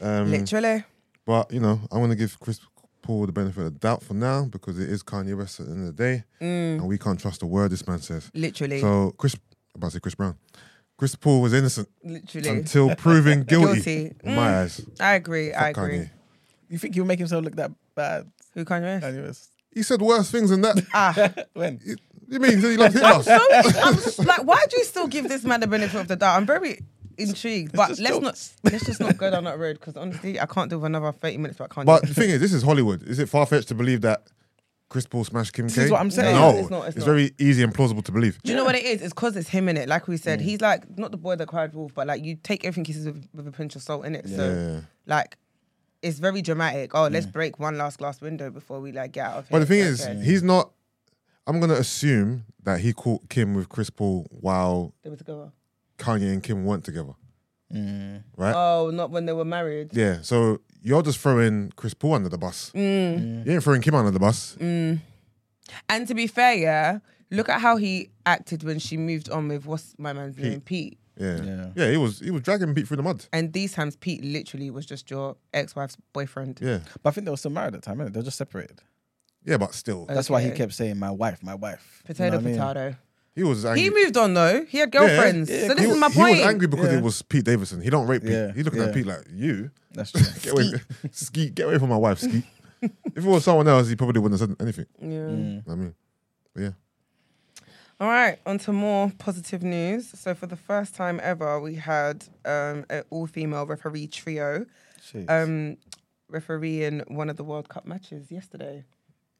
Um, literally. But you know, I'm gonna give Chris Paul the benefit of the doubt for now because it is Kanye West at the end of the day, Mm. and we can't trust a word this man says. Literally, So Chris, I'm about to say Chris Brown. Chris Paul was innocent literally. until proven guilty, Guilty. in my eyes. I agree. I agree. Kanye. You think he'll make himself look that bad? Who Kanye West? Kanye West? He said worse things than that. Ah, when? you mean he said he loves Hitler? so I'm s- like, why do you still give this man the benefit of the doubt? I'm very intrigued, but let's not let's just not go down that road because honestly, I can't do another 30 minutes But I can't. But the thing is, this is Hollywood. Is it far fetched to believe that Chris Paul smashed Kim This K? is what I'm saying. No, it's not, it's not. very easy and plausible to believe. do you know what it is? It's because it's him in it. Like we said, mm. he's like not the boy that cried wolf, but like you take everything he says with, with a pinch of salt in it. So like. It's very dramatic. Oh, let's break one last glass window before we like get out of here. But the thing Okay. is, he's not. I'm gonna assume that he caught Kim with Chris Paul while they were together. Kanye and Kim weren't together, right? Oh, not when they were married. yeah. So you're just throwing Chris Paul under the bus. Mm. You ain't throwing Kim under the bus. And to be fair, yeah, look at how he acted when she moved on with what's my man's name, Pete. Yeah. Yeah. yeah. He was he was dragging Pete through the mud. And these times, Pete literally was just your ex-wife's boyfriend. Yeah. But I think they were still married at the time, innit? They were just separated. Yeah, but still, That's why he kept saying, my wife, my wife. You Potato, know what I mean? Potato. he was angry. He moved on though. He had girlfriends. yeah, so this he, is my point. he was angry because Yeah. it was Pete Davidson. He don't rape Pete. Yeah, He's looking yeah. at Pete like you. That's true. Get away, Skete. Get away from my wife, Skete. if it was someone else, he probably wouldn't have said anything. Yeah. Mm. I mean, but yeah. All right, on to more positive news. So for the first time ever, we had um, an all-female referee trio Jeez. um, refereeing one of the World Cup matches yesterday.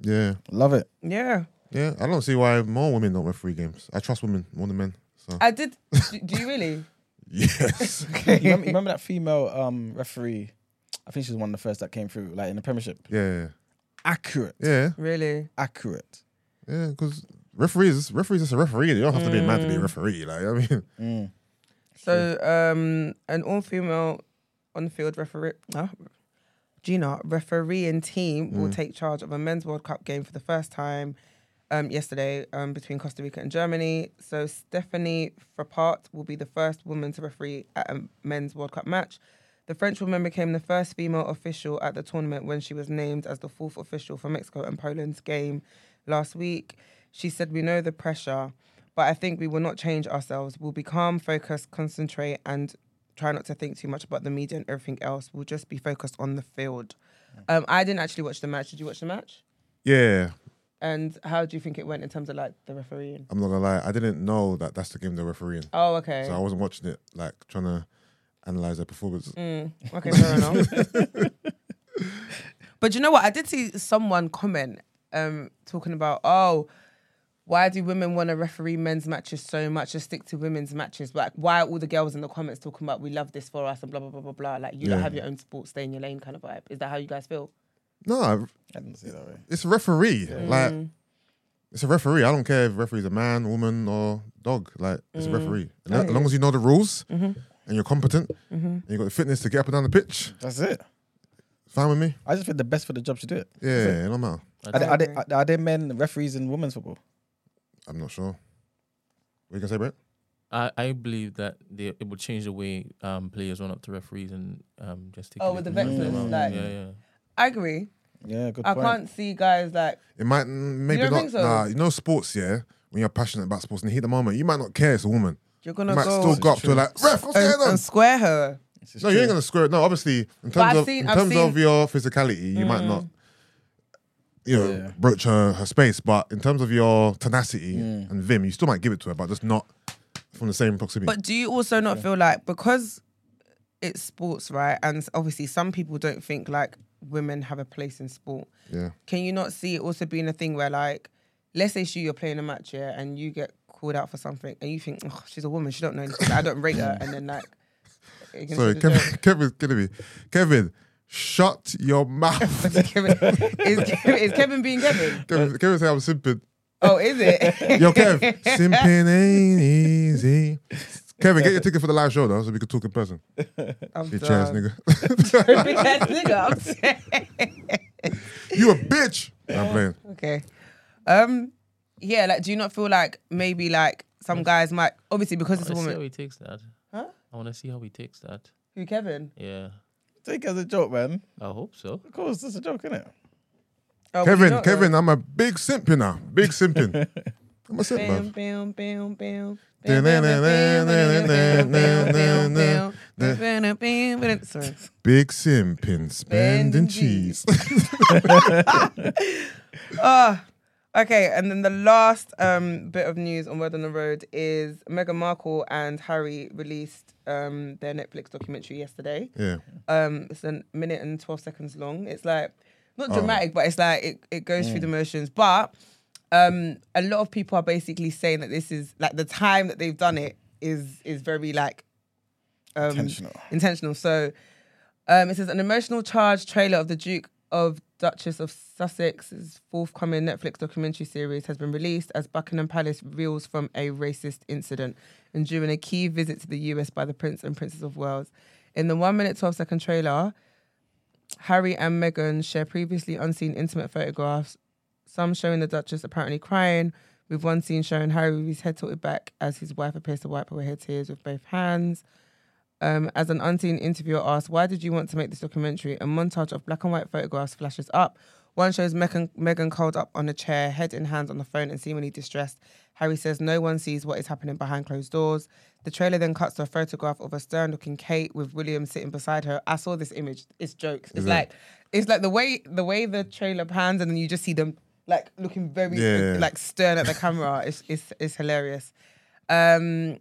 Yeah. Love it. Yeah, Yeah. I don't see why more women don't referee games. I trust women more than men. So I did. do, do you really? yes. you, remember, remember that female um, referee? I think she was one of the first that came through, like in the Premiership. Yeah. Accurate. Yeah. Really? Accurate. Yeah. Because referees, referees is a referee. You don't have to be a man to be a referee. Like I mean, Mm. So, um, an all-female on-field referee, uh, Gina refereeing team will take charge of a men's World Cup game for the first time um, yesterday um, between Costa Rica and Germany. So, Stephanie Frappart will be the first woman to referee at a men's World Cup match. The French woman became the first female official at the tournament when she was named as the fourth official for Mexico and Poland's game last week. She said, We know the pressure, but I think we will not change ourselves. We'll be calm, focused, concentrate, and try not to think too much about the media and everything else. We'll just be focused on the field. Um, I didn't actually watch the match. Did you watch the match? yeah. And how do you think it went in terms of like the refereeing? I'm not gonna lie. I didn't know that that's the game they're refereeing. Oh, okay. So I wasn't watching it like trying to analyze their performance. Mm, okay, fair enough. but you know what? I did see someone comment um, talking about, oh, why do women want to referee men's matches so much? Just stick to women's matches. Like, why are all the girls in the comments talking about we love this for us and blah blah blah blah blah? Like, you don't have your own sport, stay in your lane, kind of vibe. Is that how you guys feel? No, I didn't see it that way. it's a referee. Like Mm. it's a referee. I don't care if referee's a man, woman, or dog. Like it's Mm. a referee. And as long as you know the rules Mm-hmm. and you're competent and you got the fitness to get up and down the pitch, That's it. fine with me. I just think the best for the job should do it. Yeah, it don't matter. Are there, are, there, agree. are there men referees in women's football? I'm not sure. What you gonna say, Brett? I, I believe that they, it would change the way um, players run up to referees and um, just take Oh, with the from vexers, them. like- yeah, yeah. I agree. Yeah, good I point. can't see guys like It might mm, maybe don't not. think so? Nah, you know sports. Yeah, when you're passionate about sports and the heat of the moment, you might not care it's a woman. You're gonna might go still go up to her like, ref, what's and, going on? and square her. This is No, you ain't true. gonna square it. No, obviously, in terms I've of seen- in I've terms seen- Mm. of your physicality, you might not, you know, Yeah. broach her, her space. But in terms of your tenacity Mm. and vim, you still might give it to her, but just not from the same proximity. But do you also not feel like because it's sports, right? And obviously, some people don't think like women have a place in sport. yeah, Can you not see it also being a thing where like, let's say you you're playing a match here and you get called out for something and you think, oh, she's a woman, she don't know anything, I don't rate her, and then like, sorry, Kevin. Kevin's kidding me. Kevin, shut your mouth. Kevin, is, Kevin, is Kevin being Kevin? Kevin, Kevin said I'm simping. Oh, is it? Yo, Kev, simping ain't easy. Kevin, get your ticket for the live show though, so we can talk in person. I'm Bitch ass nigga. Big ass nigga. I'm saying. you a bitch. I'm playing. Okay. Um. Yeah. Like, do you not feel like maybe like some guys might obviously because it's a woman. I want to see how he takes that. Huh? I want to see how he takes that. Who Kevin? Yeah, Take it as a joke, man. I hope so. Of course, it's a joke, isn't it? Oh, Kevin. Kevin, I'm a big simp, you know. Big simping. I'm a simp, Bam, man. bam, bam, bam. Sorry. Big simping, spending cheese. Ah, okay. And then the last um, bit of news on Word on the Road is Meghan Markle and Harry released um, their Netflix documentary yesterday. yeah. Um, it's a minute and 12 seconds long. It's like, not Oh. dramatic, but it's like, it, it goes through the motions. But um, a lot of people are basically saying that this is like the time that they've done it is is very like um, Intentional. intentional. So um, it says an emotional charge trailer of the Duke of Duchess of Sussex's forthcoming Netflix documentary series has been released as Buckingham Palace reels from a racist incident and during a key visit to the US by the Prince and Princess of Wales. In the one minute, 12 second trailer, Harry and Meghan share previously unseen intimate photographs, some showing the Duchess apparently crying, with one scene showing Harry with his head tilted back as his wife appears to wipe away her tears with both hands. Um, as an unseen interviewer asked, Why did you want to make this documentary? A montage of black and white photographs flashes up. One shows Meghan, Meghan curled up on a chair, head in hands on the phone, and seemingly distressed. Harry says no one sees what is happening behind closed doors. The trailer then cuts to a photograph of a stern looking Kate with William sitting beside her. I saw this image. It's jokes. It's Is it? like it's like the way the way the trailer pans and then you just see them like looking very Yeah. like stern at the camera. It's it's it's hilarious. Um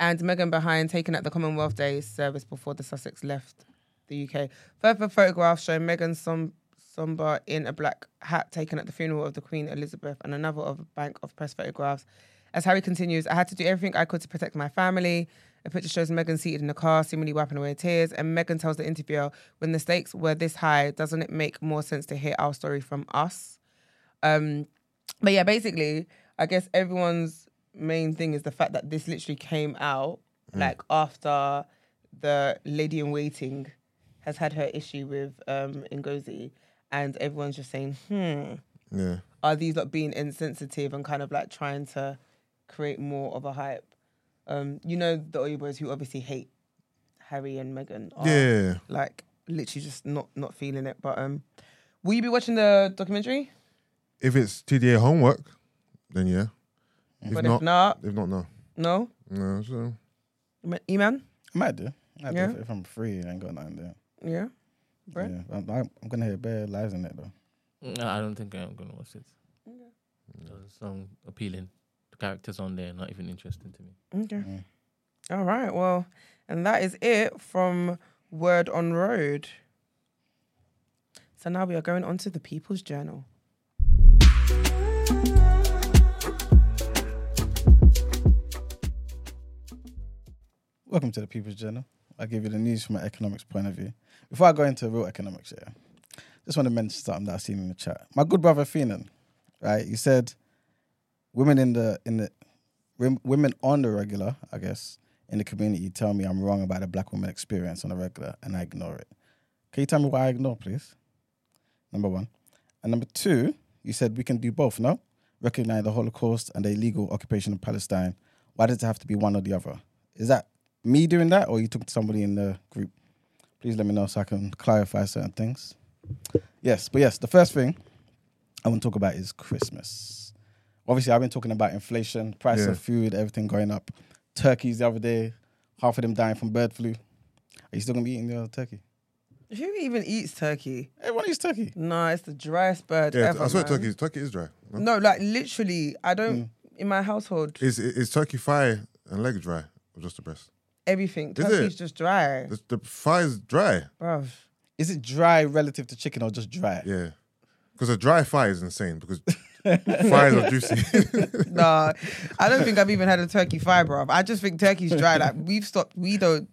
and Meghan behind taken at the Commonwealth Day service before the Sussex left the UK. Further photographs show Meghan som- somber in a black hat taken at the funeral of the Queen Elizabeth and another of a bank of press photographs. As Harry continues, I had to do everything I could to protect my family. A picture shows Meghan seated in a car, seemingly wiping away tears, and Meghan tells the interviewer, when the stakes were this high, doesn't it make more sense to hear our story from us? Um, but yeah, basically, I guess everyone's main thing is the fact that this literally came out like after the lady in waiting has had her issue with um Ngozi, and everyone's just saying, hmm, Yeah. are these like being insensitive and kind of like trying to create more of a hype? Um, you know the Oyinbos who obviously hate Harry and Meghan. Are, Yeah. like literally just not not feeling it. But um, will you be watching the documentary? If it's TDA homework, then yeah. If but not, if not, if not, no. no. No, so Eman? I might do. I might Yeah. do if, if I'm free I ain't got nothing there. Yeah. Right. Yeah, I'm, I'm, I'm gonna hear bare lies in it though. No, I don't think I'm gonna watch it. Doesn't sound appealing. The characters on there not even interesting to me. Okay. Mm. All right. Well, and that is it from Word on Road. So now we are going on to the People's Journal. Welcome to the People's Journal. I'll give you the news from an economics point of view. Before I go into real economics here, just want to mention something that I've seen in the chat. My good brother Finan, right? He said women in the in the women on the regular, I guess, in the community tell me I'm wrong about the black woman experience on the regular and I ignore it. Can you tell me why I ignore, please? Number one. And number two, you said we can do both, no? Recognize the Holocaust and the illegal occupation of Palestine. Why does it have to be one or the other? Is that me doing that or you took to somebody in the group? Please let me know so I can clarify certain things. Yes, but yes, the first thing I want to talk about is Christmas. Obviously, I've been talking about inflation, price Yeah. of food, everything going up. Turkeys the other day, half of them dying from bird flu. Are you still gonna be eating your turkey? Who even eats turkey? Everyone eats turkey. No, it's the driest bird Yeah, ever. I swear man. turkey. Turkey is dry. No? No, like literally, I don't. Mm. In my household, Is is turkey thigh and leg dry or just the breast? everything Is turkey's it? just dry, The, the thigh is dry. bruv. Is it dry relative to chicken or just dry? Yeah, because a dry thigh is insane because thighs are juicy. Nah, I don't think I've even had a turkey thigh, bruv. I just think turkey's dry. Like we've stopped. We don't.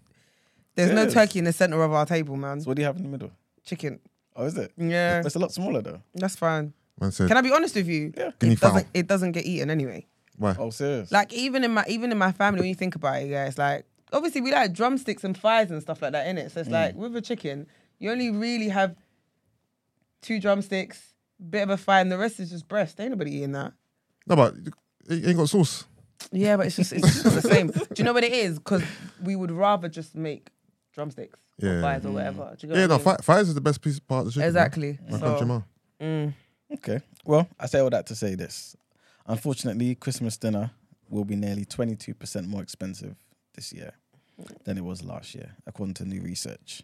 There's no Yes. turkey in the center of our table, man. So what do you have in the middle? Chicken. Oh, is it? Yeah, It's a lot smaller though. that's fine. Man said, Can I be honest with you? Yeah. Guinea It fowl. doesn't. It doesn't get eaten anyway. why? Oh, serious? Like even in my even in my family, when you think about it, yeah, it's like obviously we like drumsticks and thighs and stuff like that in it. So it's Mm. like with a chicken, you only really have two drumsticks, bit of a thigh, and the rest is just breast. Ain't nobody eating that. No, but it ain't got sauce. Yeah, but it's just it's just not the same. Do you know what it is? Because we would rather just make drumsticks Yeah. or thighs or whatever. Do you get Yeah, what no, I mean? thi- thighs is the best piece part of the chicken. man. exactly. My So, country man. mm, Okay. Well, I say all that to say this. Unfortunately, Christmas dinner will be nearly 22% more expensive this year than it was last year, according to new research.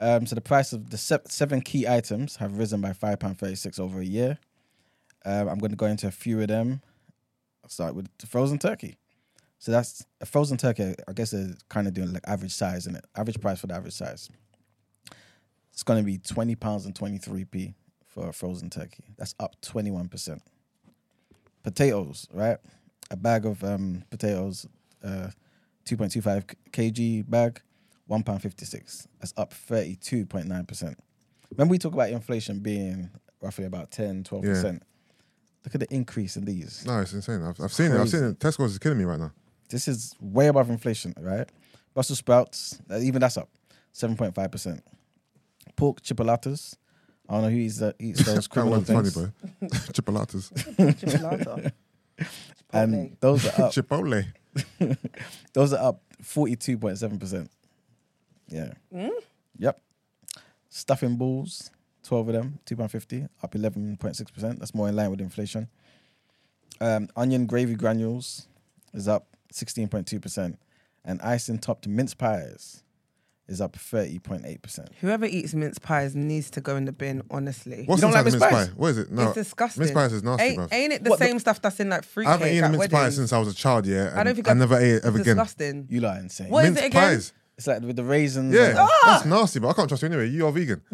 Um, so the price of the se- seven key items have risen by £5.36 over a year. Um, I'm going to go into a few of them. I'll start with the frozen turkey. So that's a frozen turkey. I guess they're kind of doing like average size, it? Average price for the average size. It's going to be twenty pounds and twenty three p for a frozen turkey. That's up twenty one percent. Potatoes, right? A bag of um, potatoes, uh, two point two five kg bag, one pound fifty six. That's up thirty two point nine percent. Remember we talk about inflation being roughly about 10 12 percent, look at the increase in these. No, it's insane. I've, I've seen it. I've seen it. Tesco's is killing me right now. This is way above inflation, right? Brussels sprouts, uh, even that's up, seven point five percent. Pork chipolatas. I don't know who eats, that, eats those That criminal one's funny, things. bro. Chipolatas. chipolata. and those are up. Chipotle. those are up forty two point seven percent. Yeah. Yep. Stuffing balls, twelve of them, two pound fifty, up eleven point six percent. That's more in line with inflation. Um, onion gravy granules is up sixteen point two percent, and icing topped mince pies is up thirty point eight percent. Whoever eats mince pies needs to go in the bin. Honestly, What's don't like the mince mince pies? pie? What is it? No, it's disgusting. mince pies is nasty, ain't, bro. ain't it the What, the- same stuff that's in like fruit I haven't cake eaten at mince pie since I was a child, yeah. And I don't think I I've- never ate it ever It's again. disgusting. You lot are insane. What is mince it again? pies. It's like with the raisins. Yeah, and- ah! that's nasty, but I can't trust you anyway. You are vegan.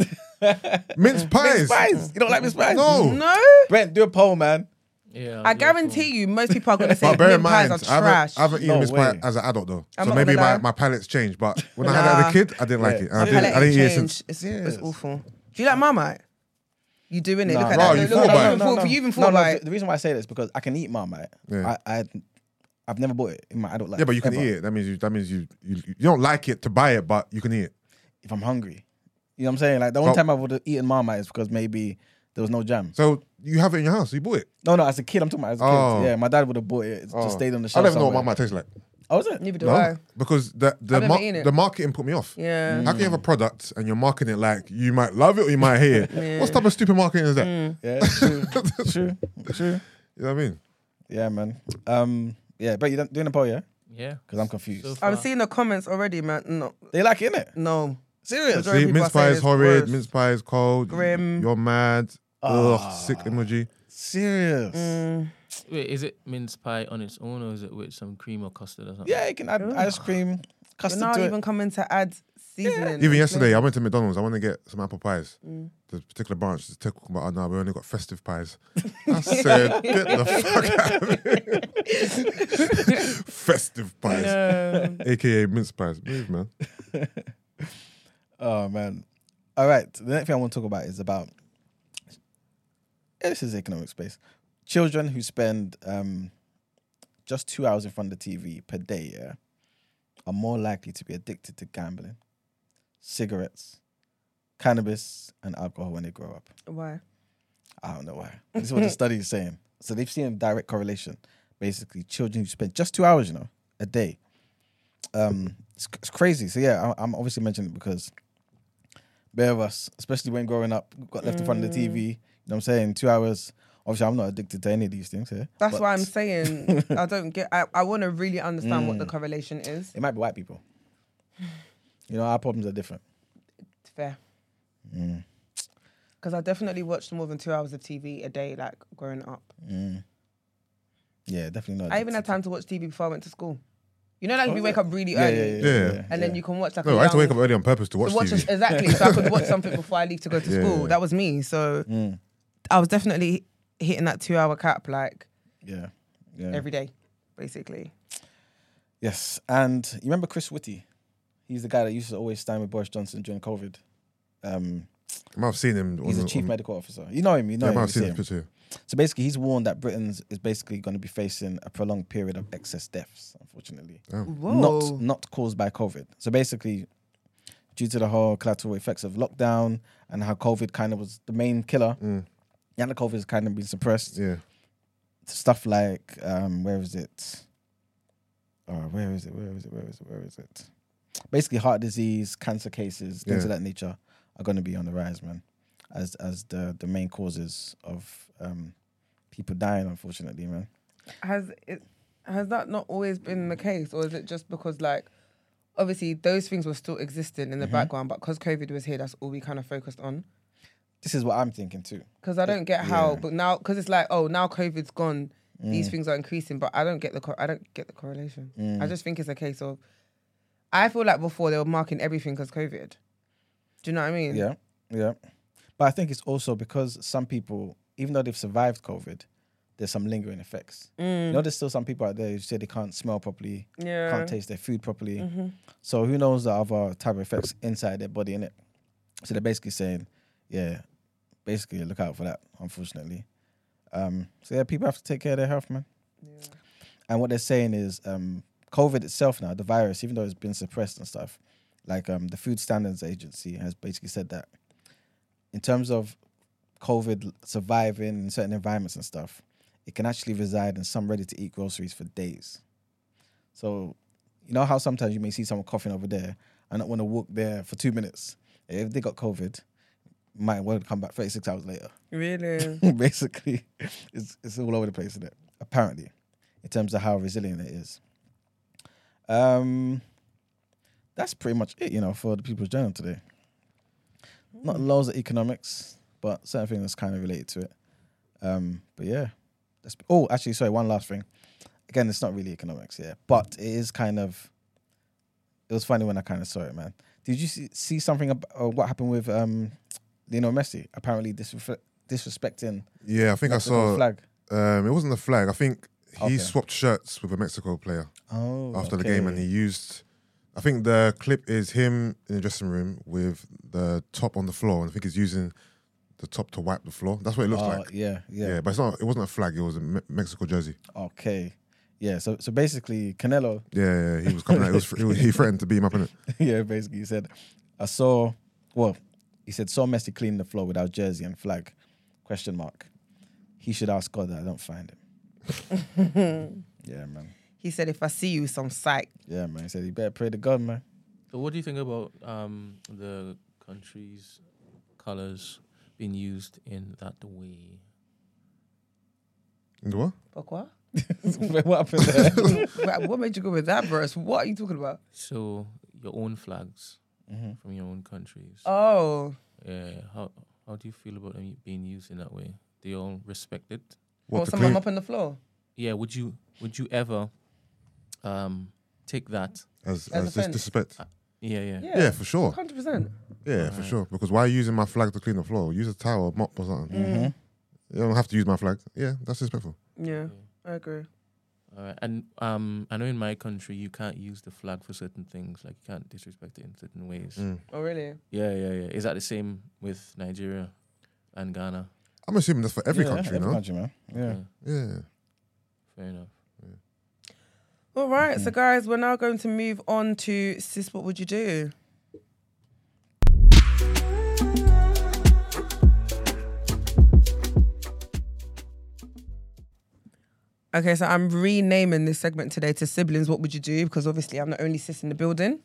mince pies. Mince pies. You don't like mince pies? No. No, Brent, do a poll, man. Yeah, I yeah, guarantee you, most people are gonna say But bear in mince pies mind, are I haven't, trash. I haven't eaten No mince pie way. as an adult though, I'm so not maybe gonna my, lie. my palate's changed. But when I had it as a kid, I didn't like it. And I My didn't, palate I didn't eat it changed. since. It's, Serious. it's awful. Do you like Marmite? You do it? Nah. Look at Bro, that. you Look, thought about you it. thought- You even thought no, about the, it. the reason why I say this because I can eat Marmite. Yeah. I, I, I've never bought it in my adult life. Yeah, but you can ever. eat it. That means you. That means you, you. You don't like it to buy it, but you can eat it. if I'm hungry. You know what I'm saying? Like the only But- time I would have eaten Marmite is because maybe there was no jam. So you have it in your house. You bought it. No, no, as a kid, I'm talking about as a kid. Oh. Yeah, my dad would have bought it. It Oh. just stayed on the shelf. I shelf. don't even know what somewhere. Marmite tastes like. Oh, is it? Neither do No, I. because the the I've never mar- eaten it. the marketing put me off. Yeah. How can you have a product and you're marketing it like you might love it or you might hate it? Yeah. What type of stupid marketing is that? Mm. Yeah, true, true, true. You know what I mean? Yeah, man. Um, yeah, but you don't doing a poll, yeah? Yeah. Because I'm confused. So I'm far- seeing the comments already, man. No, they like it, innit? no. Serious? Majority See, of people mince are saying pie is it's horrid. gross. Mince pie is cold. Grim. You're mad. Ah. Ugh, sick emoji. Serious? Mm. Wait, is it mince pie on its own, or is it with some cream or custard or something? Yeah, you can add ice cream, You're custard not to even it. coming to add seasoning. Even yesterday, I went to McDonald's. I want to get some apple pies. Mm. The particular branch is talking about, oh no, we only got festive pies. I said, get the fuck out of here. festive pies. No. AKA mince pies. Move, man. Oh man. All right. The next thing I want to talk about is about yeah, this is economic space. Children who spend um, just two hours in front of the TV per day, yeah, are more likely to be addicted to gambling, cigarettes, cannabis, and alcohol when they grow up. Why? I don't know why. This is what the study is saying. So they've seen a direct correlation. Basically, children who spend just two hours, you know, a day. Um, it's, it's crazy. So yeah, I, I'm obviously mentioning it because bare of us, especially when growing up, got left in front of the TV. You know what I'm saying? Two hours Obviously, I'm not addicted to any of these things here. That's but why I'm saying I don't get. I, I want to really understand what the Mm. correlation is. It might be white people. You know, our problems are different. It's fair. Mm. Because I definitely watched more than two hours of TV a day, like growing up. Mm. Yeah, definitely not. I even had time to watch TV before I went to school. You know, like Oh, you wake yeah. up really Yeah, early, yeah, yeah, Yeah. yeah, and then you can watch like. No, a I had to wake up early on purpose to watch to watch TV. exactly, so I could watch something before I leave to go to Yeah. school. That was me. So Mm. I was definitely hitting that two-hour cap like Yeah, yeah. every day, basically. Yes, and you remember Chris Whitty? He's the guy that used to always stand with Boris Johnson during COVID. Um, I might have seen him. he's on, a chief on, medical officer. You know him. You know Yeah, I him. might you have seen see him. picture. So basically, he's warned that Britain is basically going to be facing a prolonged period of excess deaths. Unfortunately, Whoa. not not caused by COVID. So basically, due to the whole collateral effects of lockdown and how COVID kind of was the main killer, Mm, and the COVID has kind of been suppressed. yeah. Stuff like um, where is it? Oh, where is it? Where is it? Where is it? Where is it? Basically, heart disease, cancer cases, things Yeah. of that nature are going to be on the rise, man, as as the the main causes of um, people dying. Unfortunately, man. has it has that not always been the case or is it just because like obviously those things were still existing in the Mhm. background but because covid was here that's all we kind of focused on This is what I'm thinking too. because i don't get how Yeah. but now because it's like oh now covid's gone these Mm, things are increasing but i don't get the co- i don't get the correlation mm. i just think it's a case of i feel like before they were marking everything as covid do you know what i mean Yeah, yeah. But I think it's also because some people, even though they've survived COVID, there's some lingering effects. Mm. You know, there's still some people out there who say they can't smell properly, yeah can't taste their food properly. Mhm. So who knows the other type of effects inside their body, in it. So they're basically saying, yeah, basically look out for that. Unfortunately, um, so yeah, people have to take care of their health, man. Yeah. And what they're saying is, um, COVID itself now, the virus, even though it's been suppressed and stuff, like um, the Food Standards Agency has basically said that in terms of COVID surviving in certain environments and stuff, it can actually reside in some ready to eat groceries for days. So, you know how sometimes you may see someone coughing over there and not want to walk there for two minutes. If they got COVID, might well come back 36 hours later. really Basically, it's, it's all over the place, isn't it? Apparently, in terms of how resilient it is. Um, that's pretty much it, you know, for the People's Journal today. Not loads of economics, but certain things that's kind of related to it. Um, but yeah, that's, oh, actually, sorry, one last thing. Again, it's not really economics, yeah, but it is kind of. It was funny when I kind of saw it, man. Did you see, see something about uh, what happened with um, Lionel Messi? Apparently, disrespect, disrespecting Yeah, I think I Mexico saw. flag. Um, it wasn't the flag. I think he Okay. swapped shirts with a Mexico player Oh, after the game, and he used. I think the clip is him in the dressing room with the top on the floor, and I think he's using the top to wipe the floor. That's what it looks Oh, like. yeah, yeah, Yeah. but it's not. It wasn't a flag. It was a Me- Mexico jersey. Okay, yeah. So, so basically, Canelo, Yeah, yeah, he was coming. out. It was, he threatened to beat him up in it. yeah, basically he said, "I saw." Well, he said, "Saw Messi clean the floor without jersey and flag?" Question mark. He should ask God that I don't find him. yeah, man. he said if i see you some sight Yeah, man. He said, "You better pray to God, man." So, what do you think about um, the country's colors being used in that way? And what? Fuck what? what happened there? What made you go with that verse? What are you talking about? So, your own flags Mhm. from your own countries. Oh, Yeah. How how do you feel about them being used in that way? Do you all respect it? or What to someone clean? up on the floor. Yeah. Would you would you ever um take that? As, As as dis- friend. disrespect? Yeah, yeah. Yeah, Yeah, for sure. hundred percent. Yeah, for sure. Because why are you using my flag to clean the floor? Use a towel, mop, or something. Mhm. You don't have to use my flag. Yeah, that's respectful. Yeah, I agree. All right. And um, I know in my country you can't use the flag for certain things. Like you can't disrespect it in certain ways. Mm. Oh, really? Yeah, yeah, yeah. Is that the same with Nigeria and Ghana? I'm assuming that's for every Yeah, country, every no? country, man. Yeah. Yeah. Fair enough. All right, Mm-hmm. so guys, we're now going to move on to sis. What would you do? Okay, so I'm renaming this segment today to siblings. What would you do? Because obviously I'm the only sis in the building,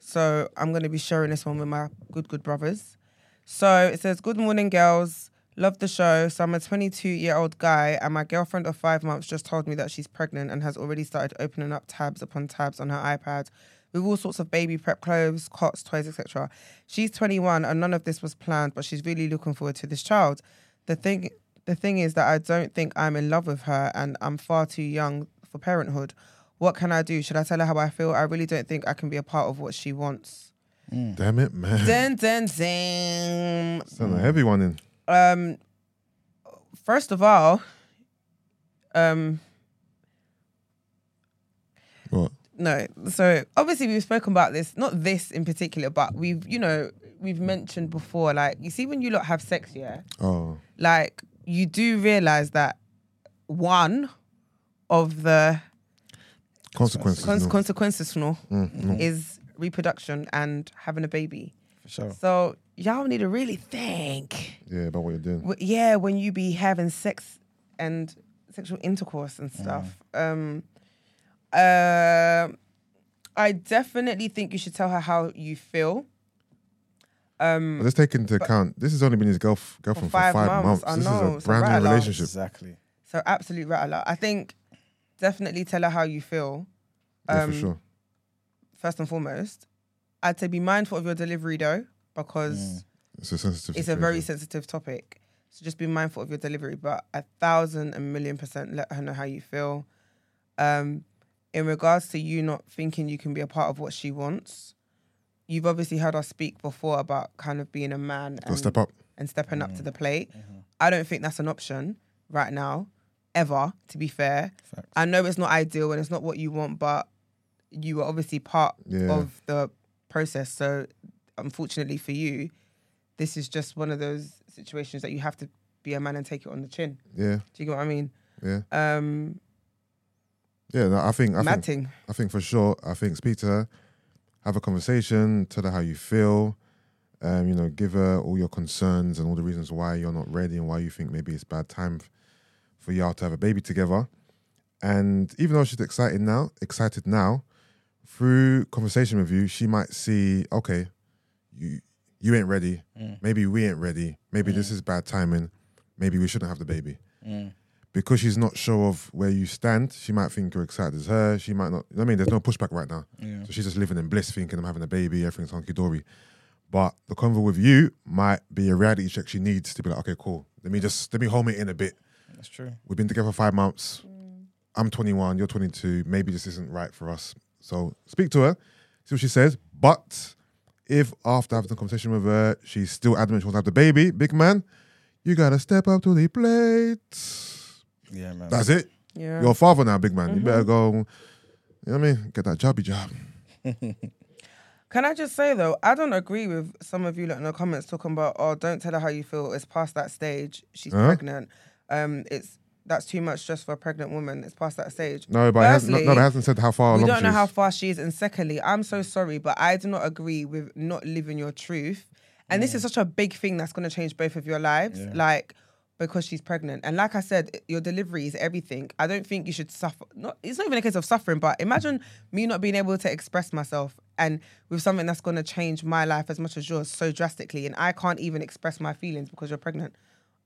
so I'm going to be sharing this one with my good good brothers. So it says, "Good morning, girls. Love the show. So I'm a 22 year old guy, and my girlfriend of five months just told me that she's pregnant and has already started opening up tabs upon tabs on her iPad with all sorts of baby prep clothes, cots, toys, etc. She's 21, and none of this was planned, but she's really looking forward to this child. The thing, the thing is that I don't think I'm in love with her, and I'm far too young for parenthood. What can I do? Should I tell her how I feel? I really don't think I can be a part of what she wants. Damn it, man. Dun dun dun. Send a heavy one in. Um, first of all, um, What? no. So obviously we've spoken about this, not this in particular, but we've you know we've mentioned before. Like you see when you lot have sex, yeah, Oh, like you do realize that one of the consequences. cons- no. consequences no, Mm, no. is reproduction and having a baby. For sure. So y'all need to really think. Yeah, about what you're doing. W- yeah, when you be having sex and sexual intercourse and stuff. Um, uh, I definitely think you should tell her how you feel. Um, But let's take into account this has only been his girlf- girlfriend for five five, months, months. I This know, is it's a a brand new rattler. relationship. Exactly. so absolute rattler. I think definitely tell her how you feel. Yeah, Um, for sure. First and foremost, I'd say be mindful of your delivery though, because It's a sensitive. it's a very situation. sensitive topic. So just be mindful of your delivery, but a thousand and million percent let her know how you feel. Um, in regards to you not thinking you can be a part of what she wants, you've obviously heard us speak before about kind of being a man and, step up. and stepping up to the plate. I don't think that's an option right now, ever, to be fair. Facts. I know it's not ideal and it's not what you want, but you were obviously part Yeah. of the process. So, unfortunately for you, this is just one of those situations that you have to be a man and take it on the chin. Yeah, Do you get what I mean? yeah, Um, yeah. No, I think. I mad think. thing. I think for sure. I think speak to her, have a conversation, tell her how you feel. Um, you know, give her all your concerns and all the reasons why you're not ready and why you think maybe it's bad time for y'all to have a baby together. And even though she's excited now, excited now, through conversation with you, she might see, okay, you you ain't ready. Mm. Maybe we ain't ready. Maybe this is bad timing. Maybe we shouldn't have the baby Mm. Because she's not sure of where you stand, she might think you're excited as her. She might not. I mean, there's no pushback right now. Yeah. So she's just living in bliss, thinking I'm having a baby, everything's hunky dory. But the convo with you might be a reality check she needs to be like, okay, cool. Let me just let me home it in a bit. That's true. We've been together for five months. Mm. I'm 21, you're 22. Maybe this isn't right for us. So speak to her, see what she says. But if after having the conversation with her, she's still adamant she wants to have the baby, big man, you gotta step up to the plate. Yeah, man. That's it. Yeah. You're a father now, big man. You better go. You know what I mean? Get that jobby job. Can I just say though, I don't agree with some of you lot in the comments talking about, oh, don't tell her how you feel. It's past that stage. She's Huh? pregnant. Um, it's that's too much just for a pregnant woman. It's past that stage. No, but it hasn't, no, Firstly, no, but it hasn't said how far we along don't she know is. how far she is. And secondly, I'm so sorry, but I do not agree with not living your truth. And this is such a big thing that's going to change both of your lives. Yeah. Like, because she's pregnant. And like I said, your delivery is everything. I don't think you should suffer. Not, it's not even a case of suffering, but imagine me not being able to express myself and with something that's going to change my life as much as yours so drastically. And I can't even express my feelings because you're pregnant.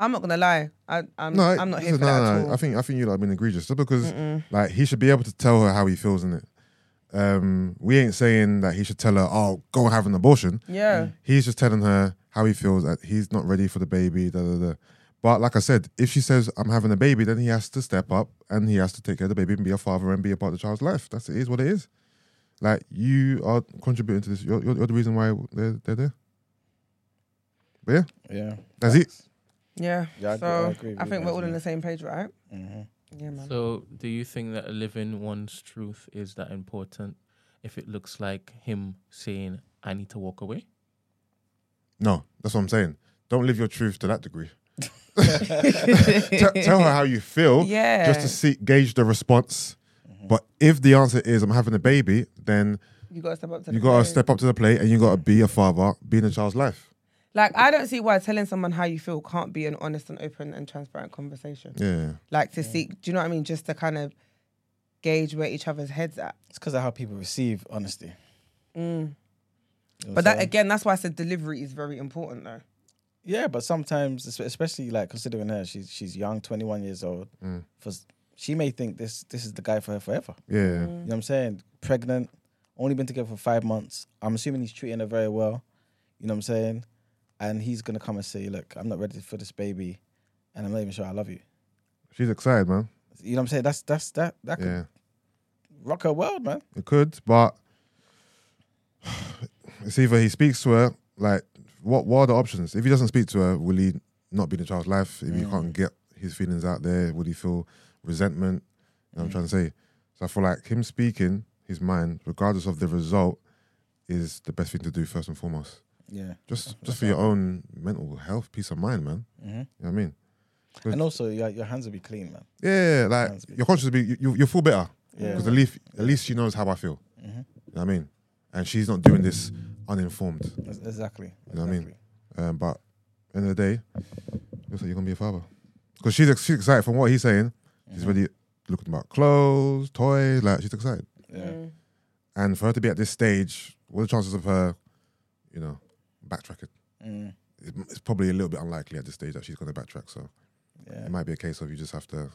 I'm not going to lie. I, I'm, No, I'm not here for that no, at no, all. I think I think you have been egregious just because like he should be able to tell her how he feels in it. Um, we ain't saying that he should tell her, "Oh, go have an abortion." yeah. He's just telling her how he feels that he's not ready for the baby. Da, da, da. But like I said, if she says I'm having a baby, then he has to step up and he has to take care of the baby and be a father and be a part of the child's life. That's it is what it is. Like you are contributing to this. You're, you're, you're the reason why they're, they're there. But yeah, Yeah. that's it. Yeah. Yeah, I agree- so I I, agree with think we're guys, all on the same page, right? Mm-hmm. Yeah, man. So, do you think that living one's truth is that important if it looks like him saying, I need to walk away? No, that's what I'm saying. Don't live your truth to that degree. Tell- tell her how you feel, yeah. just to see gauge the response. But if the answer is I'm having a baby, then you gotta step up to you the gotta plate. step up to the plate and you gotta be a father, be in a child's life. Like I don't see why telling someone how you feel can't be an honest and open and transparent conversation. Yeah, Like to seek, do you know what I mean? Just to kind of gauge where each other's heads at. It's because of how people receive honesty. Mm. You know what But I'm that saying? again, that's why I said delivery is very important though. Yeah, but sometimes, especially like considering her, she's she's young, twenty one years old. Mm. For she may think this this is the guy for her forever. Yeah. You know what I'm saying? Pregnant, only been together for five months. I'm assuming he's treating her very well. You know what I'm saying? And he's gonna come and say, "Look, I'm not ready for this baby, and I'm not even sure I love you." She's excited, man. You know what I'm saying? That's that's that that could Yeah. rock her world, man. It could, but it's either he speaks to her, like, what what are the options? If he doesn't speak to her, will he not be in the child's life? If he Mm. can't get his feelings out there, would he feel resentment? You know what I'm Mm. trying to say. So I feel like him speaking his mind, regardless of the result, is the best thing to do first and foremost. Yeah. Just just for your own mental health, peace of mind, man. hmm You know what I mean? And also, your your hands will be clean, man. Yeah, like big. your conscience will be you, you, you'll feel better Yeah. because at least at least she knows how I feel. hmm You know what I mean? And she's not doing this uninformed. Exactly. You know what I mean? Um, but end of the day, looks like you're gonna be a father. Because she's, ex- she's excited from what he's saying. She's Mhm. already looking about clothes, toys, like she's excited. Yeah. Mm. And for her to be at this stage, what are the chances of her, you know, backtracking? Mm. It's, it's probably a little bit unlikely at this stage that she's gonna backtrack. So Yeah. it might be a case of you just have to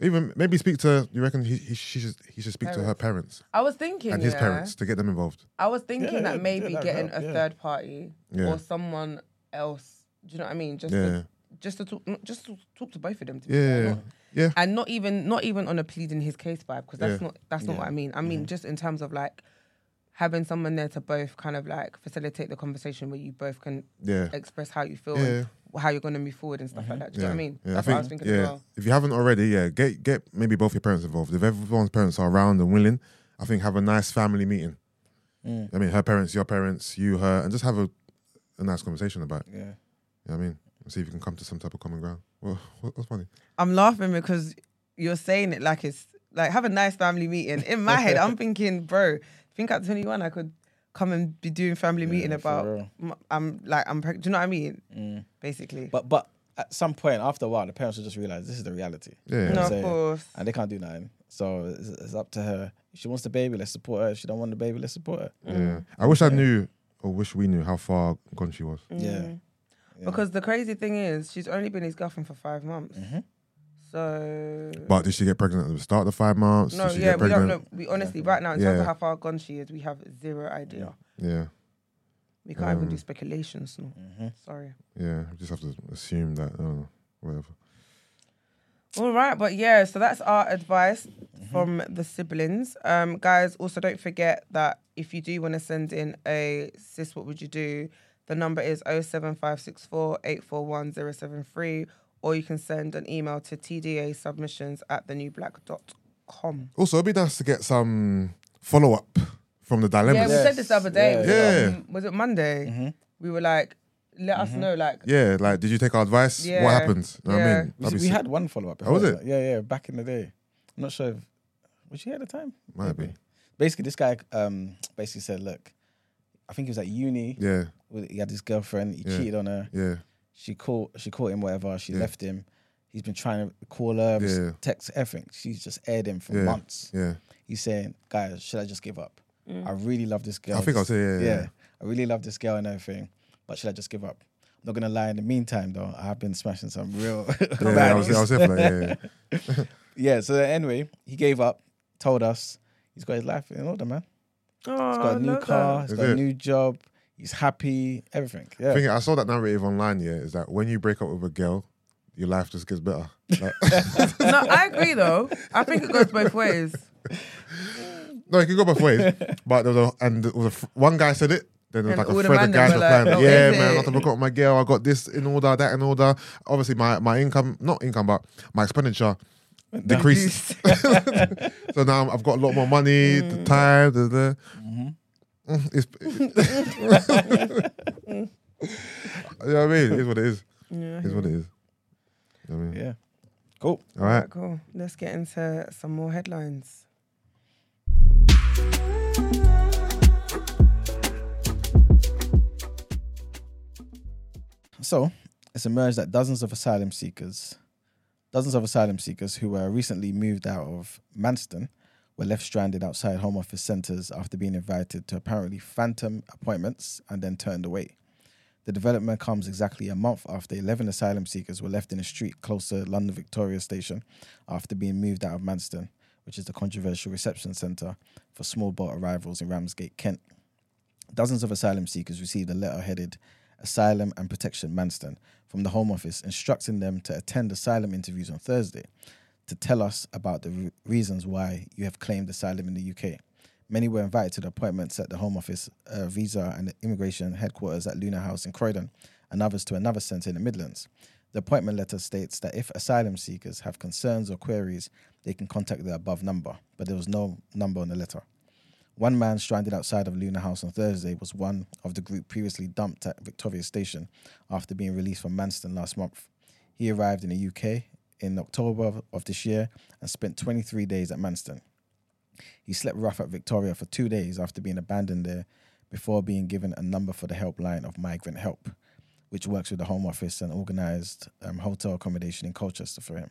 even maybe speak to. You reckon he, he she should he should speak to her parents I was thinking, and his yeah, parents to get them involved. I was thinking Yeah, that maybe yeah, that getting help, a yeah. third party Yeah. or someone else. Do you know what I mean? Just Yeah, to, just to talk, not- just to talk to both of them. To be fair, yeah, not- yeah. and not even not even on a pleading his case vibe because that's Yeah. not that's not Yeah. what I mean. I mean mm-hmm. just in terms of like having someone there to both kind of like facilitate the conversation where you both can yeah. express how you feel Yeah. and how you're going to move forward and stuff like that. Do you know what I mean? Yeah, That's I what I was thinking yeah, as well. If you haven't already, yeah, get get maybe both your parents involved. If everyone's parents are around and willing, I think have a nice family meeting. Mm. I mean, her parents, your parents, you, her, and just have a, a nice conversation about it. Yeah. You know what I mean? And see if you can come to some type of common ground. Well, what- what's funny? I'm laughing because you're saying it like it's like have a nice family meeting. In my head, I'm thinking, bro, think at 21 I could come and be doing family meeting Yeah, for about real. m- I'm like I'm preg- do you know what I mean? Mm. Basically. But but at some point after a while, the parents will just realize this is the reality, Yeah. no, I'm of course. and they can't do nothing. So it's, it's up to her. If she wants the baby, let's support her. If she don't want the baby, let's support her. Yeah. I wish I knew, or wish we knew how far gone she was. Yeah. Mm. Yeah. Because the crazy thing is, she's only been his girlfriend for five months. Mhm. So But did she get pregnant at the start of the five months? no, did she yeah, get we don't know. We honestly, right now, in terms Yeah. of how far gone she is, we have zero idea. Yeah, We can't even do Um, speculations. No. Mhm. Sorry. yeah. We just have to assume that. I don't know, whatever. All right, but yeah, so that's our advice from the siblings. Um, guys, also don't forget that if you do want to send in a sis, what would you do? The number is 07564 841 073, or you can send an email to tda submissions at the new thenewblack.com. Also, it'd be nice to get some follow up from the dilemmas. Yeah, we Yes. said this the other day. Yeah, Was, yeah. It, um, was it Monday? Mhm. We were like, let us know, like, Yeah, like, did you take our advice? Yeah, What happened? You know what I mean? We, That'd be we had one follow up. Oh, was it? Yeah, yeah. Back in the day. I'm not sure if was she at the time. Might be. Basically, this guy um basically said, "Look, I think he was at uni. Yeah, He had his girlfriend. He Yeah. cheated on her. yeah, She caught she caught him. Whatever. She Yeah. left him. He's been trying to call her, Yeah. text everything. She's just aired him for Yeah. months. yeah. He's saying, "Guys, should I just give up? Mm. I really love this girl. I think I'll say, yeah, yeah. I really love this girl and everything, but should I just give up? I'm not gonna lie. In the meantime, though, I have been smashing some real. Yeah, I was, I was here. Yeah, yeah. yeah. So anyway, he gave up. Told us he's got his life in order, man. oh, He's got a new car. that. He's Is got a new job. He's happy. Everything. Yeah. I think I saw that narrative online. Yeah, is that when you break up with a girl, your life just gets better. Like, no, I agree though. I think it goes both ways. no, it can go both ways. But there was a, and there was a, one guy said it. Then there was And like a the thread of guys them were were like, "Oh, yeah, man, I it?" have to broke up with my girl. I got this in order, that in order. Obviously, my my income, not income, but my expenditure decreased. so now I've got a lot more money, Mm. the time, the, the Mhm. It's, you know what I mean? It is what it is. Yeah. It is what it is. You know what I mean? Yeah. Cool. All right. cool. Let's get into some more headlines. So it's emerged that dozens of asylum seekers, dozens of asylum seekers who were recently moved out of Manston were left stranded outside Home Office centres after being invited to apparently phantom appointments and then turned away. The development comes exactly a month after 11 asylum seekers were left in a street close to London Victoria Station after being moved out of Manston, which is the controversial reception centre for small boat arrivals in Ramsgate, Kent. Dozens of asylum seekers received a letter headed Asylum and Protection Manston from the Home Office instructing them to attend asylum interviews on Thursday to tell us about the re- reasons why you have claimed asylum in the UK. Many were invited to the appointments at the Home Office, uh, Visa and Immigration headquarters at Luna House in Croydon, and others to another centre in the Midlands. The appointment letter states that if asylum seekers have concerns or queries, they can contact the above number, but there was no number on the letter. One man stranded outside of Luna House on Thursday was one of the group previously dumped at Victoria Station after being released from Manston last month. He arrived in the UK in October of- this year and spent 23 days at Manston. He slept rough at Victoria for two days after being abandoned there before being given a number for the helpline of Migrant Help, which works with the Home Office and organised um, hotel accommodation in Colchester for him.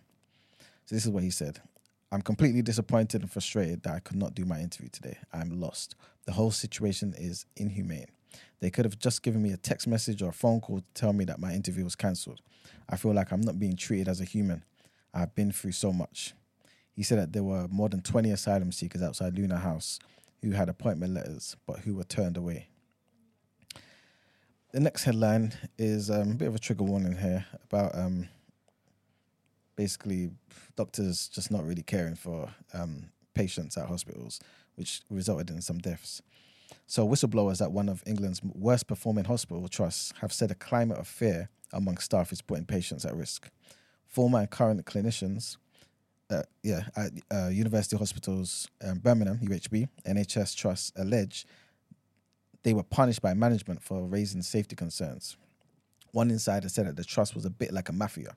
So this is what he said. I'm completely disappointed and frustrated that I could not do my interview today. I'm lost. The whole situation is inhumane. They could have just given me a text message or a phone call to tell me that my interview was cancelled. I feel like I'm not being treated as a human. I've been through so much. He said that there were more than 20 asylum seekers outside Luna House who had appointment letters but who were turned away. The next headline is um, a bit of a trigger warning here about um, basically doctors just not really caring for um, patients at hospitals, which resulted in some deaths. So, whistleblowers at one of England's worst performing hospital trusts have said a climate of fear among staff is putting patients at risk. Former and current clinicians, uh, yeah, at uh, University Hospitals, um, Birmingham, UHB, NHS Trust allege they were punished by management for raising safety concerns. One insider said that the trust was a bit like a mafia.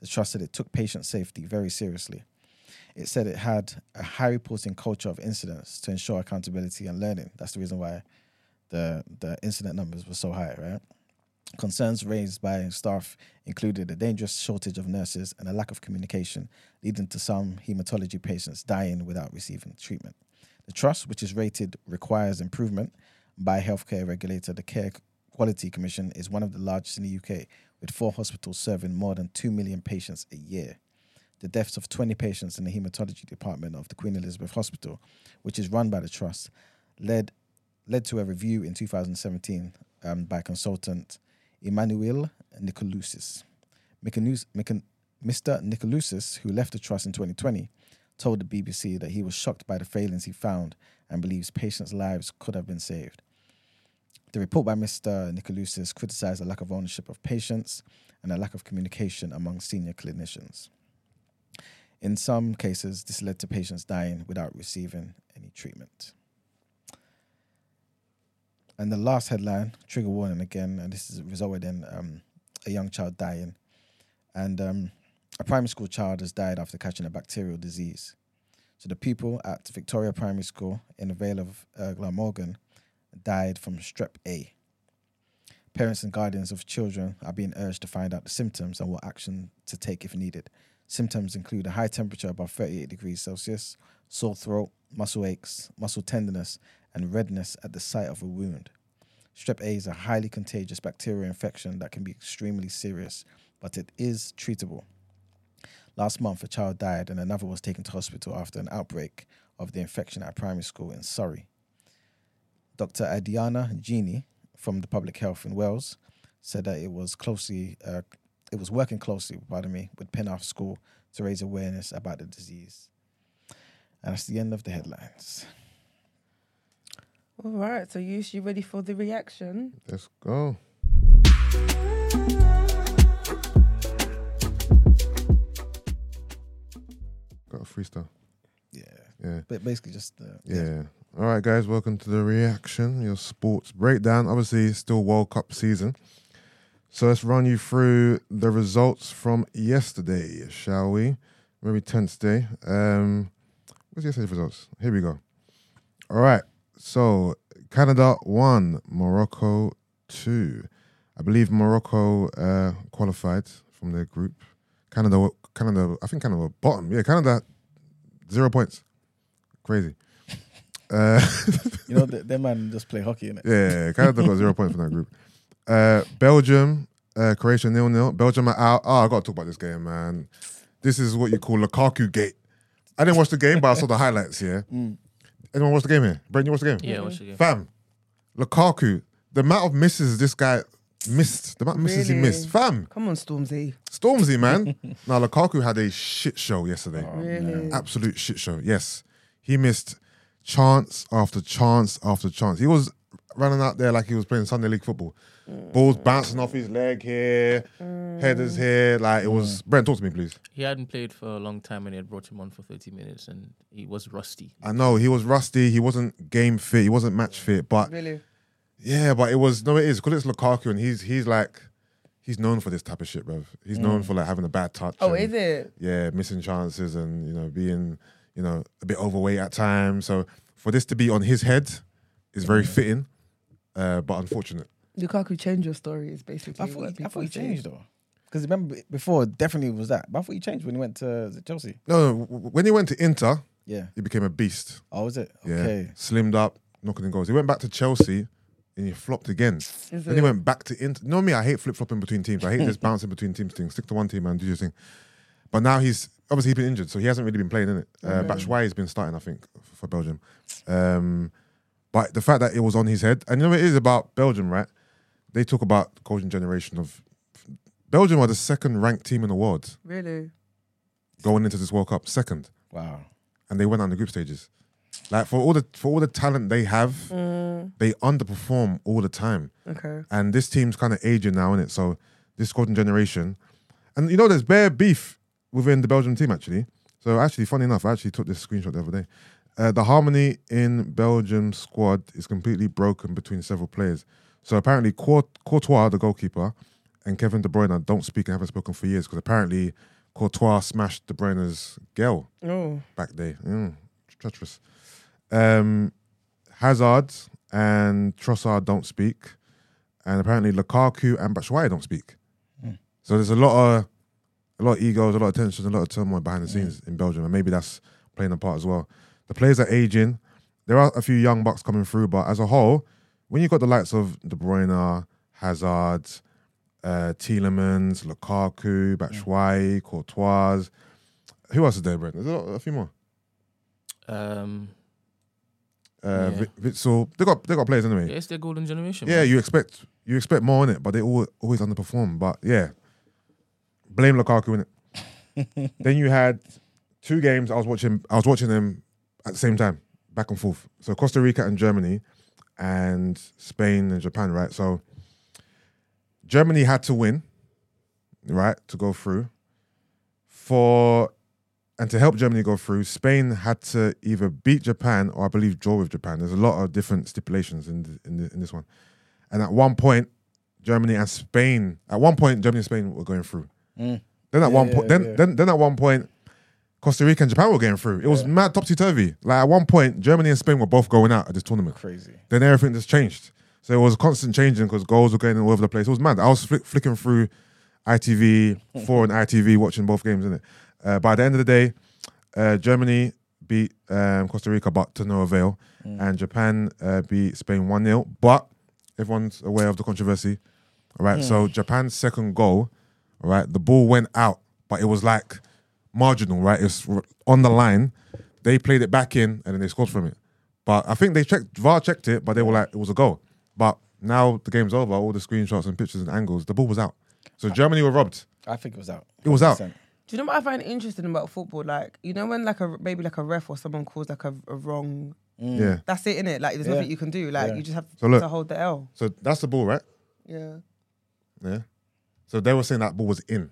The trust said it took patient safety very seriously. It said it had a high reporting culture of incidents to ensure accountability and learning. That's the reason why the the incident numbers were so high, right? Concerns raised by staff included a dangerous shortage of nurses and a lack of communication, leading to some hematology patients dying without receiving treatment. The trust, which is rated requires improvement by healthcare regulator, the Care Quality Commission, is one of the largest in the UK, with four hospitals serving more than 2 million patients a year. The deaths of 20 patients in the hematology department of the Queen Elizabeth Hospital, which is run by the trust, led led to a review in 2017 um, by consultant Emmanuel Nikolousis. Mr. Nikolousis, who left the trust in 2020, told the BBC that he was shocked by the failings he found and believes patients' lives could have been saved. The report by Mr. Nikolousis criticized a lack of ownership of patients and a lack of communication among senior clinicians. In some cases, this led to patients dying without receiving any treatment. And the last headline, trigger warning again, and this is resulted in um, a young child dying. And um, a primary school child has died after catching a bacterial disease. So the pupil at Victoria Primary School in the Vale of uh, Glamorgan died from strep A. Parents and guardians of children are being urged to find out the symptoms and what action to take if needed. Symptoms include a high temperature above 38 degrees Celsius, sore throat, muscle aches, muscle tenderness, and redness at the site of a wound. Strep A is a highly contagious bacterial infection that can be extremely serious, but it is treatable. Last month, a child died and another was taken to hospital after an outbreak of the infection at a primary school in Surrey. Dr. Ardiana Gjini from the Public Health in Wales said that it was closely, uh, it was working closely, pardon me, with Penarth School to raise awareness about the disease. And that's the end of the headlines. All right, so you you ready for the reaction? Let's go. Got a freestyle. Yeah, Yeah. but basically just uh, Yeah. All right, guys. Welcome to the reaction, your sports breakdown. Obviously, it's still World Cup season. So let's run you through the results from yesterday, shall we? Very tense day. Um, what's yesterday's results? Here we go. All right. So Canada won, Morocco two. I believe Morocco uh, qualified from their group. Canada, Canada. I think Canada were bottom. Yeah, Canada zero points. Crazy. Uh, you know, th- them man just play hockey in it. yeah, Canada got zero points from that group. Uh, Belgium, uh, Croatia nil nil. Belgium are out. Oh, I got to talk about this game, man. This is what you call Lukaku gate. I didn't watch the game, but I saw the highlights. Yeah. Anyone watch the game here? Brent, you watch the game? Yeah, what's mm-hmm. the game? Fam, Lukaku. The amount of misses this guy missed. The amount of misses he Really? missed. Fam, Come on, Stormzy. Stormzy, man. now Lukaku had a shit show yesterday. Oh, really? Absolute shit show. Yes. He missed chance after chance after chance. He was running out there like he was playing Sunday League football. Mm. Balls bouncing off his leg here, mm. headers here. Like it was. Mm. Brent, talk to me, please. He hadn't played for a long time and he had brought him on for 30 minutes and he was rusty. I know he was rusty. He wasn't game fit. He wasn't match fit. But Really? yeah, but it was no, it is because it's Lukaku and he's he's like he's known for this type of shit, bro. He's known for like having a bad touch. Oh, and- is it? yeah, missing chances and you know being you know a bit overweight at times. So for this to be on his head is very fitting, uh, but unfortunate. Lukaku changed your story. Is basically I thought, what he, I thought he changed though. Because remember before, definitely was that. But I thought he changed when he went to Chelsea. No, no, w- w- when he went to Inter, Yeah. he became a beast. Oh, was it? Yeah, Okay. slimmed up, knocking in goals. He went back to Chelsea. And he flopped again. Is then he went back to Inter. You know me, I hate flip flopping between teams. I hate this bouncing between teams thing. Stick to one team and do your thing. But now he's obviously he's been injured, so he hasn't really been playing in it. Uh, Batshuayi has been starting, I think, for Belgium. Um, but the fact that it was on his head, and you know what it is about Belgium, right? They talk about the golden generation of Belgium are the second ranked team in the world Really? going into this World Cup, second, Wow. and they went on the group stages. Like for all the for all the talent they have, Mm, they underperform all the time. okay. and this team's kind of aging now, is it? So this golden generation, and you know, there's bare beef within the Belgian team actually. So actually, funny enough, I actually took this screenshot the other day. Uh, the harmony in Belgium squad is completely broken between several players. So apparently, Courtois, the goalkeeper, and Kevin De Bruyne don't speak and haven't spoken for years because apparently Courtois smashed De Bruyne's girl Oh, back there. Mm, treacherous. Um, Hazard and Trossard don't speak, and apparently Lukaku and Batshuayi don't speak. So there's a lot of a lot of egos, a lot of tension, a lot of turmoil behind the scenes in Belgium, and maybe that's playing a part as well. The players are aging. There are a few young bucks coming through, but as a whole, when you've got the likes of De Bruyne, Hazard, uh, Tielemans, Lukaku, Batshuayi, Courtois, who else is there, Brent? There's a, lot, a few more. Um, Uh, Yeah. Vi- Witsel, they got they got players anyway. yeah, it's their golden generation. Yeah, man. you expect you expect more in it, but they all, always underperform. But yeah, blame Lukaku in it. then you had two games. I was watching. I was watching them at the same time, back and forth. So Costa Rica and Germany, and Spain and Japan. Right. So Germany had to win, right, to go through. For and to help Germany go through, Spain had to either beat Japan or I believe draw with Japan. There's a lot of different stipulations in the, in, the, in this one. And at one point, Germany and Spain. At one point, Germany and Spain were going through. Mm. Then at one Yeah, point, then, yeah. then then at one point, Costa Rica and Japan were going through. It was mad topsy turvy. Like at one point, Germany and Spain were both going out at this tournament. Crazy. Then everything just changed. So it was constant changing because goals were going all over the place. It was mad. I was flick, flicking through ITV four and ITV watching both games in it. Uh, by the end of the day, uh, Germany beat um, Costa Rica, but to no avail, and Japan uh, beat Spain one 0 But everyone's aware of the controversy. All right, so Japan's second goal, all right, the ball went out, but it was like marginal, right? It's on the line. They played it back in, and then they scored from it. But I think they checked VAR checked it, but they were like it was a goal. But now the game's over. All the screenshots and pictures and angles, the ball was out. So Germany were robbed. I think it was out. It was out. Do you know what I find interesting about football? Like, you know, when like a maybe like a ref or someone calls like a, a wrong, mm. Yeah. that's it, innit? Like, there's Yeah. nothing you can do. Like, Yeah. you just have So look- to hold the L. So that's the ball, right? Yeah. Yeah. So they were saying that ball was in.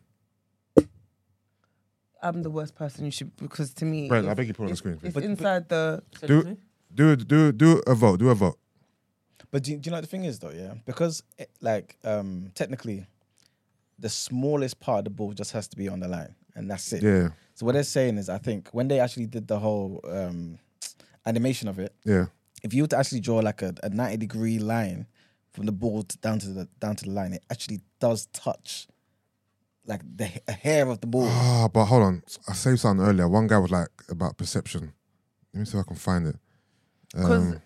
I'm the worst person you should because to me, Brent, I beg you put it on the if screen. It's please. inside the. Do- eh? Do do do a vote. Do a vote. But do, you- do you know what the thing is though? Yeah, because it, like um technically, the smallest part of the ball just has to be on the line, and that's it. Yeah. So what they're saying is, I think when they actually did the whole um animation of it, Yeah. if you were to actually draw like a, a ninety degree line from the ball to, down to the down to the line, it actually does touch like the a hair of the ball. Ah, but hold on. I saved something earlier. One guy was like about perception. Let me see if I can find it. 'Cause- Um,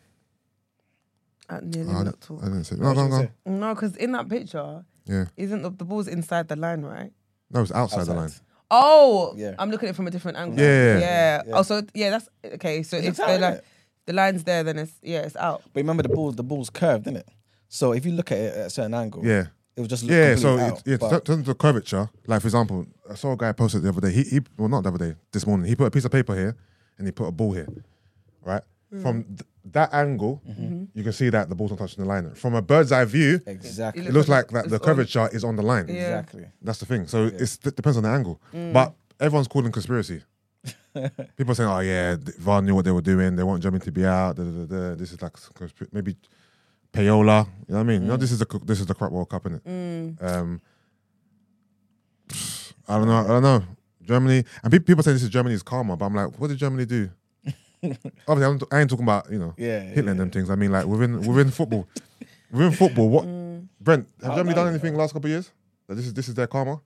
At nearly Oh, I, not didn't, talk. I didn't say. What No, go on, should go say? No, because in that picture, Yeah. isn't the, the ball's inside the line, right? No, it's outside, the line. Outside. Oh, Yeah. I'm looking at it from a different angle. Yeah, yeah, yeah. yeah. Oh, so yeah, that's okay. So It's if out, the, innit? li- the line's there, then it's yeah, it's out. But remember the ball, the ball's curved, isn't it? So if you look at it at a certain angle, Yeah. It will just look Yeah, so completely it, out. yeah, but- to turn to the curvature, like for example, I saw a guy posted the other day. He, he well, not the other day, this morning. He put a piece of paper here, and he put a ball here, right? Hmm. From th- that angle, mm-hmm. Mm-hmm. you can see that the ball's not touching the line. From a bird's eye view, exactly, It it looks like that the on- curvature is on the line. Yeah. exactly. That's the thing. So it's, it depends on the angle. Mm. But everyone's calling conspiracy. People are saying, "Oh yeah, th- VAR knew what they were doing. They want Germany to be out. Da, da, da, da. This is like conspir- maybe payola. You know what I mean? No, this is the this is the crap World Cup, innit? Um, I don't know. I don't know. Germany and people say this is Germany's karma, but I'm like, what did Germany do? Obviously, I'm, I ain't talking about you know Yeah, Hitler yeah. and them things. I mean, like within within football, within football. What Brent have Oh, Germany done anything last couple of years? That this is this is their karma.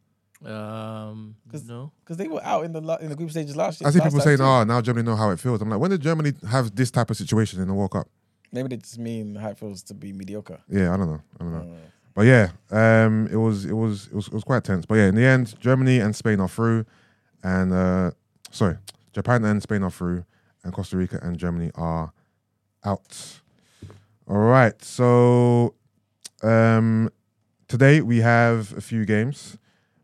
Um, 'Cause- no. because they were out in the la- in the group stages last year. I see people saying, too. "Oh, now Germany know how it feels." I'm like, when did Germany have this type of situation in the World Cup? Maybe they just mean feels to be mediocre. Yeah, I don't know. I don't know. But yeah, um, it was it was it was it was quite tense. But yeah, in the end, Germany and Spain are through, and uh, sorry, Japan and Spain are through, and Costa Rica and Germany are out. All right, so um, today we have a few games.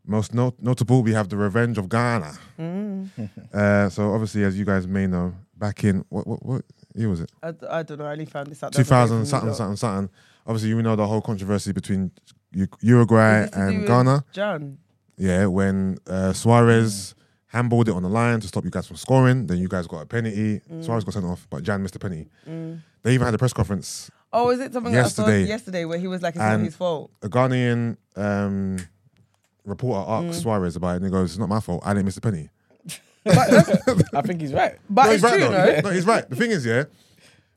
Most not- notable, we have the Revenge of Ghana. Uh, so obviously, as you guys may know, back in what what, what year was it? I, I don't know. I only found this out. day 2000 something something something. Obviously, you know the whole controversy between Uruguay Is this to do and Ghana. Gyan. Yeah, when uh, Suarez handballed it on the line to stop you guys from scoring, then you guys got a penalty. Suarez got sent off, but Gyan missed a penalty. They even had a press conference. Oh, is it something that I Yesterday. saw yesterday where he was like, it's not his fault? A Ghanaian um, reporter asked Mm. Suarez about it, and he goes, "It's not my fault. I didn't miss a penny." I think he's right. But no, it's he's right. true, though. no? No, he's right. The thing is, yeah,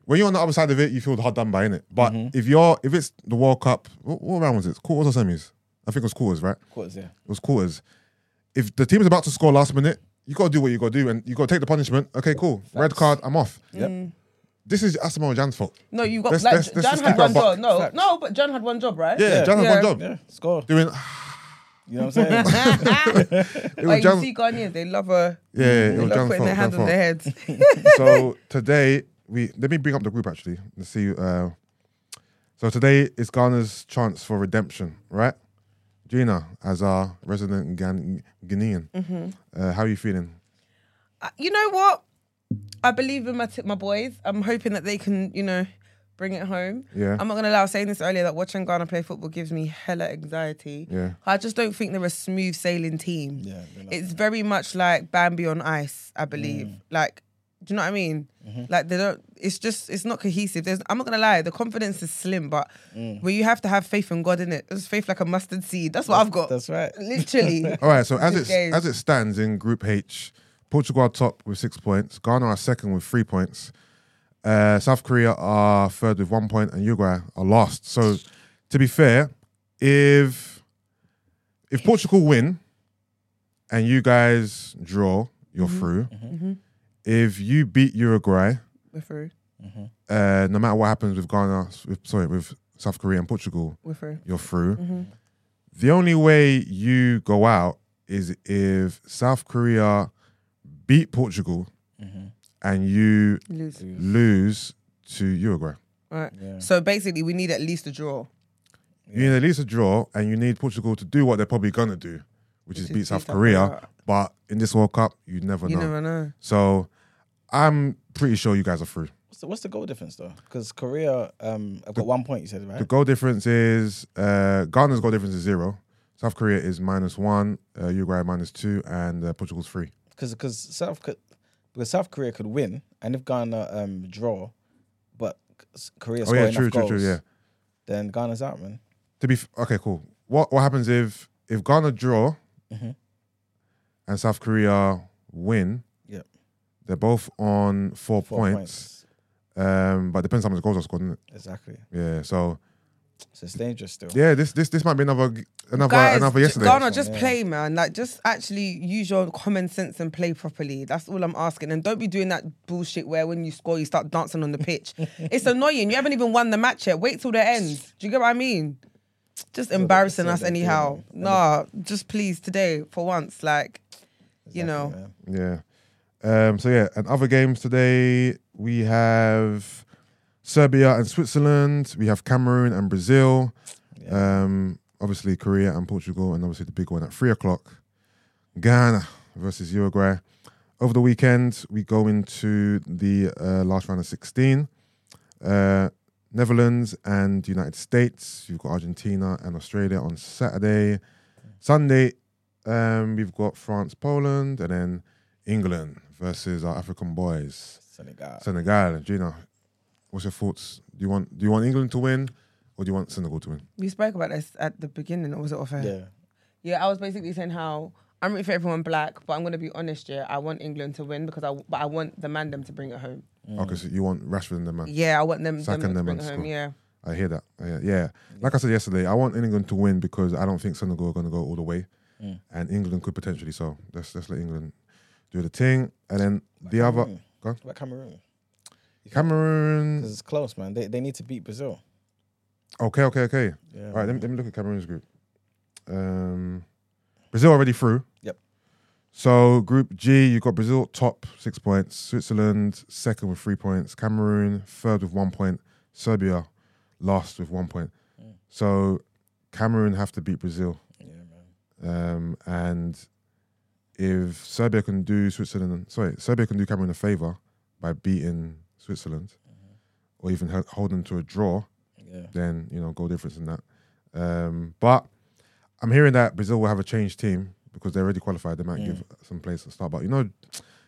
when you're on the other side of it, you feel the hard done by, innit? But Mm-hmm. if you're, if it's the World Cup, what, what round was it? Quarters or semis? I think it was quarters, right? Quarters, yeah. It was quarters. If the team is about to score last minute, you got to do what you got to do, and you got to take the punishment. Okay, cool. Red card, I'm off. Yep. This is Asamoah Gyan's fault. No, you got Let's- like let's- let's Gyan just had keep it one a buck. job. No, Facts. no, but Gyan had one job, right? Yeah, Gyan had Yeah. one job. Yeah, score. Doing, You know what I'm saying? it was Like you see Ghanaians, they love a Yeah, it they was love Gyan's putting fault. their hands on their heads. so today we let me bring up the group actually. Let's see. Uh, so today is Ghana's chance for redemption, right? Gina, as our resident Ghan- Ghanaian, Mm-hmm. uh, how are you feeling? Uh, you know what? I believe in my t- my boys. I'm hoping that they can, you know, bring it home. Yeah, I'm not gonna lie. I was saying this earlier that watching Ghana play football gives me hella anxiety. yeah, I just don't think they're a smooth sailing team. Yeah, they're not. It's very much like Bambi on ice, I believe. Mm. Like, do you know what I mean? Mm-hmm. Like they don't. It's just it's not cohesive. There's. I'm not gonna lie. The confidence is slim, but Mm. where you have to have faith in God in it. It's faith like a mustard seed. That's what I've got. That's right. Literally. All right, so as it as it stands in Group H, Portugal are top with six points. Ghana are second with three points. Uh, South Korea are third with one point, and Uruguay are last. So, to be fair, if if Portugal win and you guys draw, you're mm-hmm. through. Mm-hmm. Mm-hmm. If you beat Uruguay, We're through. uh, no matter what happens with Ghana, with, sorry, with South Korea and Portugal, We're through. you're through. The only way you go out is if South Korea beat Portugal and you Lose. lose to Uruguay. All right. Yeah. So basically, we need at least a draw. You need at least a draw, and you need Portugal to do what they're probably gonna do, which is Which is beat South South Korea. Korea. But in this World Cup, you never You know. never know. So I'm pretty sure you guys are through. What's the, what's the goal difference though? Because Korea, um, I've got one point. You said right. The goal difference is uh, Ghana's goal difference is zero. South Korea is minus one, uh, Uruguay minus two, and uh, Portugal's three. because because South Co- because South Korea could win, and if Ghana um draw, but Korea Oh score yeah, enough true, true, goals, true. Yeah. then Ghana's out, man. To be f- okay, cool. What what happens if if Ghana draw Mhm. and South Korea win? Yeah, They're both on four, Four points. Um, but it depends how many goals are scored. Isn't it? Exactly. Yeah. So So it's dangerous still. Yeah, this this this might be another g- another Guys, another j- yesterday. Ghana, just Yeah. play, man. Like, just actually use your common sense and play properly. That's all I'm asking. And don't be doing that bullshit where when you score, you start dancing on the pitch. it's annoying. You haven't even won the match yet. Wait till the end. Do you get what I mean? Just embarrassing us anyhow. it. Nah, just please today for once. Like, you know. Man. Yeah. Um, so yeah, and other games today we have Serbia and Switzerland. We have Cameroon and Brazil. Yeah. Um, obviously Korea and Portugal, and obviously the big one at three o'clock. Ghana versus Uruguay. Over the weekend, we go into the uh, last round of 16. Uh, Netherlands and United States. You've got Argentina and Australia on Saturday. Sunday, um, we've got France, Poland, and then England versus our African boys, Senegal. Senegal. Gina, what's your thoughts? Do you want do you want England to win, or do you want Senegal to win? We spoke about this at the beginning, or was it off air? Yeah. Yeah, I was basically saying how I'm rooting for everyone black, but I'm gonna be honest, yeah, I want England to win because I but I want the mandem to bring it home. Okay, so you want Rashford and the man. Yeah, I want them, Saka them and to bring it home. score. Yeah. I hear that. I hear- yeah, like I said yesterday, I want England to win because I don't think Senegal are going to go all the way, Mm. and England could potentially. So let's let's let England do the thing, and then the other Go on. What about Cameroon? Cameroon. Because it's close, man. They, they need to beat Brazil. Okay, okay, okay. Yeah. All right, let me, let me look at Cameroon's group. Um, Brazil already through. Yep. So Group G, you've got Brazil top six points, Switzerland second with three points, Cameroon third with one point, Serbia last with one point. Mm. So Cameroon have to beat Brazil, Yeah, man. um, and if Serbia can do Switzerland, sorry, Serbia can do Cameroon a favor by beating Switzerland, or even he- hold them to a draw Yeah. then you know goal difference in that. Um, but I'm hearing that Brazil will have a changed team because they're already qualified. They might Mm. give some players to start. But you know,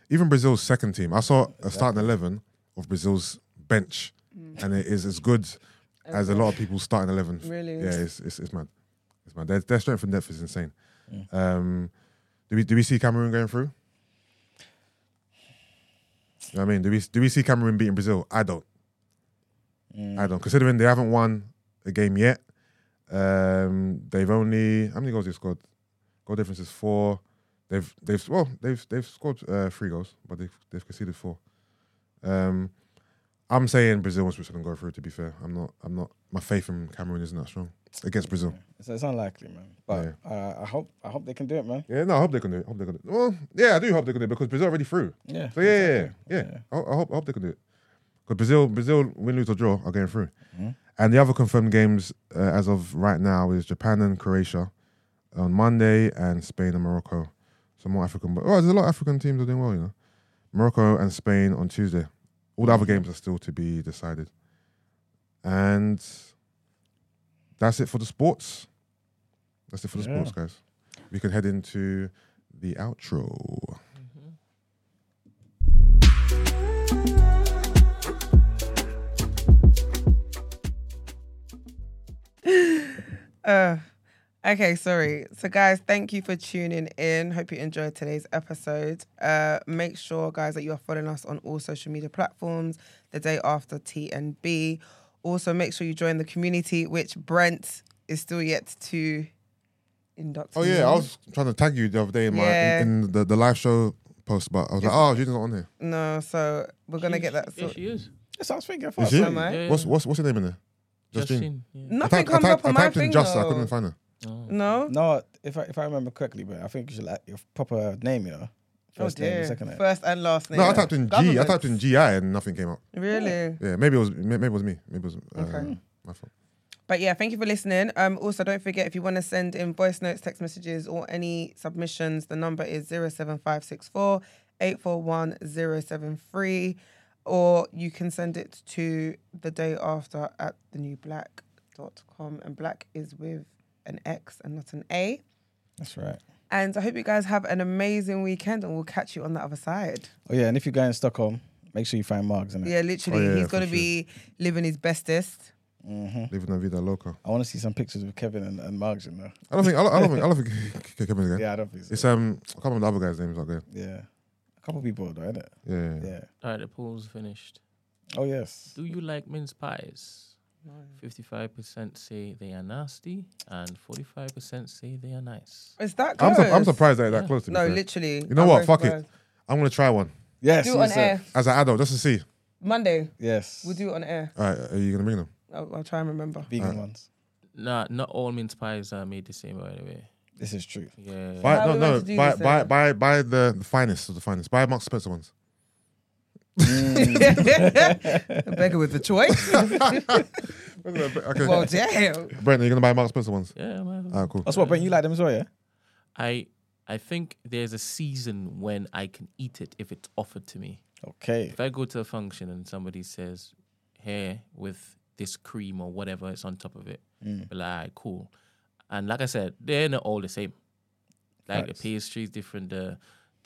even Brazil's second team, I saw a starting eleven of Brazil's bench, and it is as good as a lot of people's starting eleven. Really? Yeah, it's it's, it's mad. It's mad. Their, their strength and depth is insane. Mm. Um, do we do we see Cameroon going through? You know what I mean, do we do we see Cameroon beating Brazil? I don't. Mm. I don't. Considering they haven't won a game yet, um, they've only how many goals they scored? Goal difference is four. They've they've well they've they've scored uh, three goals, but they've they've conceded four. Um, I'm saying Brazil and Switzerland go through. To be fair, I'm not. I'm not. My faith in Cameroon isn't that strong against Brazil. So it's unlikely, man. But uh, I hope I hope they can do it, man. Yeah, no, I hope they can do it. I hope they can do it. Well, yeah, I do hope they can do it because Brazil already through. Yeah. So yeah, yeah, yeah, exactly. yeah. I, I hope I hope they can do it. Because Brazil, Brazil, win, lose or draw, are going through. Mhm. And the other confirmed games uh, as of right now is Japan and Croatia on Monday, and Spain and Morocco. Some more African, but oh, there's a lot of African teams are doing well, you know. Morocco and Spain on Tuesday. All the other games are still to be decided. And that's it for the sports. That's it for the Yeah. sports, guys. We can head into the outro. Uh, okay, sorry. So, guys, thank you for tuning in. Hope you enjoyed today's episode. Uh, make sure, guys, that you are following us on all social media platforms the day after TNB. Also, make sure you join the community, which Brent is still yet to induct. Oh me yeah, I was trying to tag you the other day in my Yeah. in, in the, the live show post, but I was like, oh, Judy's not on here. No, so we're gonna get that. Yeah, So, she is. Yes, I was thinking. I Is thought she? so. Am I? Yeah, What's what's what's your name in there? Justine. Justine. Yeah. I nothing typed, I comes typed, up on I my typed in thing. just, I couldn't find her. Oh. No. No, if I if I remember correctly, but I think you should like your proper name, you know. Oh First name, dear. second name. First and last name. No, I typed in G. I Government. typed in GI and nothing came up. Really. Yeah, maybe it was maybe it was me. Maybe it was uh, Okay. my fault. But yeah, thank you for listening. Um, also, don't forget if you want to send in voice notes, text messages, or any submissions, the number is 07564 841 073. Or you can send it to the day after at thenewblack.com. And black is with an X and not an A. That's right. And I hope you guys have an amazing weekend and we'll catch you on the other side. Oh yeah, and if you're going to Stockholm, make sure you find Margs in it. Yeah, literally, Oh, yeah, he's going to sure. be living his bestest. hmm Living la vida loca. I want to see some pictures with Kevin and, and Margs in there. I don't think I don't, I don't think I don't think Kevin again. Yeah, I don't think so. It's um I can't remember the other guy's names out there. yeah, a couple people though, isn't it? Yeah, yeah. Yeah. All right, the poll's finished. Oh yes. Do you like mince pies? Fifty-five percent say they are nasty, and forty-five percent say they are nice. Is that I'm, su- I'm surprised that that Yeah. close to be No, fair. literally. You know I'm what? very Fuck it. I'm gonna try one Yes. Do it on air. as an adult just to see. Monday. Yes. We'll do it on air. All right, are you gonna bring them? I'll, I'll try and remember. vegan Alright. ones. Nah, not all mince pies are made the same by the way. This is true. Yeah. Buy, How no, no, meant to do buy, buy, buy, buy the, the finest of the finest. Buy Marks Spencer ones. Beggar with the choice. okay, well, damn. Brent, are you gonna buy Marks Spencer ones? Yeah, man. Ah, cool. That's what Brent. You like them as well, yeah? I I think there's a season when I can eat it if it's offered to me. Okay. If I go to a function and somebody says, "Here with this cream or whatever it's on top of it," Mm. be like, "Alright, cool." And like I said, they're not all the same. Like Facts. the pastry is different, the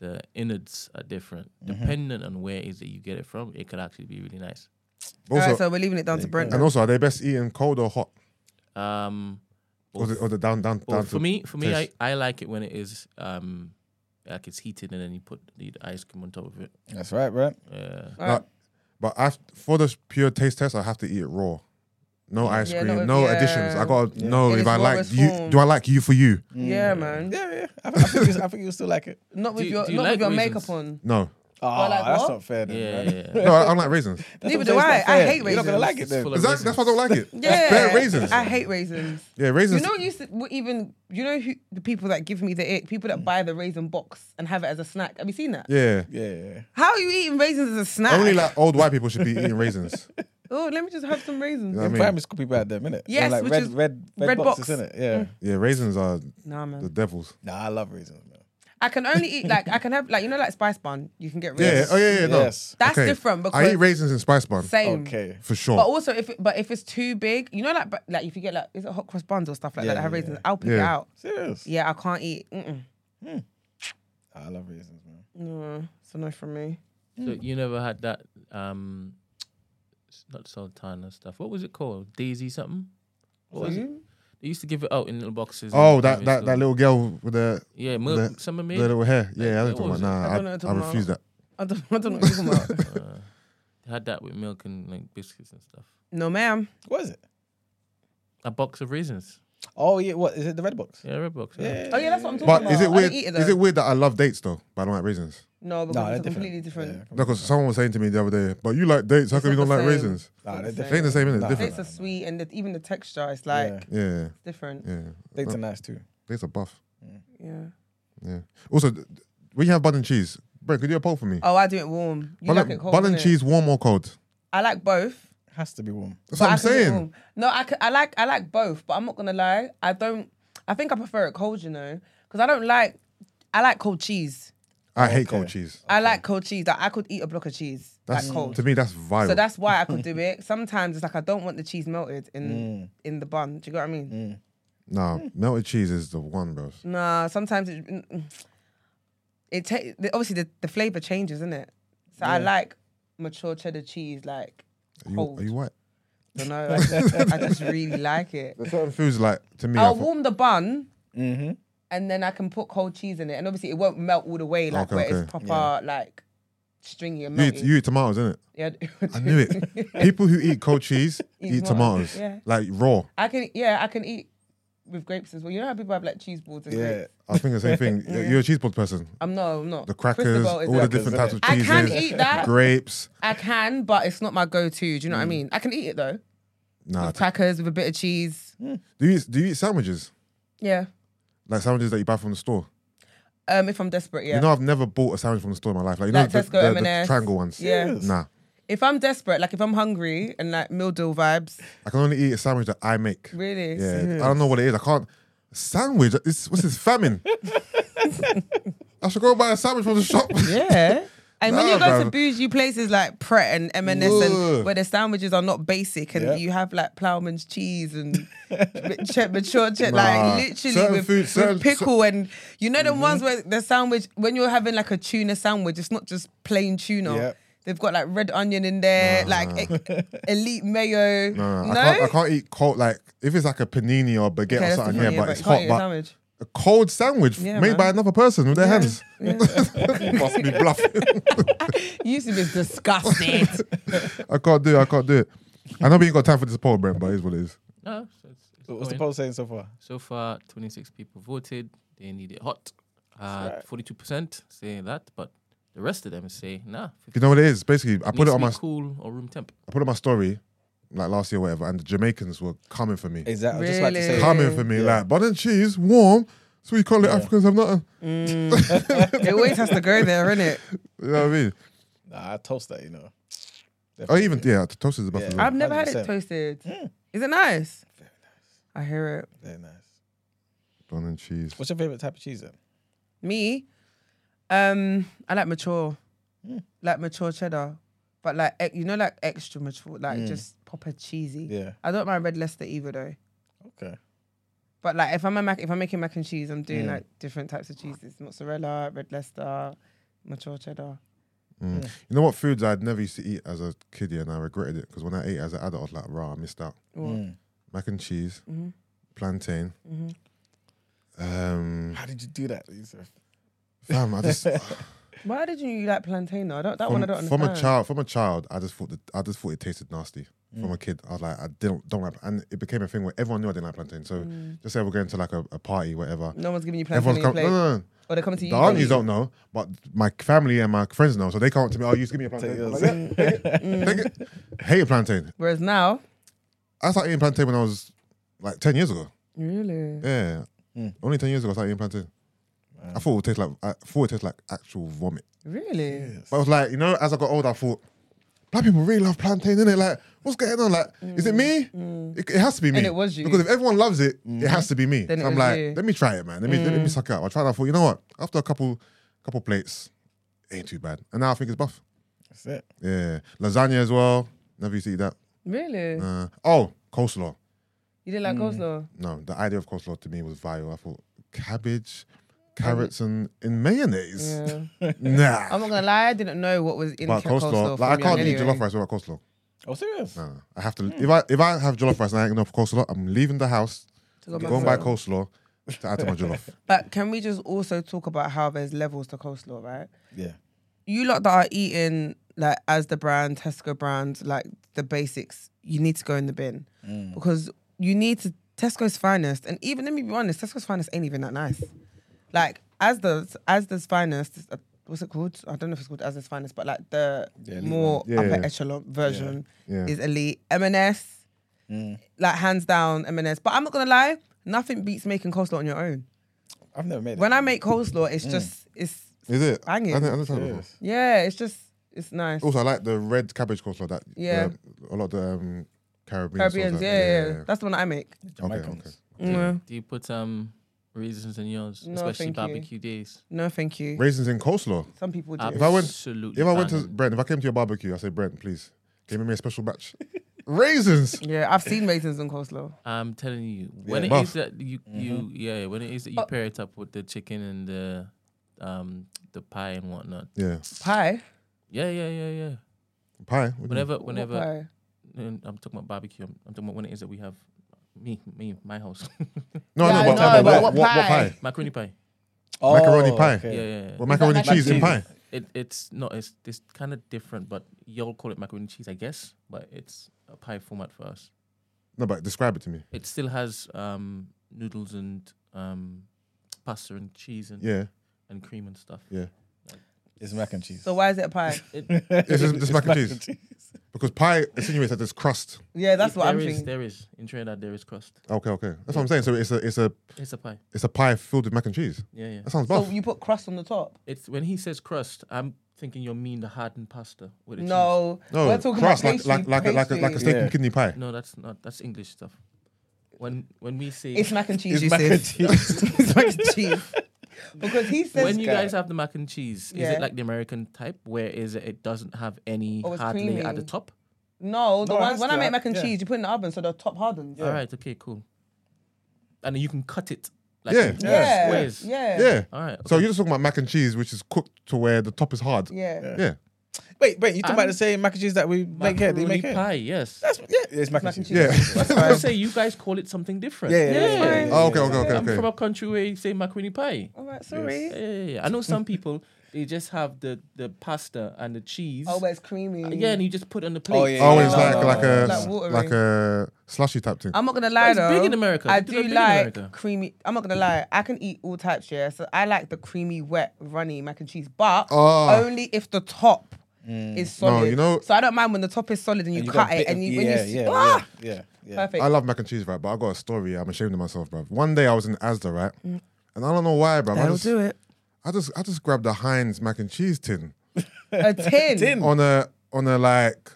the innards are different. Mm-hmm. Depending on where is it you get it from, it could actually be really nice. Also, right, so we're leaving it down to you Brent. and also, are they best eaten cold or hot? Um, Or the, or the down, down, down for to me, for me, I, taste? I like it when it is um, like it's heated and then you put the ice cream on top of it. That's right, Brent. Yeah. All right. But I, for the pure taste test, I have to eat it raw. No ice Yeah, cream, no- no yeah. additions. I gotta Yeah. know In if its I like rawest you. form. Do I like you for you? Yeah, man. Yeah, yeah. I, I think you, I think you still like it. Not with Do- your do you not like with your makeup on. No, Oh, like that's what? not fair. Then, Yeah, man. yeah, yeah. no, I don't like raisins. That's Neither what do I'm saying, I. it's I not hate fair. You're not gonna raisins. like it It's then. full of Exactly, that's why I don't like it. Yeah, bare raisins. I hate raisins. Yeah, raisins. You know, used to, what even you know who the people that give me the ick, people that buy the raisin box and have it as a snack. Have you seen that? yeah, Yeah, yeah. How are you eating raisins as a snack? only like old white people should be eating raisins. oh, let me just have some raisins. Yeah. I In mean- primary school, people had them, innit? Yes, Them, like which red, is red, red, red boxes, box. innit? Yeah. Mm. Yeah, raisins are Nah, the devils. Nah, I love raisins, man. I can only eat like I can have like you know like spice bun. You can get raisins. Yeah, raisins. oh yeah, yeah, no. Yes. That's Okay. different because I eat raisins in spice bun same. Okay. for sure. But also, if it, but if it's too big, you know, like but, like if you get like is it hot cross buns or stuff like Yeah, that that have yeah, raisins, yeah. I'll pick it Yeah. out. Serious. Yeah, I can't eat. Mm-mm. Hmm. Ah, I love raisins, man. No, it's a no from me. So you never had that um, s- not sultana stuff. What was it called? Daisy something. What was it? They used to give it out in little boxes. oh, that that, that little girl with the yeah, milk. the- Summer the little hair. Yeah, I What don't talk about. it? Nah, I I, don't know what I, you're talking refuse that. I don't, I don't know what you're talking about. uh, they had that with milk and like biscuits and stuff. No, ma'am. What is it? A box of raisins. Oh yeah, what is it? The red box? Yeah, red box. Yeah. Oh yeah, that's what I'm talking But about. is it I weird? didn't eat it, Is though. it weird that I love dates though, but I don't like raisins? No, because No, it's they're a different. completely different. Yeah, Because someone was saying to me the other day, "But you like dates? How come you not don't the like same. raisins?" Nah, they're different. They ain't the same, innit? Nah. Different. Dates are sweet, and the, even the texture is like Yeah. Yeah, different. yeah. Dates are nice too. Dates are buff. Yeah. Yeah. Also, th- when you have bun and cheese, Brent, could you do a poll for me? Oh, I do it warm. You bun, like and- it cold? bun and innit? cheese, warm or cold? I like both. Has to be warm. That's but what I I'm can do saying. warm. No, I, can, I like I like both, but I'm not gonna lie. I don't. I think I prefer it cold. You know, because I don't like. I like cold cheese. I hate Okay. cold cheese. I like cold cheese. Like I could eat a block of cheese That's like cold. to me. That's vile. So that's why I could do it. Sometimes it's like I don't want the cheese melted in Mm. in the bun. Do you get what I mean? nah, melted cheese is the one, bro. Nah, sometimes it mm, mm. it ta- the- obviously the, the flavor changes, isn't it? So I like mature cheddar cheese, like Are you, cold. are you white? don't know. I just, I just really like it. There's certain foods like to me. I I'll thought- warm the bun Mm-hmm. and then I can put cold cheese in it, and obviously it won't melt all the way, like Okay, where okay. it's proper, Yeah. like stringy and you, eat, melty. you eat tomatoes, innit? yeah, I knew it. People who eat cold cheese Eat eat tomatoes, tomatoes, yeah. like raw. I can, yeah, I can eat with grapes as well. You know how people have like cheese balls and grapes? Yeah. grapes. I think the same thing. Yeah. You're a cheese board person. I'm no, I'm not. The crackers, all the different types of I cheeses. can eat that. Grapes. I can, but it's not my go-to. Do you know Mm. what I mean? I can eat it though. Nah. with crackers with a bit of cheese. Do you eat, do you eat sandwiches? Yeah. Like sandwiches that you buy from the store? Um, if I'm desperate, yeah. You know, I've never bought a sandwich from the store in my life. Like you Like know, the, Tesco, the, the M&S. triangle ones. Yeah. Nah, if I'm desperate, like if I'm hungry and like meal deal vibes, I can only eat a sandwich that I make. really. Yeah, I don't know what it is. I can't. Sandwich? It's, what's this? Famine. I should go buy a sandwich from the shop. Yeah. And when Nah, you go to bruv. bougie places like Pret and M&S Ugh. and where the sandwiches are not basic and Yeah. you have like ploughman's cheese and mature, mature cheddar, Nah. like literally Certain with, food- with certain- pickle and you know the mm-hmm. ones where the sandwich when you're having like a tuna sandwich, it's not just plain tuna. Yeah. They've got like red onion in there, like e- elite mayo. No, No, I, can't, I can't eat cold. Like if it's like a panini or baguette Okay, or something yeah, but it's hot. a But a cold sandwich Yeah, made man. by another person with their Yeah, hands. yeah. Must be bluffing. You used to be disgusted. I can't do it. I can't do it. I know we ain't got time for this poll, Brent, but it is what it is. No, so it's, it's What's the going. poll saying so far? So far, 26 people voted. They need it hot. Uh, That's 42% saying that, but the rest of them say nah. You know what it is? Basically, I put it on my cool or room temp. I put it on my story like last year, or whatever, and the Jamaicans were coming for me, Exactly. I was just about to Really? say. coming for me, Yeah. like bun and cheese, warm. So we call it Yeah. Africans have nothing. Mm. it always has to go there, innit? You know what I mean? Nah, I toast that, you know. Oh, even yeah, toast is the best. Yeah. I've never had it toasted. Mm. Is it nice? Very nice? I hear it. Very nice. Bun and cheese. What's your favorite type of cheese then? Me, um, I like mature, Mm. like mature cheddar, but like ex- you know, like extra mature, like Mm. just proper cheesy. Yeah. I don't mind red Leicester either though. Okay. But like if I'm a mac, if I'm making mac and cheese, I'm doing Mm. like different types of cheeses: mozzarella, red Leicester, mature cheddar. Mm. You know what foods I'd never used to eat as a kid, yeah, and I regretted it because when I ate as an adult, I was like, "Raw, I missed out." What? Mm. Mac and cheese, hmm plantain. hmm Um, How did you do that, Yusuf? Fam, I just Why did you like plantain? though? I don't. That from, one I don't from understand. a child, from a child, I just thought that I just thought it tasted nasty. Mm. From a kid, I was like, I don't don't like, and it became a thing where everyone knew I didn't like plantain. So Mm. just say we're going to like a, a party, whatever. No one's giving you plantain Everyone's on your come, no, no, no. or they come to you. The you aunties don't know, but my family and my friends know. So they come up to me, oh, you just give me a plantain. I'm like, yeah, take it, Mm. take it. Hated plantain. Whereas now, I started eating plantain when I was like 10 years ago. really, Yeah. Mm. Only 10 years ago I started eating plantain. I thought it would taste like I thought it tasted like actual vomit. really. Yes. But I was like, you know, as I got older, I thought, black people really love plantain, innit? Like, what's going on? Like, is it me? It, it has to be me. Mm. And it was you. Because if everyone loves it, it has to be me. Then it so I'm was like, you. Mm. let me try it, man. Let me let me suck it out. I tried. I thought, you know what? After a couple couple plates, it ain't too bad. And now I think it's buff. That's it. Yeah, lasagna as well. Never used to eat that. Really? Uh, oh, coleslaw. You didn't like coleslaw? No, the idea of coleslaw to me was vile. I thought cabbage, carrots, and in mayonnaise. Yeah. Nah. I'm not gonna lie, I didn't know what was in but coleslaw. coleslaw, like I can't young eat anyway. jollof rice without coleslaw. Oh, serious? Nah, I have to. If I if I have jollof rice and I ain't enough coleslaw, I'm leaving the house, To go going to buy that. coleslaw to add to my jollof. But can we just also talk about how there's levels to coleslaw, right? Yeah. You lot that are eating like as the brand, Tesco brand, like the basics, you need to go in the bin Mm. because you need to Tesco's finest, and even let me be honest, Tesco's finest ain't even that nice. Like as the as the finest, uh, what's it called? I don't know if it's called as the finest, but like the The more. Yeah, upper yeah. echelon version Yeah. is elite. M&S, Mm. like hands down M&S. But I'm not gonna lie, nothing beats making coleslaw on your own. I've never made it. When I make coleslaw, it's Mm. just it's Is it? Banging. I didn't understand it before. Serious. yeah, it's just it's nice. Also, I like the red cabbage coleslaw. That Yeah. uh, a lot of the um, Caribbean. Caribbeans, sauce, yeah, like- yeah, yeah, That's the one I make. Jamaicans. Mm, Do you put um raisins and yours, No, especially thank you. barbecue days? No, thank you. Raisins in coleslaw. Some people do. If I went- Absolutely. If I went to banging. Brent, if I came to your barbecue, I say Brent, please, give me a special batch. Raisins. yeah, I've seen raisins on coleslaw. I'm telling you, when Yeah. it Buff. is that you you yeah, when it is that you Oh. pair it up with the chicken and the um the pie and whatnot. Yeah, Pie. Yeah, yeah, yeah, yeah. pie. What do you mean? Whenever What whenever pie? and I'm talking about barbecue, I'm, I'm talking about when it is that we have me me my house No, Yeah, I I know, but, know, but but what, what what, what pie? pie? macaroni pie. Oh, Macaroni pie. okay. Yeah, yeah. yeah. Well, macaroni like cheese in cheese? pie. It it's no, it's it's kind of different, but y'all call it macaroni cheese, I guess. But it's a pie format for us. No, but describe it to me. It still has um noodles and um pasta and cheese and Yeah, and cream and stuff. yeah. It's mac and cheese. So why is it a pie? It, It's just, just mac and cheese. Because pie insinuates that there's crust. Yeah, that's what I'm is- thinking. There is in Trinidad there is crust. Okay, okay. That's what I'm saying. So it's a it's a It's a pie. it's a pie filled with mac and cheese. Yeah, yeah. That sounds So you put crust on the top? It's when he says crust, I'm thinking you mean the hardened pasta with the cheese. No, no, we're talking crust about like pastry, like like a, like a, like a pastry. steak Yeah. and kidney pie. No, that's not. That's English stuff. When when we say It's mac and cheese. It's mac and Yusuf. it's mac and cheese. Because he says when you guy. guys have the mac and cheese, is Yeah. it like the American type where is it, it doesn't have any Oh, it's hard layer at the top? no, the No, it one when I make mac and yeah. cheese, you put it in the oven so the top hardens. All right, okay, cool. And then you can cut it. Like Yeah. into Yeah, yeah, Yeah. All right. So you're just talking about mac and cheese, which is cooked to where the top is hard. yeah. Yeah. Wait, wait, you talking about the same mac and cheese that we make here? That you macaroni make here? pie, yes. That's yeah, it's mac, Mac and and cheese. cheese. Yeah. That's why I say you guys call it something different. Yeah, yeah, yeah, yeah, Oh, okay, okay, okay, I'm okay. from a country where you say macaroni pie. All right, sorry. Yeah, yeah, yeah. I know some people They just have the the pasta and the cheese. Oh, where it's creamy. Uh, yeah, and you just put it on the plate. Oh, yeah, Oh, it's like like a Like watery. like a slushy type thing. I'm not gonna lie it's though. big in America. I They're do big in like creamy. I'm not gonna lie. I can eat all types, yeah. So I like the creamy, wet, runny mac and cheese, but Oh. only if the top is solid. you know- So I don't mind when the top is solid and you And you cut it bit and of- you when yeah, you yeah, ah, yeah, yeah, yeah. perfect. I love mac and cheese, right? But I got a story. I'm ashamed of myself, bro. One day I was in Asda, right? And I don't know why, bro. I That'll just, do it. I just I just grabbed a Heinz mac and cheese tin A tin. Tin. on a on a like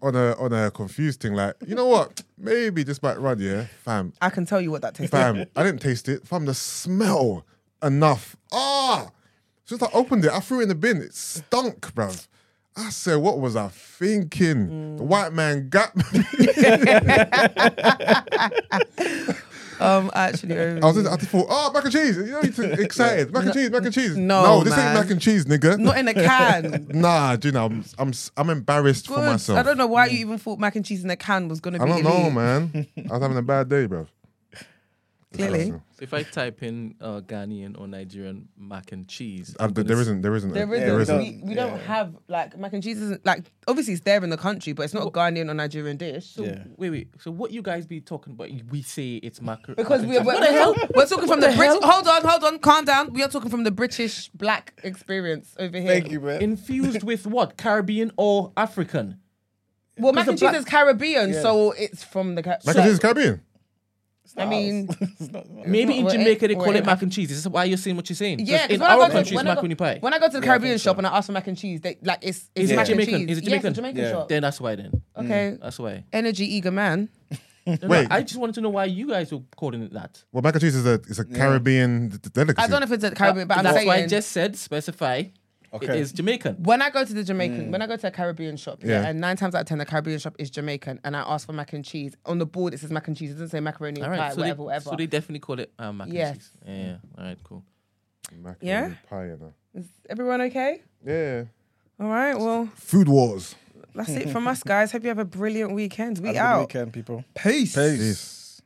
on a on a confused thing. Like, you know what? Maybe this might run, yeah, fam. I can tell you what that tastes Fam, like. I didn't taste it. Fam, the smell enough. Ah, since I opened it, I threw it in the bin. It stunk, bruv. I said, what was I thinking? The white man got me. Um, actually, I was just, I just thought, oh, mac and cheese. You know, you're excited. Mac and cheese, mac and cheese. no, no, this man. ain't mac and cheese, nigga. not in a can. Nah, do you know, I'm, I'm, I'm embarrassed for myself. I don't know why you even thought mac and cheese in a can was gonna be. I don't know, man. I was having a bad day, bro. Clearly. So if I type in uh, Ghanaian or Nigerian mac and cheese, Uh, I'm there gonna isn't, there isn't, There a, isn't. we isn't. don't- We, we don't yeah. have like mac and cheese. Isn't like obviously it's there in the country, but it's not a Ghanaian or Nigerian dish. So Yeah. wait, wait. So what you guys be talking about? We say it's mac Because mac we're, we're, cheese. what the hell? we're talking from the, the British. Hold on, hold on, calm down. We are talking from the British black experience over here. Thank you, man. Infused with what? Caribbean or African? Well, mac and cheese black- is Caribbean, Yeah. so it's from the. Ca- Mac and cheese is Caribbean. I mean, It's not- Maybe not- in Jamaica in- they call it mac and cheese. Is this why you're saying what you're saying? 'Cause yeah, 'cause in when I our go to country, it's I go, macaroni pie. when I go to the Caribbean shop and I ask for mac and cheese, they like it's it's mac Jamaican? and cheese. Is it Yeah, Jamaican? Jamaican Yeah. shop. Then that's why. Then Okay, mm, that's why. energy eager man. No, no, Wait. I just wanted to know why you guys were calling it that. Well, mac and cheese is a, is a Caribbean d- delicacy. I don't know if it's a Caribbean, but I'm that's saying why I just said specify. It Okay. is Jamaican. when I go to the Jamaican, when I go to a Caribbean shop, yeah, Yeah. and nine times out of ten, the Caribbean shop is Jamaican, and I ask for mac and cheese. On the board, it says mac and cheese. It doesn't say macaroni All and right, pie, so, whatever, they, whatever. so they definitely call it um, mac Yes. and cheese. Yeah, yeah. All right, cool. Macaroni Yeah? pie, you know. Is everyone okay? Yeah. All right. Well, Food wars. that's it from us, guys. Hope you have a brilliant weekend. We Have a good out. weekend, people. Peace. Peace. Peace.